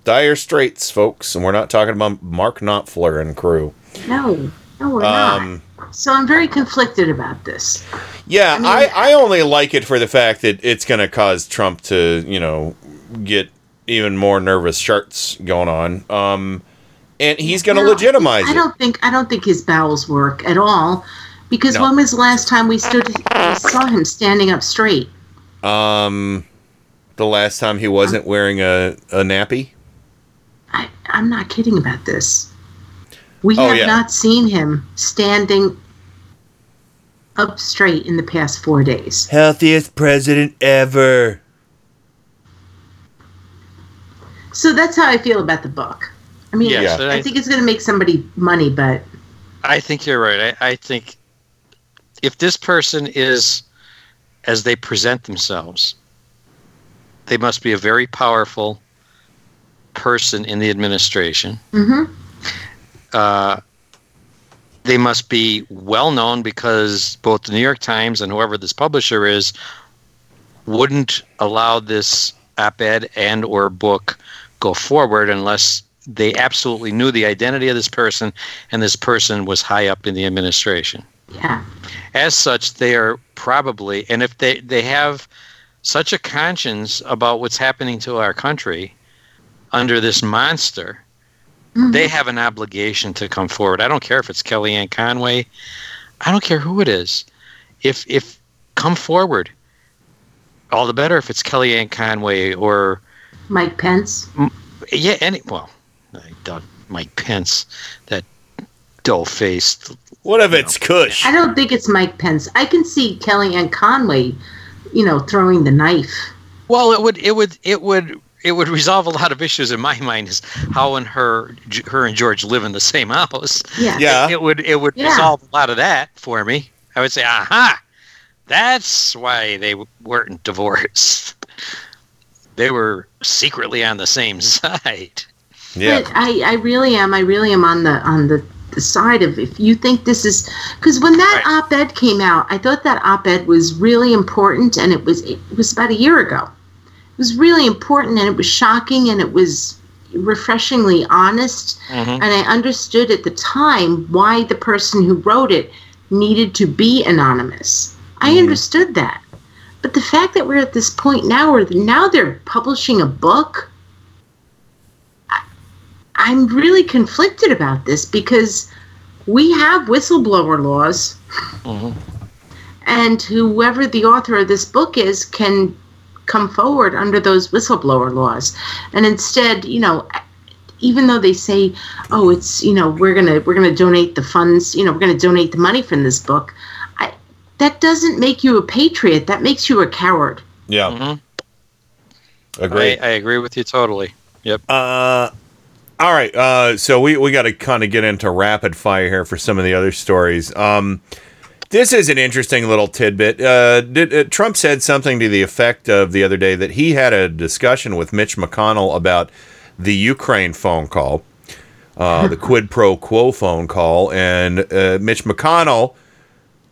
Dire straits, folks, and we're not talking about Mark Knopfler and crew. No, no, we're Um, not. So I'm very conflicted about this. Yeah, I, I, only like it for the fact that it's going to cause Trump to, you know, get even more nervous charts going on. Um, and he's going to No, legitimize I don't think I don't think his bowels work at all. Because No. when was the last time we stood we saw him standing up straight? Um, the last time he wasn't wearing a, a nappy. I, I'm not kidding about this. We Oh, have yeah. not seen him standing up straight in the past four days. Healthiest president ever. So that's how I feel about the book. I mean, Yes, I, I- think it's going to make somebody money, but I think you're right. I, I think if this person is as they present themselves, they must be a very powerful person in the administration. mhm. Uh, they must be well known because both the New York Times and whoever this publisher is wouldn't allow this op-ed and or book go forward unless they absolutely knew the identity of this person and this person was high up in the administration. yeah. As such, they are probably, and if they, they have such a conscience about what's happening to our country under this monster, mm-hmm. they have an obligation to come forward. I don't care if it's Kellyanne Conway. I don't care who it is. If if come forward, all the better if it's Kellyanne Conway or Mike Pence. yeah, any well, I doubt Mike Pence, that dull faced. What if it's Kush? I don't think it's Mike Pence. I can see Kellyanne Conway, you know, throwing the knife. Well, it would it would it would it would resolve a lot of issues in my mind. Is how and her her and George live in the same house. Yeah. Yeah. It, it would it would Yeah. resolve a lot of that for me. I would say, aha, that's why they weren't divorced. *laughs* They were secretly on the same *laughs* side. But I, I really am. I really am on the on the, the side of if you think this is because when that op-ed came out, I thought that op-ed was really important, and it was it was about a year ago. It was really important, and it was shocking, and it was refreshingly honest. Mm-hmm. And I understood at the time why the person who wrote it needed to be anonymous. I mm-hmm. understood that. But the fact that we're at this point now where now they're publishing a book, I'm really conflicted about this because we have whistleblower laws, and whoever the author of this book is can come forward under those whistleblower laws. And instead, you know, even though they say, "Oh, it's you know we're gonna we're gonna donate the funds, you know we're gonna donate the money from this book," I, that doesn't make you a patriot. That makes you a coward. Yeah. Agree. I, I agree with you totally. Yep. Uh, All right, uh, so we, we got to kind of get into rapid fire here for some of the other stories. Um, this is an interesting little tidbit. Uh, did, uh, Trump said something to the effect of the other day that he had a discussion with Mitch McConnell about the Ukraine phone call, uh, *laughs* the quid pro quo phone call, and uh, Mitch McConnell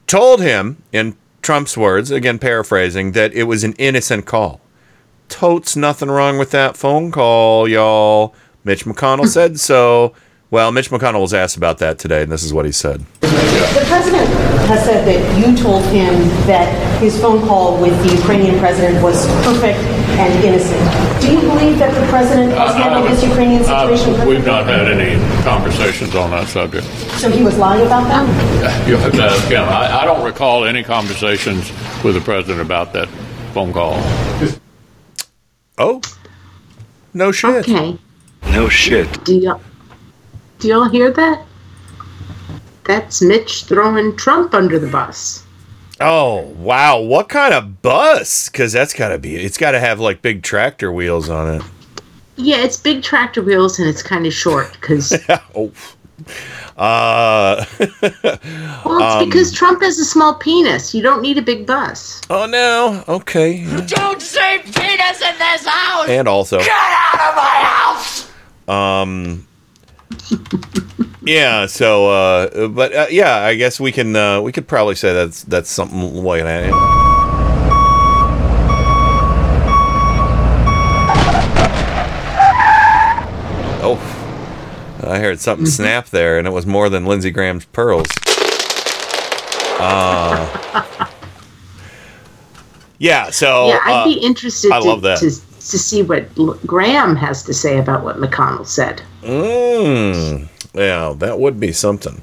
told him, in Trump's words, again paraphrasing, that it was an innocent call. Totes nothing wrong with that phone call, y'all. Mitch McConnell said so. Well, Mitch McConnell was asked about that today, and this is what he said. The president has said that you told him that his phone call with the Ukrainian president was perfect and innocent. Do you believe that the president uh, has handled uh, this Ukrainian uh, situation Uh, we've not had any conversations on that subject. So he was lying about that? You have to ask him. I, I don't recall any conversations with the president about that phone call. Oh, no shit. Okay. No shit. Do y'all, do y'all hear that? That's Mitch throwing Trump under the bus. Oh wow! What kind of bus? Because that's got to be. It's got to have like big tractor wheels on it. Yeah, it's big tractor wheels and it's kind of short because *laughs* oh. Uh. *laughs* well, it's um, because Trump has a small penis. You don't need a big bus. Oh no. Okay. Don't say penis in this house! And also. Get out of my house! Um. *laughs* yeah. So. Uh. But uh, yeah. I guess we can. Uh. We could probably say that's that's something like that. Oh. I heard something snap there, and it was more than Lindsey Graham's pearls. *laughs* Uh, yeah, so yeah, I'd uh, be interested I to, love that. to to see what Graham has to say about what McConnell said. Mm, yeah, that would be something.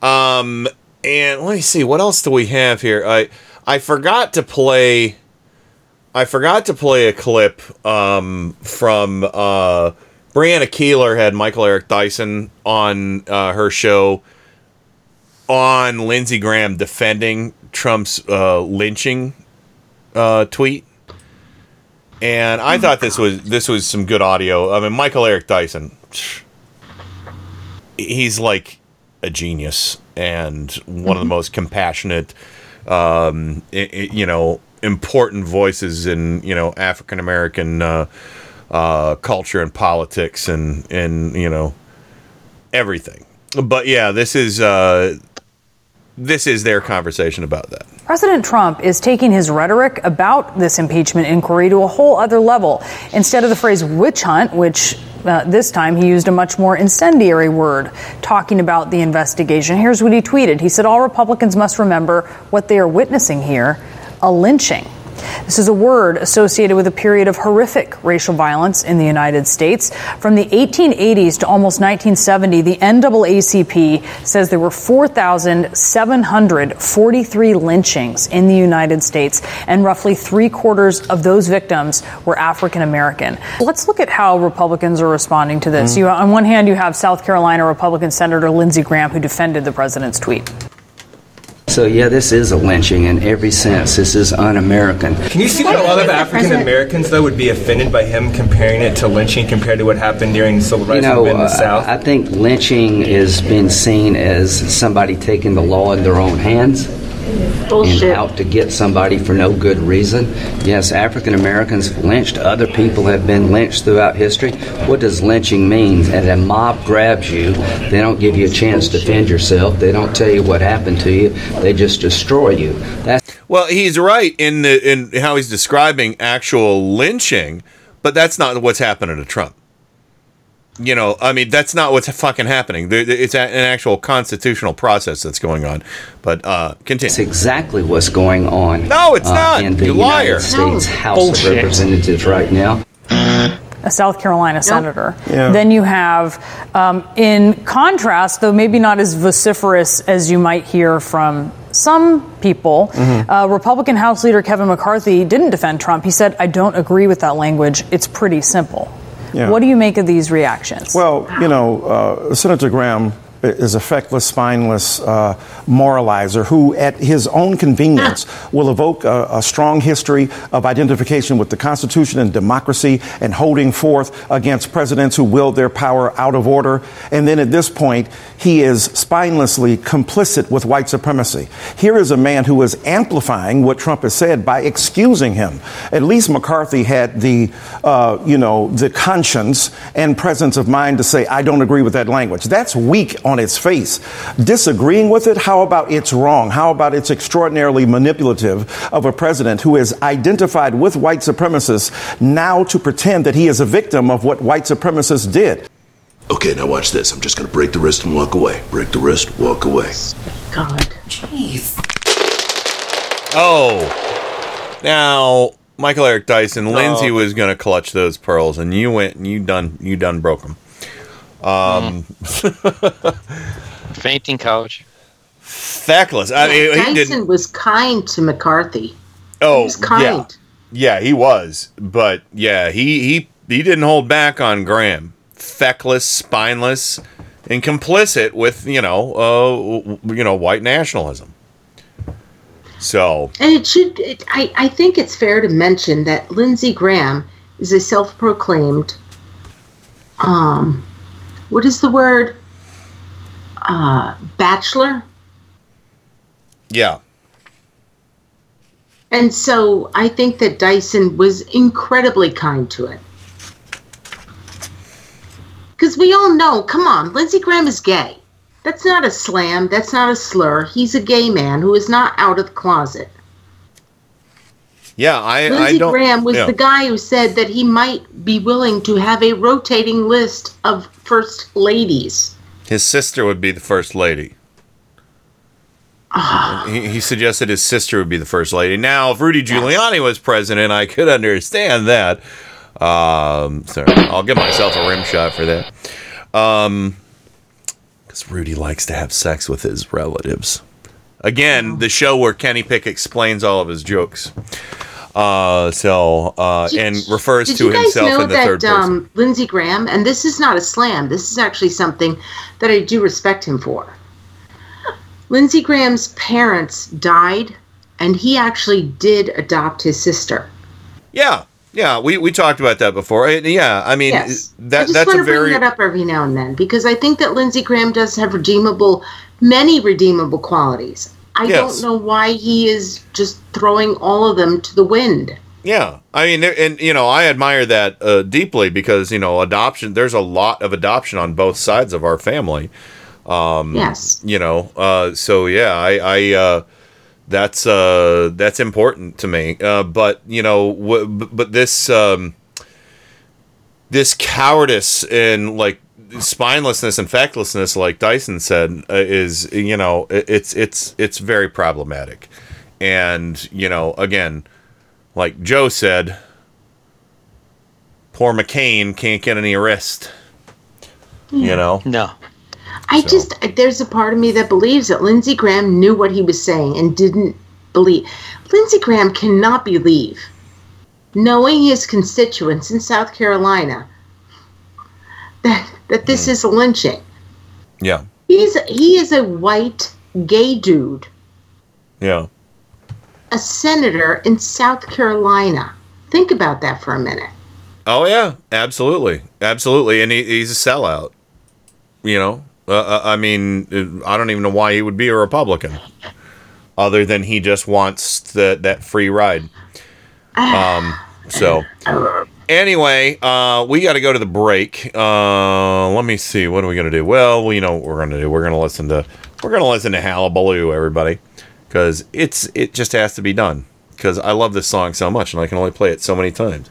Um, and let me see, what else do we have here? I I forgot to play. I forgot to play a clip um, from uh, Brianna Keilar had Michael Eric Dyson on uh, her show on Lindsey Graham defending Trump's uh, lynching uh, tweet. And I thought this was this was some good audio. I mean, Michael Eric Dyson, he's like a genius and one of the most compassionate, um, i- i- you know, important voices in you know African American uh, uh, culture and politics and and you know everything. But yeah, this is uh, this is their conversation about that. President Trump is taking his rhetoric about this impeachment inquiry to a whole other level. Instead of the phrase witch hunt, which uh, this time he used a much more incendiary word talking about the investigation. Here's what he tweeted. He said, All Republicans must remember what they are witnessing here a lynching. This is a word associated with a period of horrific racial violence in the United States. From the 1880s to almost 1970, the NAACP says there were 4,743 lynchings in the United States, and roughly three quarters of those victims were African American. Let's look at how Republicans are responding to this. Mm. You, on one hand, you have South Carolina Republican Senator Lindsey Graham, who defended the president's tweet. So yeah, this is a lynching in every sense. This is un-American. Can you see that a lot of African Americans, though, would be offended by him comparing it to lynching compared to what happened during the civil You rights know, movement in the uh, South? I think lynching is being seen as somebody taking the law in their own hands and out to get somebody for no good reason. Yes, African Americans lynched. Other people have been lynched throughout history. What does lynching mean? And a mob grabs you. They don't give you a chance to defend yourself. They don't tell you what happened to you. They just destroy you. That's Well, he's right in the in how he's describing actual lynching, but that's not what's happening to Trump. You know, I mean, that's not what's fucking happening. It's an actual constitutional process that's going on. But uh, continue. That's exactly what's going on. No, it's uh, not. in the You United liar. States No. House Bullshit. of Representatives right now. a South Carolina senator. Yeah. Then you have, um, in contrast, though maybe not as vociferous as you might hear from some people, Mm-hmm. uh, Republican House Leader Kevin McCarthy didn't defend Trump. He said, I don't agree with that language. It's pretty simple. Yeah. What do you make of these reactions? Well, you know, uh, Senator Graham is a feckless, spineless uh, moralizer who, at his own convenience, will evoke a, a strong history of identification with the Constitution and democracy and holding forth against presidents who wield their power out of order. And then at this point, he is spinelessly complicit with white supremacy. Here is a man who is amplifying what Trump has said by excusing him. At least McCarthy had the, uh, you know, the conscience and presence of mind to say, I don't agree with that language. That's weak on its face. Disagreeing with it, how about it's wrong? How about it's extraordinarily manipulative of a president who is identified with white supremacists now to pretend that he is a victim of what white supremacists did? Okay, now watch this. I'm just going to break the wrist and walk away. Break the wrist, walk away. God. Jeez. Oh, now Michael Eric Dyson, Lindsey Oh. was gonna clutch those pearls, and you went and you done you done broke them. Um, *laughs* Fainting couch. feckless. I mean, he Dyson didn't. was kind to McCarthy. Oh, was kind. yeah, yeah, he was, but yeah, he he he didn't hold back on Graham. Feckless, spineless, and complicit with you know uh you know white nationalism. So And it should, it, I, I think it's fair to mention that Lindsey Graham is a self proclaimed, um, what is the word? Uh, bachelor. yeah, And so I think that Dyson was incredibly kind to it. Because we all know, come on, Lindsey Graham is gay. That's not a slam. That's not a slur. He's a gay man who is not out of the closet. Yeah, I I Lindsey don't. Graham was yeah. the guy who said that he might be willing to have a rotating list of first ladies. His sister would be the first lady. Ah. he, he suggested his sister would be the first lady. Now, if Rudy Giuliani was president, I could understand that. Um, sorry, I'll give myself a rim shot for that. Um, because Rudy likes to have sex with his relatives. Again, the show where Kenny Pick explains all of his jokes. Uh, so uh, and refers to himself in the third that person. um, Lindsey Graham, and this is not a slam, this is actually something that I do respect him for. Lindsey Graham's parents died, and he actually did adopt his sister. Yeah, yeah, we, we talked about that before. And yeah, I mean yes. that I just that's want a to bring very that up every now and then because I think that Lindsey Graham does have redeemable, many redeemable qualities. I Yes. don't know why he is just throwing all of them to the wind. Yeah, I mean, and you know, I admire that uh, deeply because you know, adoption. There's a lot of adoption on both sides of our family. Um, Yes. You know, uh, so yeah, I, I uh, that's uh, that's important to me. Uh, but you know, w- b- but this um, this cowardice and like spinelessness and fecklessness, like Dyson said, uh, is you know, it's it's it's very problematic. And you know, again, like Joe said, poor McCain can't get any arrest. You know? No. I just there's a part of me that believes that Lindsey Graham knew what he was saying and didn't believe. Lindsey Graham cannot believe, knowing his constituents in South Carolina, that that this hmm. is a lynching. Yeah. He's he is a white gay dude, Yeah. a senator in South Carolina. Think about that for a minute. Oh yeah, absolutely, absolutely, and he, he's a sellout. You know, uh, uh, I mean, uh, I don't even know why he would be a Republican, other than he just wants the, that free ride. Um. So, anyway, uh, we got to go to the break. Uh, let me see. What are we gonna do? Well, you know what we're gonna do. We're gonna listen to we're gonna listen to Hullabaloo, everybody, because it's it just has to be done. Because I love this song so much, and I can only play it so many times.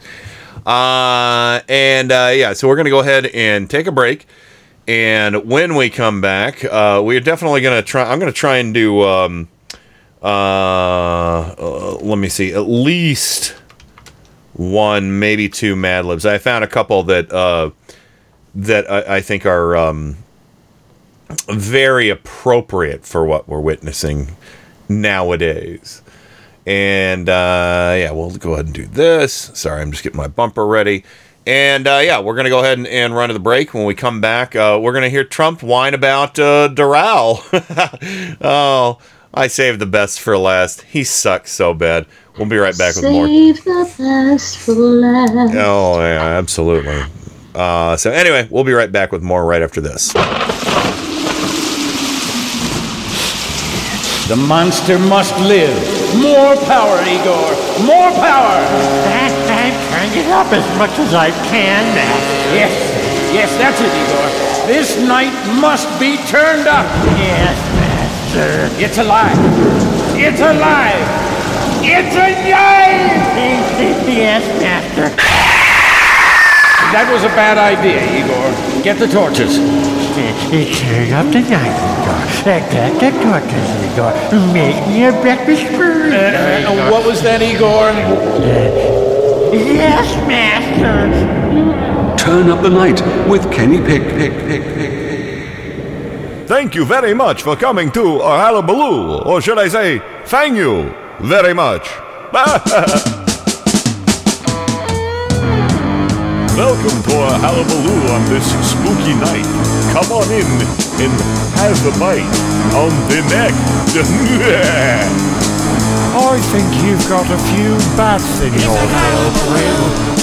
Uh, and uh, yeah, so we're gonna go ahead and take a break. And when we come back, uh, we're definitely gonna try. I'm gonna try and do. Um, uh, uh, let me see, at least one, maybe two Mad Libs. I found a couple that uh, that I, I think are um, very appropriate for what we're witnessing nowadays. And uh, yeah, we'll go ahead and do this. Sorry, I'm just getting my bumper ready. And uh, yeah, we're going to go ahead and, and run to the break. When we come back, uh, we're going to hear Trump whine about uh, Doral. *laughs* oh, I saved the best for last. He sucks so bad. We'll be right back with more. Save the best for last. Oh, yeah, absolutely. Uh, so, anyway, we'll be right back with more right after this. The monster must live. More power, Igor. More power. It up as much as I can, Master. Yes, yes, that's it, Igor. This night must be turned up. Yes, Master. It's alive. It's alive. It's alive. Yes, Master. That was a bad idea, Igor. Get the torches. Turn up the night, Igor. I got the torches, Igor. Make me a breakfast burger. Uh, what was that, Igor? Yes, Master. Turn up the night with Kenny Pick. Pick, pick, pick. Thank you very much for coming to our Hullabaloo, or should I say, thank you very much. *laughs* Welcome to our Hullabaloo on this spooky night. Come on in and have a bite on the neck. *laughs* I think you've got a few bats in your tail, friend.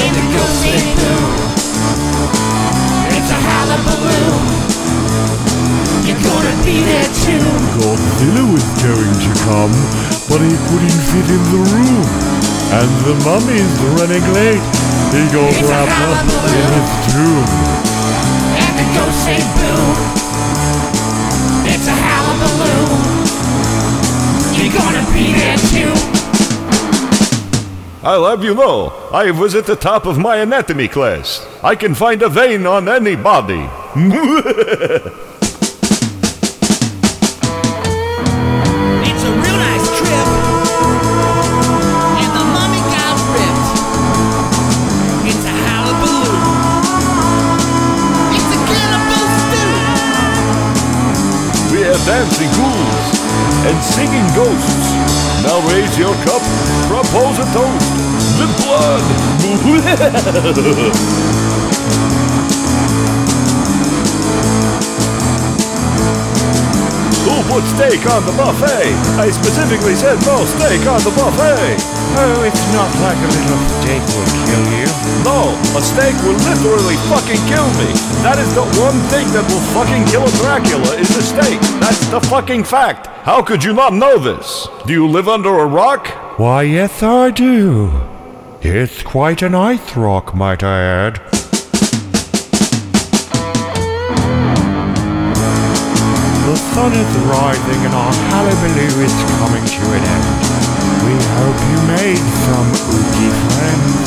Indigo St. It's a hullabaloo. You're gonna be there too. Godzilla was going to come, but he couldn't fit in the room. And the mummy's running late. He got wrapped up in his tomb. And the ghosts say boo. Gonna be there too. I'll have you know, I was at the top of my anatomy class. I can find a vein on anybody. *laughs* It's a real nice trip. And the mummy got ripped. It's a hullabaloo. It's a cannibal stew. we have dancing and singing ghosts. Now raise your cup, propose a toast. The blood. *laughs* Who put steak on the buffet? I specifically said no steak on the buffet. Oh, it's not like a little steak will kill you. No, a steak will literally fucking kill me. That is the one thing that will fucking kill a Dracula is a steak. That's the fucking fact. How could you not know this? Do you live under a rock? Why, yes, I do. It's quite an ice rock, might I add. The sun is rising and our hullabaloo is coming to an end. We hope you made some oogie friends.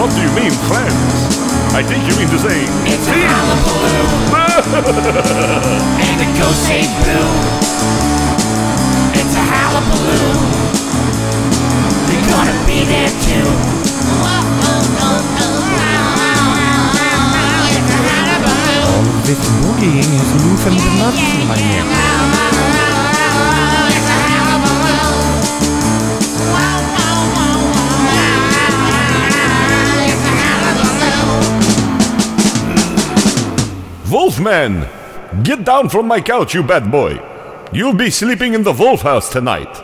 What do you mean, friends? I think you mean to say. It's a hullabaloo. *laughs* and the ghosts say boo. It's a hullabaloo. You're gonna be there too. It's. All of this boogieing has loosened the nuts in my neck. Wolfman! Get down from my couch, you bad boy. You'll be sleeping in the Wolf House tonight.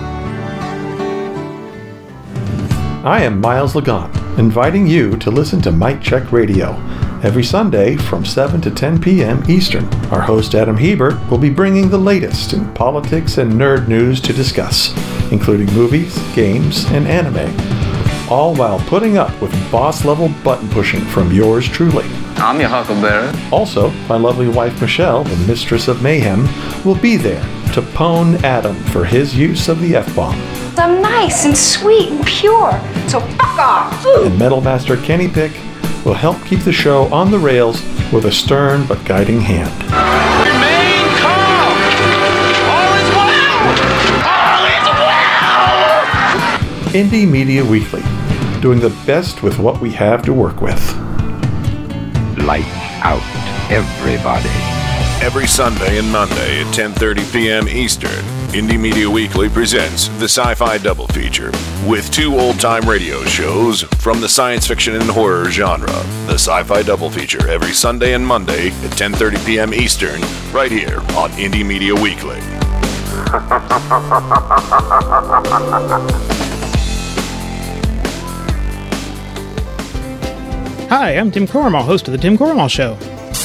I am Miles Lagan, inviting you to listen to Mic Check Radio, every Sunday from 7 to 10 p.m. Eastern. Our host Adam Hebert will be bringing the latest in politics and nerd news to discuss, including movies, games, and anime, all while putting up with boss level button pushing from yours truly. I'm your Huckleberry. Also, my lovely wife Michelle, the mistress of mayhem, will be there to pwn Adam for his use of the F bomb. I'm nice and sweet and pure, so fuck off. And Metal Master Kenny Pick will help keep the show on the rails with a stern but guiding hand. Remain calm. All is well. All is well. Indie Media Weekly, doing the best with what we have to work with. Light out, everybody. Every Sunday and Monday at 10:30 p.m. Eastern, Indie Media Weekly presents the Sci-Fi Double Feature with two old-time radio shows from the science fiction and horror genre. The Sci-Fi Double Feature every Sunday and Monday at 10:30 p.m. Eastern, right here on Indie Media Weekly. Hi, I'm Tim Cormall, host of The Tim Cormall Show.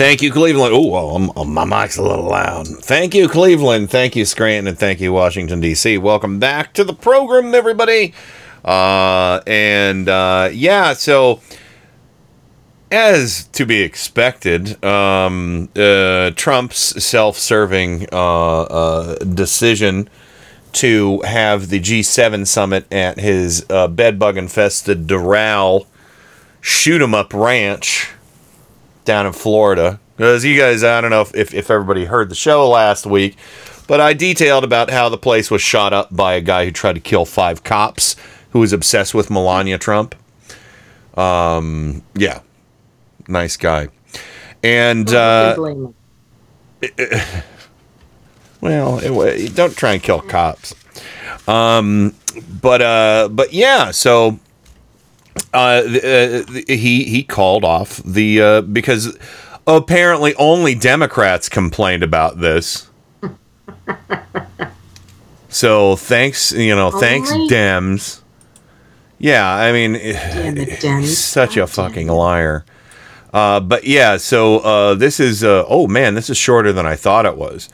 Thank you, Cleveland. Oh, oh, my mic's a little loud. Thank you, Cleveland. Thank you, Scranton. And thank you, Washington, D.C. Welcome back to the program, everybody. Uh, and uh, yeah, so as to be expected, um, uh, Trump's self serving uh, uh, decision to have the G7 summit at his uh, bedbug infested Doral shoot 'em up ranch down in Florida. Because you guys, I don't know if, if, if everybody heard the show last week, but I detailed about how the place was shot up by a guy who tried to kill five cops who was obsessed with Melania Trump. Um, yeah, nice guy. And, uh, *laughs* well, it, don't try and kill cops. Um, but, uh, but yeah, so uh, uh, he he called off the uh, because apparently only Democrats complained about this. so thanks, you know, thanks Dems. Yeah, I mean, *laughs* Dems. such a fucking liar. Uh, but yeah, so uh, this is uh, oh man, this is shorter than I thought it was.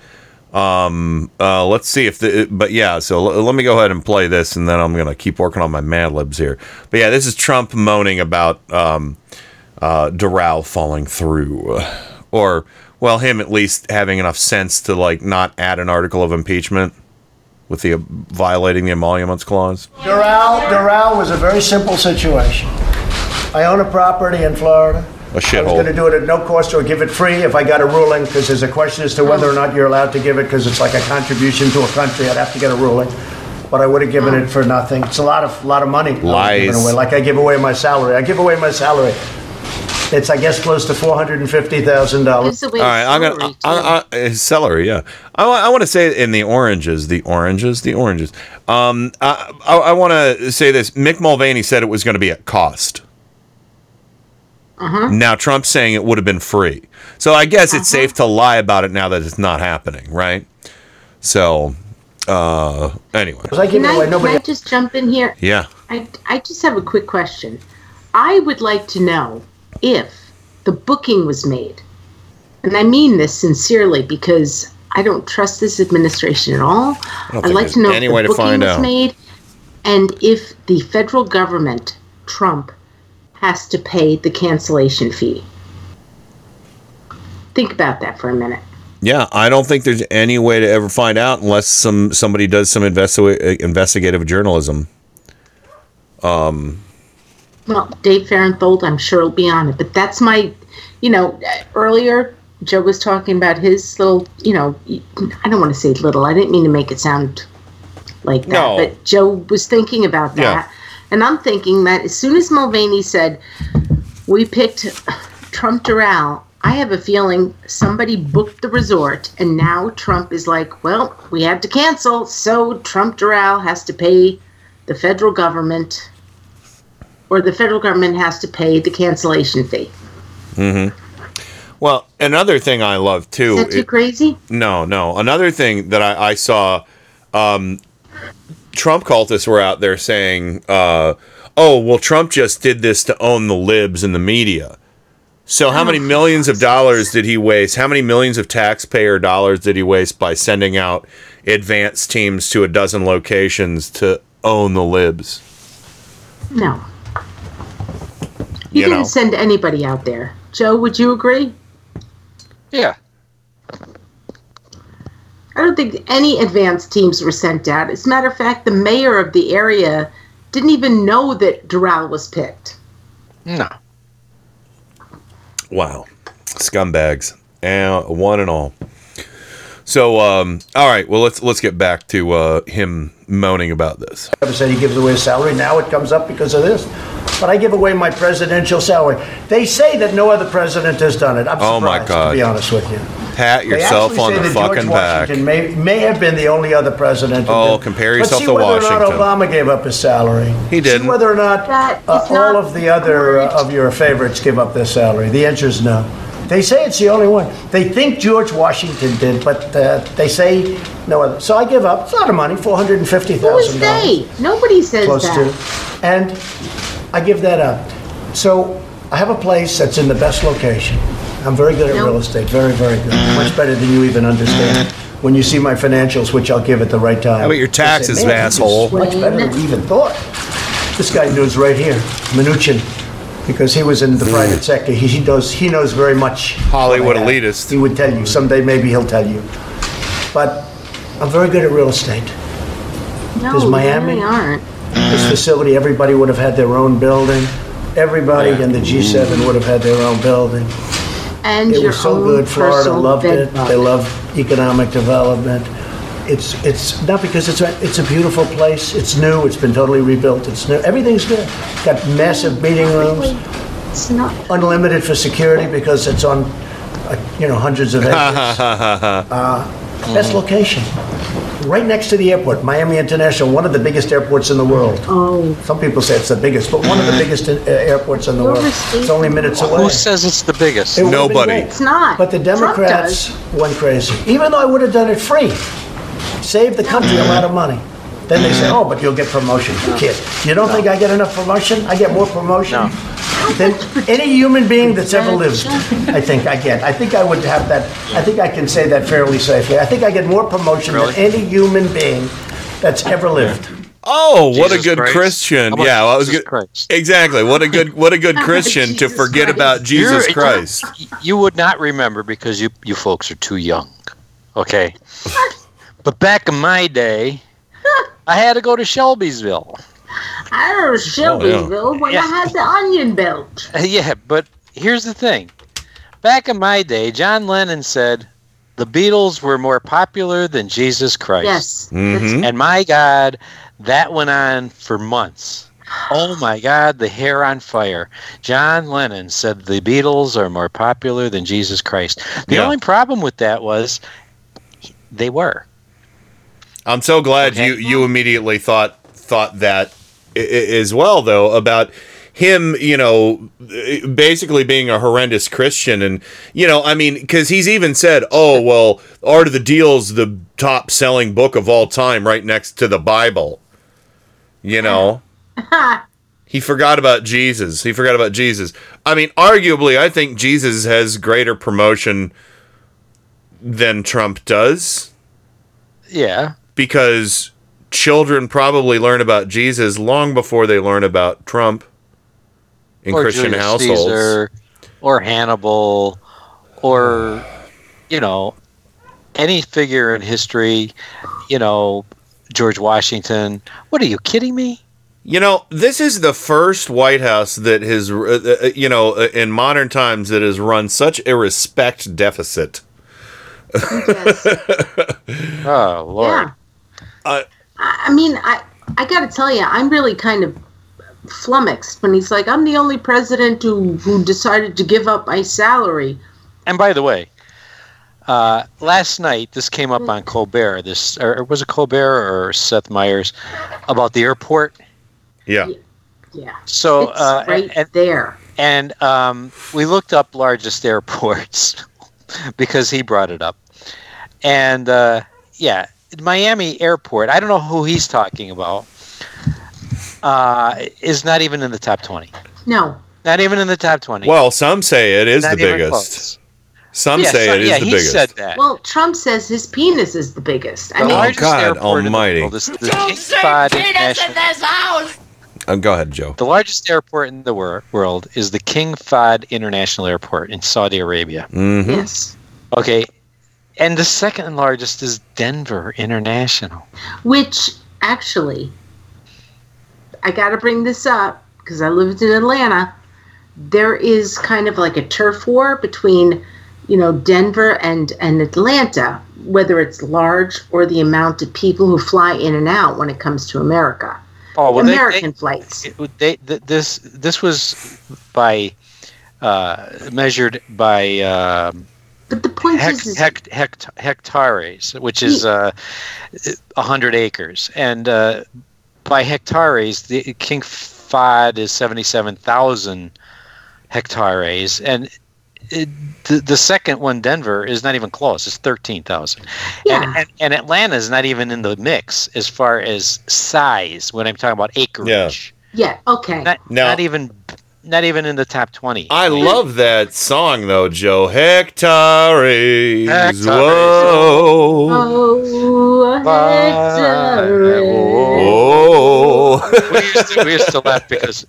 Um, uh, let's see if the but yeah, so l- let me go ahead and play this, and then I'm gonna keep working on my Mad Libs here. But yeah, this is Trump moaning about um, uh, Doral falling through, or well, him at least having enough sense to like not add an article of impeachment with the uh, violating the emoluments clause. Doral, Doral was a very simple situation. I own a property in Florida. A I was going to do it at no cost or give it free if I got a ruling, because there's a question as to whether or not you're allowed to give it, because it's like a contribution to a country. I'd have to get a ruling. But I would have given it for nothing. It's a lot of lot of money. I was Lies. away. Like I give away my salary. I give away my salary. It's I guess close to four hundred and fifty thousand dollars. All right, I'm gonna I, I, uh, celery. Yeah, I, wa- I want to say in the oranges, the oranges, the oranges. Um, I, I, I want to say this. Mick Mulvaney said it was going to be at cost. Uh-huh. Now Trump's saying it would have been free. So I guess it's safe to lie about it now that it's not happening, right? So Uh, anyway. Because I Can I, away. can I just jump in here? Yeah. I, I just have a quick question. I would like to know if the booking was made. And I mean this sincerely because I don't trust this administration at all. I don't I'd like to know any if way the to booking find was out. made and if the federal government, Trump, has to pay the cancellation fee. Think about that for a minute. Yeah, I don't think there's any way to ever find out unless some somebody does some investi- investigative journalism. Um, Well, Dave Fahrenthold, I'm sure will be on it, but that's my, you know, earlier Joe was talking about his little, you know, I don't want to say little. I didn't mean to make it sound like that, No. but Joe was thinking about that, Yeah. And I'm thinking that as soon as Mulvaney said we picked Trump Doral, I have a feeling somebody booked the resort, and now Trump is like, well, we had to cancel, so Trump Doral has to pay the federal government or the federal government has to pay the cancellation fee. hmm Well, another thing I love too. Is that too it- crazy? No, no. Another thing that I, I saw, um, Trump cultists were out there saying, uh, "Oh, well, Trump just did this to own the libs and the media." So, how many millions of dollars did he waste? How many millions of taxpayer dollars did he waste by sending out advance teams to a dozen locations to own the libs? No. He You didn't know. send anybody out there. Joe, would you agree? Yeah. I don't think any advance teams were sent out. As a matter of fact, the mayor of the area didn't even know that Doral was picked. No. Wow, scumbags, and one and all. So, um, all right. Well, let's let's get back to uh, him moaning about this. Never said he gives away his salary. Now it comes up because of this. But I give away my presidential salary. They say that no other president has done it. I'm Oh, my surprised, God. to be honest with you. Pat yourself on the that George fucking back. Washington may, may have been the only other president. Oh, did. compare But yourself see to whether Washington. Or not Obama gave up his salary. He didn't. See whether or not uh, all of the other uh, of your favorites give up their salary. The answer is no. They say it's the only one. They think George Washington did, but uh, they say no other. So I give up. It's a lot of money, four hundred and fifty Who is thousand dollars they? Nobody says close that. to. And I give that up. So I have a place that's in the best location. I'm very good at real estate, very, very good. Much better than you even understand. When you see my financials, which I'll give at the right time. How about your you'll say, taxes, "Man, asshole?" Much better than we even thought. This guy knows right here, Mnuchin, because he was in the hmm. private sector. He, he knows he knows very much. Hollywood what I elitist. He would tell you someday. Maybe he'll tell you. But I'm very good at real estate. No, Does Miami- really aren't. This hmm. facility, everybody would have had their own building. Everybody in the G7 would have had their own building. And It your was so own good. Florida personal loved bed it. bug. They love economic development. It's it's not because it's a it's a beautiful place. It's new. It's been totally rebuilt. It's new. Everything's good. Got massive meeting rooms. It's not Unlimited for security because it's on, uh, you know, hundreds of acres. *laughs* Uh, best location. Right next to the airport, Miami International, one of the biggest airports in the world. Oh. Some people say it's the biggest, but one of the biggest uh, airports in the world. It's only minutes away. Who says it's the biggest? It would've been great. It's not. But the Trump Democrats does. went crazy. Even though I would have done it free, saved the country a lot of money. Then they say, oh, but you'll get promotion. You kid. You don't think I get enough promotion? I get more promotion than any human being that's ever lived. I think I get. I think I would have that. I think I can say that fairly safely. I think I get more promotion Really? than any human being that's ever lived. Oh, what a good Christ. Christian! How about Yeah, well, I was Jesus good. Christ? Exactly. What a good what a good *laughs* Christian to Jesus forget Christ. about Jesus You're- Christ. You would not remember because you you folks are too young. Okay. *laughs* but back in my day, *laughs* I had to go to Shelbyville. I don't know Shelbyville when I Yeah. had the onion belt. *laughs* yeah, but here's the thing. Back in my day, John Lennon said the Beatles were more popular than Jesus Christ. Yes. Mhm. And my God, that went on for months. Oh my God, the hair on fire. John Lennon said the Beatles are more popular than Jesus Christ. The Yeah. only problem with that was they were. I'm so glad you you immediately thought thought that i- i- as well though about him, you know, basically being a horrendous Christian. And, you know, I mean, because he's even said, oh, well, Art of the Deal's the top selling book of all time right next to the Bible. You know? *laughs* He forgot about Jesus. He forgot about Jesus. I mean, arguably, I think Jesus has greater promotion than Trump does Yeah. Because children probably learn about Jesus long before they learn about Trump in or Christian Julius households. Caesar, or Hannibal, or you know, any figure in history. You know, George Washington. What are you kidding me? You know, this is the first White House that has, uh, uh, you know, uh, in modern times that has run such a respect deficit. *laughs* Oh Lord. I, I mean, I I got to tell you, I'm really kind of flummoxed when he's like, "I'm the only president who who decided to give up my salary." And by the way, uh, last night this came up on Colbert. This or was it Colbert or Seth Meyers about the airport? Yeah. Yeah. So It's uh, right and, there. And um, we looked up largest airports *laughs* because he brought it up. And uh, yeah, Miami Airport. I don't know who he's talking about. Uh, is not even in the top twenty. No. Not even in the top twenty. Well, some say it is Not the biggest. close. Some Yeah, say so- it is yeah, the he biggest. said that. Well, Trump says his penis is the biggest. I The mean, largest God airport in the almighty. world is the King Fahd International. this house. Uh, go ahead, Joe. The largest airport in the wor- world is the King Fahd International Airport in Saudi Arabia. Mm-hmm. yes. Okay. And the second largest is Denver International. Which actually, I got to bring this up because I lived in Atlanta. There is kind of like a turf war between, you know, Denver and and Atlanta, whether it's large or the amount of people who fly in and out when it comes to America. Oh, well, American they- flights. It- they, th- this this was by uh, measured by um, but the point hec- is, is hect- hect- hectares, which is uh, a hundred acres, and uh, by hectares, the King Fahd is seventy-seven thousand hectares, and it, the the second one, Denver, is not even close. It's thirteen thousand, and, and and Atlanta is not even in the mix as far as size. When I'm talking about acreage, yeah, okay. not, Now- not even not even in the top twenty. I love that song though, Joe. Hectares. Hectares. Whoa. Oh, Hector. Oh. we, used to, we used to laugh because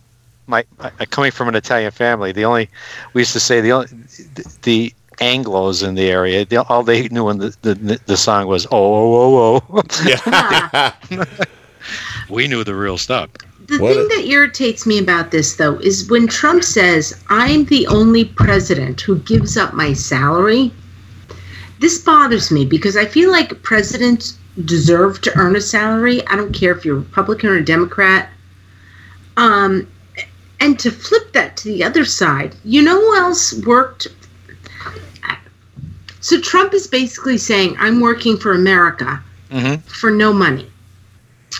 my, my coming from an Italian family, the only we used to say the only the, the Anglo's in the area, the, all they knew when the, the the song was oh oh oh oh. Yeah. *laughs* *laughs* we knew the real stuff. The thing that irritates me about this, though, is when Trump says, I'm the only president who gives up my salary. This bothers me because I feel like presidents deserve to earn a salary. I don't care if you're Republican or Democrat. Um, and to flip that to the other side, you know who else worked? So Trump is basically saying, I'm working for America Mm-hmm. for no money.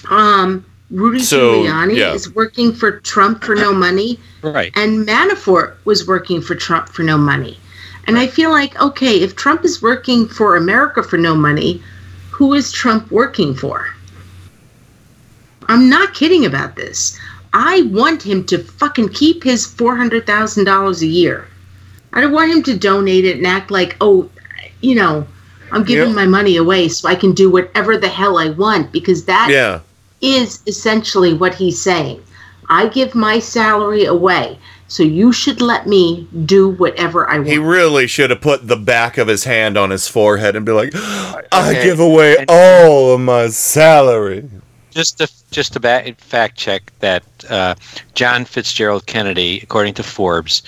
Um, Rudy So, Giuliani yeah. is working for Trump for no money, Right. and Manafort was working for Trump for no money. And I feel like, okay, if Trump is working for America for no money, who is Trump working for? I'm not kidding about this. I want him to fucking keep his $400,000 a year. I don't want him to donate it and act like, oh, you know, I'm giving Yeah. my money away so I can do whatever the hell I want because that Yeah. Is essentially what he's saying. I give my salary away, so you should let me do whatever I want. He really should have put the back of his hand on his forehead and be like, I Okay. give away all of my salary. Just to just to ba- fact check that uh, John Fitzgerald Kennedy, according to Forbes,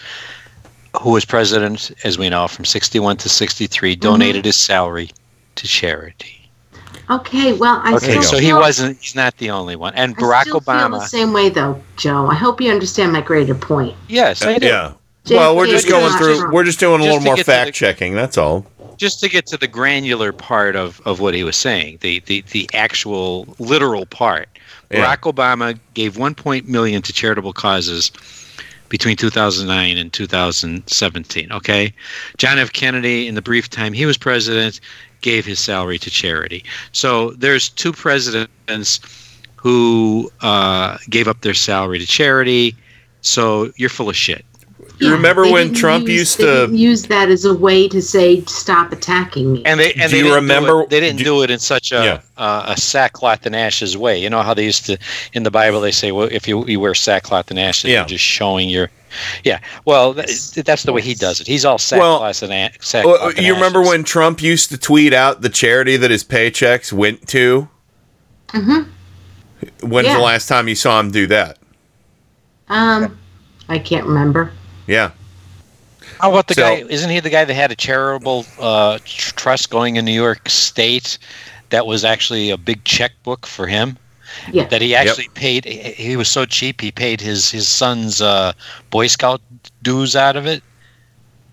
who was president, as we know, from 61 to 63, Mm-hmm. donated his salary to charity. Okay, well, I Okay, still so he feel- wasn't. He's not the only one. And I Barack still feel Obama. the same way, though, Joe. I hope you understand my greater point. Yes, I do. Yeah. Jay- Well, we're Jay- just Jay- going Jay- through. We're just doing a Just little more get to the- fact checking. That's all. Just to get to the granular part of, of what he was saying, the, the, the actual literal part. Yeah. Barack Obama gave 1 point million to charitable causes between 2009 and 2017. Okay, John F. Kennedy, in the brief time he was president, gave his salary to charity. So there's two presidents who uh, gave up their salary to charity. So you're full of shit. You remember when Trump use- used they to? didn't use that as a way to say stop attacking me. And they and Do they you didn't remember- Do it, they didn't do, it in such a uh, a sackcloth and ashes way. You know how they used to in the Bible they say, well, if you, you wear sackcloth and ashes, Yeah. you're just showing your. Yeah, well, that, that's the way he does it. He's all Well, sackcloth and a- sackcloth. Well, you remember ashes. when Trump used to tweet out the charity that his paychecks went to? Mm-hmm. When's Yeah. the last time you saw him do that? Um, I can't remember. Yeah. How about the So- guy? Isn't he the guy that had a charitable uh, trust going in New York State? That was actually a big checkbook for him. Yeah. That he actually paid. He he was so cheap. He paid his his son's uh, Boy Scout dues out of it.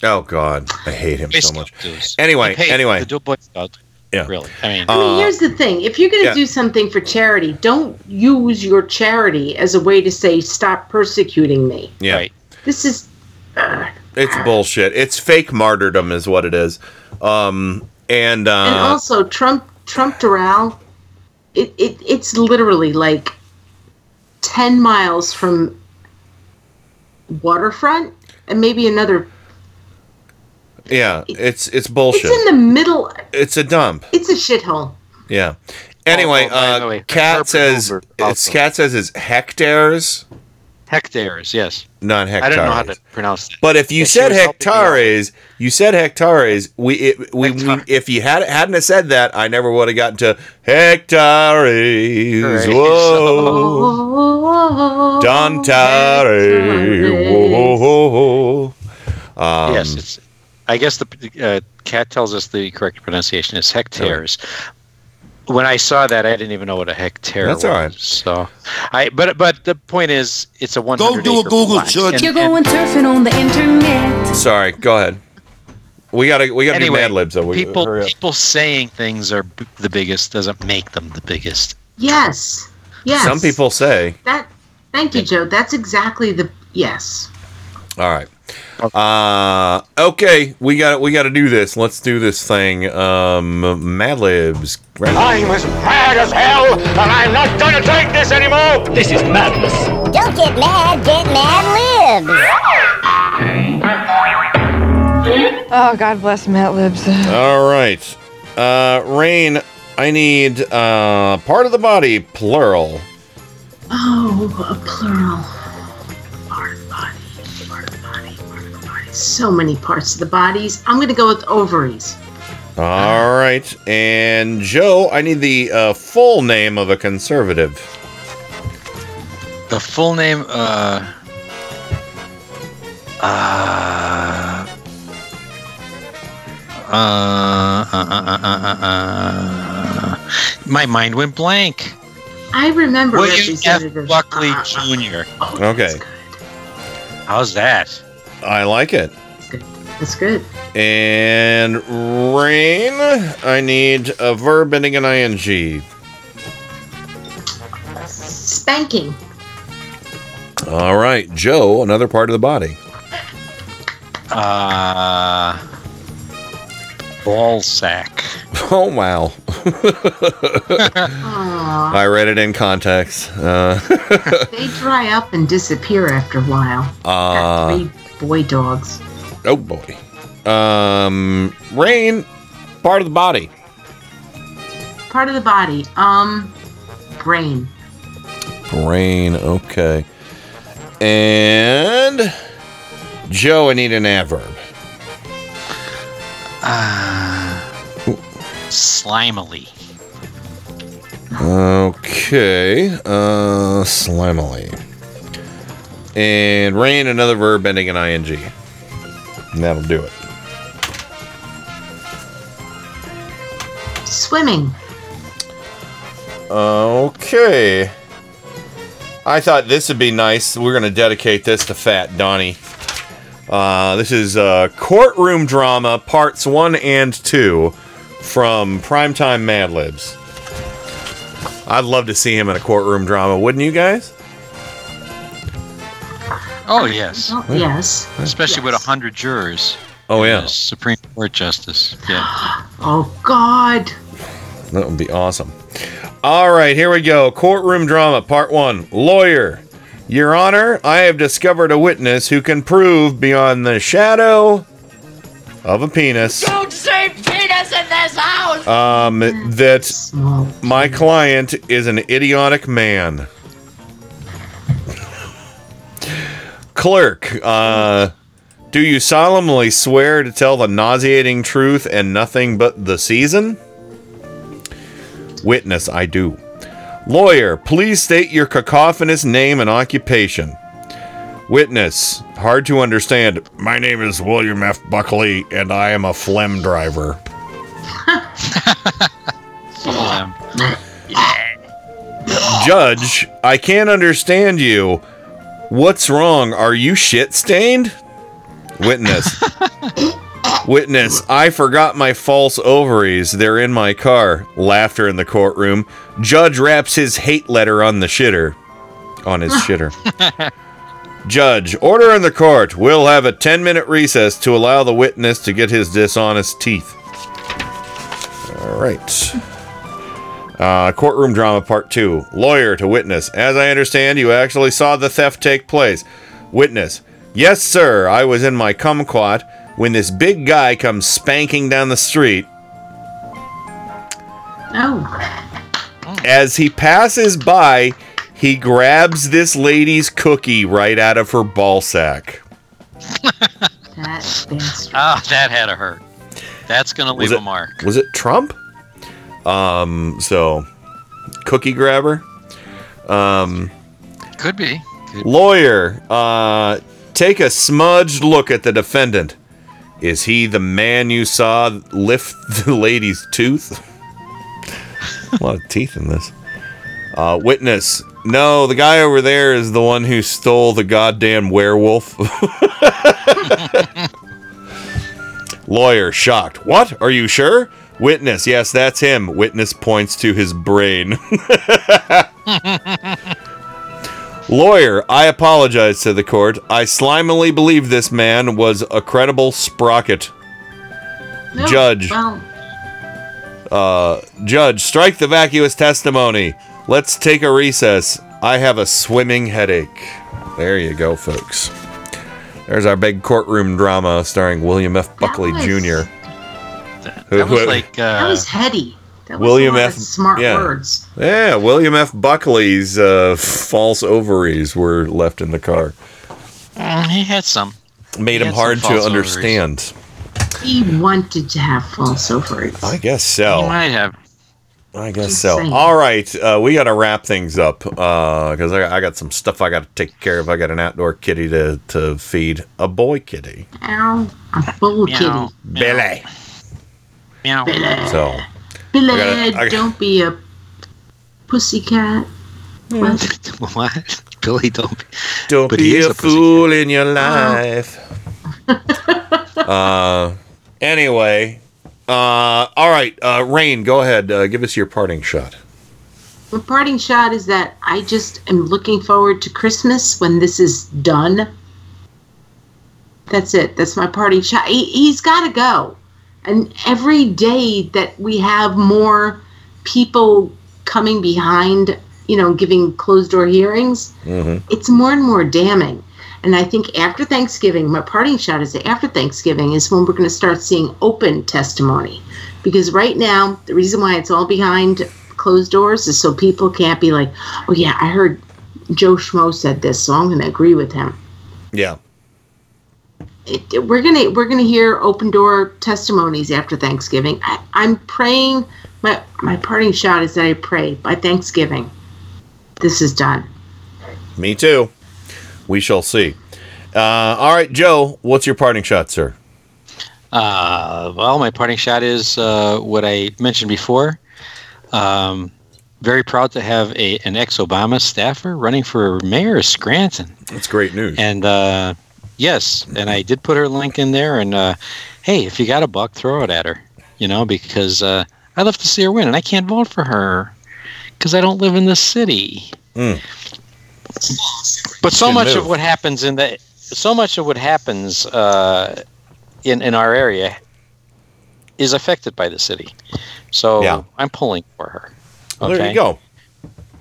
Oh God, I hate him Boy so Scout much. dues. Anyway, He paid anyway. the Boy Scout. Yeah. Really. I mean, I mean, here's the thing: if you're going to yeah. do something for charity, don't use your charity as a way to say stop persecuting me. Yeah. This is It's bullshit. It's fake martyrdom, is what it is. Um, and uh, and also Trump Trump Doral, it, it it's literally like ten miles from waterfront and maybe another. yeah, it's it's bullshit. It's in the middle. It's a dump. It's a shithole. Yeah. Anyway, Oh, by the uh, way, Cat says Hoover it's also. Cat says it's hectares, hectares. Yes. not hectares. I don't know how to pronounce that. But if you Yeah, said was helping me out. hectares, you said hectares. We, it, we, we if you had hadn't have said that, I never would have gotten to hectares. Right. *laughs* Whoa, Dantare. Whoa. Um, yes, it's. I guess the uh, cat tells us the correct pronunciation is hectares. When I saw that, I didn't even know what a hectare That's was. That's all right. So, I but but the point is, it's a one Go do a Google search. You're going surfing on the internet. Sorry, go ahead. We gotta we gotta Anyway, do Mad Libs though. We, people people saying things are b- the biggest doesn't make them the biggest. Yes. Yes. Some people say. that. Thank you, Joe. That's exactly the yes. All right. Uh, okay, we got we got to do this. Let's do this thing. Um, Mad Libs. I'm as mad as hell, and I'm not gonna take this anymore! This is madness. Don't get mad, get mad libs. Oh, God bless Matt Libs. All right. Uh, Rain, I need uh part of the body, plural. Oh, a plural. So many parts of the bodies. I'm gonna go with ovaries. All right, and Joe, I need the uh, full name of a conservative. The full name, uh, uh, uh, uh, uh, uh, uh, uh, my mind went blank. I remember William F. Representative. Buckley uh, Jr. Okay, How's that? I like it. That's good. And Rain, I need a verb ending in ing. Spanking. All right, Joe, another part of the body. Uh, ball sack. *laughs* Oh wow. I read it in context. Uh, *laughs* They dry up and disappear after a while. uh, Three boy dogs. oh boy. Um, Rain, part of the body. Part of the body. Um, brain. Brain, okay. And Joe, I need an adverb. Uh, slimily. Okay, uh, slimily. And Rain, another verb ending in ing. And that'll do it. Swimming. Okay. I thought this would be nice. We're going to dedicate this to Fat Donnie. Uh, this is uh, Courtroom Drama Parts 1 and 2 from Primetime Mad Libs. I'd love to see him in a courtroom drama, wouldn't you guys? Oh yes. Oh, yes. Especially with a hundred jurors. Oh yeah. Supreme Court Justice. Yeah. *gasps* Oh God. That would be awesome. All right, here we go. Courtroom drama, part one. Lawyer. Your Honor, I have discovered a witness who can prove beyond the shadow of a penis Don't say penis in this house! um, that my client is an idiotic man. Clerk, uh, do you solemnly swear to tell the nauseating truth and nothing but the season? Witness, I do. Lawyer, please state your cacophonous name and occupation. Witness, hard to understand. My name is William F. Buckley, and I am a phlegm driver. Judge, I can't understand you. What's wrong? Are you shit stained? Witness. *laughs* Witness, I forgot my false ovaries. They're in my car. Laughter in the courtroom. Judge wraps his hate letter on the shitter. On his shitter. *laughs* Judge, order in the court. We'll have a 10 minute recess to allow the witness to get his dishonest teeth. All right. Uh, courtroom drama part two. Lawyer to witness. As I understand, you actually saw the theft take place. Witness. Yes, sir. I was in my kumquat when this big guy comes spanking down the street. Oh. As he passes by, he grabs this lady's cookie right out of her ball sack. That bastard. Ah, that had a hurt. That's gonna leave Was a mark. Was it Trump? Um, so cookie grabber. Um, Could be. lawyer, uh, take a smudged look at the defendant. Is he the man you saw lift *laughs* the lady's tooth? a lot of teeth in this. Uh, witness. No, the guy over there is the one who stole the goddamn werewolf. *laughs* Lawyer, shocked. What? Are you sure? Witness, yes, that's him. Witness points to his brain. *laughs* Lawyer, I apologize to the court. I slimily believe this man was a credible sprocket. No, Judge. Well, Uh, judge, strike the vacuous testimony. Let's take a recess. I have a swimming headache. There you go, folks. There's our big courtroom drama starring William F. Buckley was- Jr. That was like that uh, was heady. That was William a lot F. of smart yeah. words. Yeah, William F. Buckley's uh, false ovaries were left in the car. mm, he had some. Made He him hard to false ovaries. understand. He wanted to have false ovaries. I guess so. He might have. I guess Just so. saying. All right, uh, we got to wrap things up because I, I got some stuff I got to take care of. I got an outdoor kitty to, to feed, a boy kitty, Ow. A bull kitty. Billy. Meow. So Billy, I gotta- I- don't be a pussycat. What? *laughs* what? Billy, don't. Be, don't But he be is a a fool in your life. *laughs* uh, anyway, uh, all right, uh, Rain, go ahead. Uh, give us your parting shot. My parting shot is that I just am looking forward to Christmas when this is done. That's it. That's my parting shot. He, he's got to go. And every day that we have more people coming behind, you know, giving closed door hearings, Mm-hmm. it's more and more damning. And I think after Thanksgiving, my parting shot is that after Thanksgiving is when we're going to start seeing open testimony. Because right now, the reason why it's all behind closed doors is so people can't be like, oh, yeah, I heard Joe Schmo said this, so I'm going to agree with him. Yeah. It, we're gonna we're gonna hear open door testimonies after Thanksgiving. I, I'm praying. My my parting shot is that I pray by Thanksgiving, this is done. Me too. We shall see. Uh, all right, Joe, what's your parting shot, sir? Uh, well, my parting shot is uh, what I mentioned before. Um, very proud to have a an ex Obama staffer running for mayor of Scranton. That's great news. And uh, yes, and I did put her link in there. And uh, hey, if you got a buck, throw it at her. You know, because uh, I love to see her win, and I can't vote for her because I don't live in the city. Mm. But so Good much move. of what happens in the so much of what happens uh, in in our area is affected by the city. So Yeah. I'm pulling for her. Well, there you go.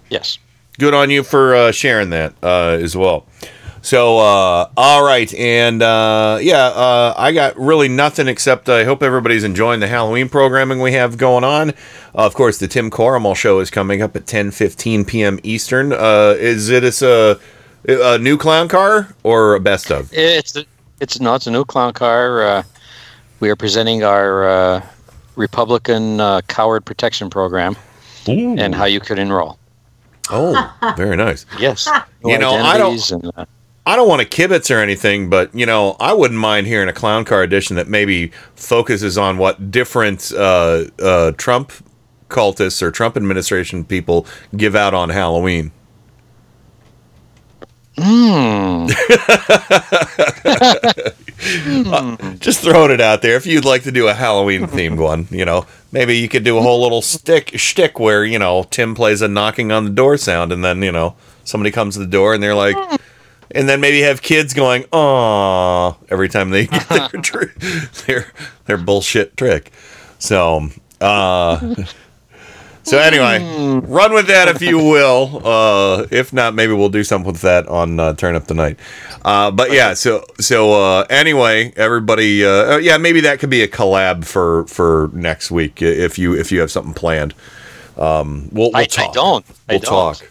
Yes. Good on you for uh, sharing that uh, as well. So, uh, all right, and uh, yeah, uh, I got really nothing except I hope everybody's enjoying the Halloween programming we have going on. Uh, of course, the Tim Corrimal show is coming up at 10:15 p.m. Eastern. Uh, is it it's a, a new clown car or a best of? It's it's no, it's a new clown car. Uh, we are presenting our uh, Republican uh, Coward Protection Program and how you could enroll. Oh, very nice. Yes, You know, I don't- And, I don't want to kibitz or anything, but you know, I wouldn't mind hearing a clown car edition that maybe focuses on what different uh, uh, Trump cultists or Trump administration people give out on Halloween. Hmm. *laughs* Uh, just throwing it out there. If you'd like to do a Halloween themed one, you know, maybe you could do a whole little stick shtick where you know Tim plays a knocking on the door sound, and then you know somebody comes to the door and they're like, and then maybe have kids going "Aw" every time they get their tr- their their bullshit trick. So, uh, so anyway, run with that if you will. Uh, if not, maybe we'll do something with that on uh, Turn Up the Night. Uh, but yeah, so so uh, anyway, everybody, uh, uh, yeah, maybe that could be a collab for for next week if you if you have something planned. Um, we'll, we'll I, talk. I don't. We'll don't. talk.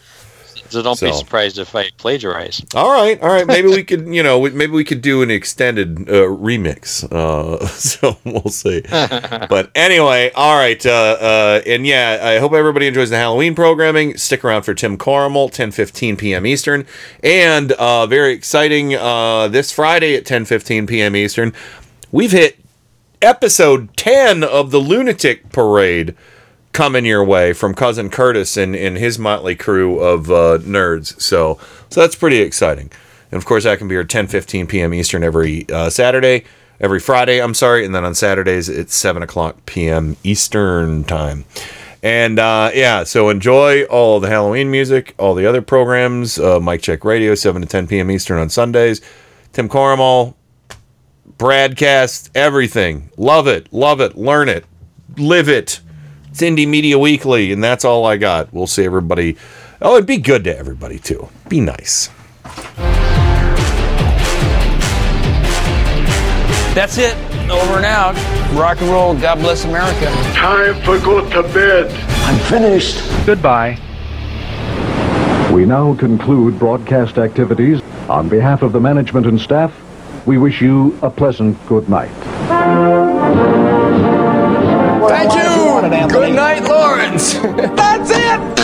So don't be surprised if I plagiarize. All right, all right. Maybe we *laughs* could, you know, maybe we could do an extended uh, remix. Uh, *laughs* so we'll see. *laughs* but anyway, all right. Uh, uh, and yeah, I hope everybody enjoys the Halloween programming. Stick around for Tim Carmel, 10 15 p.m. Eastern. And uh, very exciting uh, this Friday at 10 15 p.m. Eastern, we've hit episode 10 of the Lunatic Parade coming your way from cousin Curtis and, and his motley crew of uh, nerds. So so that's pretty exciting. And of course, that can be heard 10 15 p.m. Eastern every uh, Saturday, every Friday, I'm sorry. And then on Saturdays, it's 7 o'clock p.m. Eastern time. And uh, yeah, so enjoy all the Halloween music, all the other programs. Uh, Mike Check Radio, 7 to 10 p.m. Eastern on Sundays. Tim Corrimal, broadcast, everything. Love it, love it, learn it, live it. It's Indie Media Weekly, and that's all I got. We'll see everybody. Oh, and be good to everybody too. Be nice. That's it. Over and out. Rock and roll. God bless America. Time for go to bed. I'm finished. Goodbye. We now conclude broadcast activities. On behalf of the management and staff, we wish you a pleasant good night. Thank you. Good night, Lawrence. *laughs* That's it.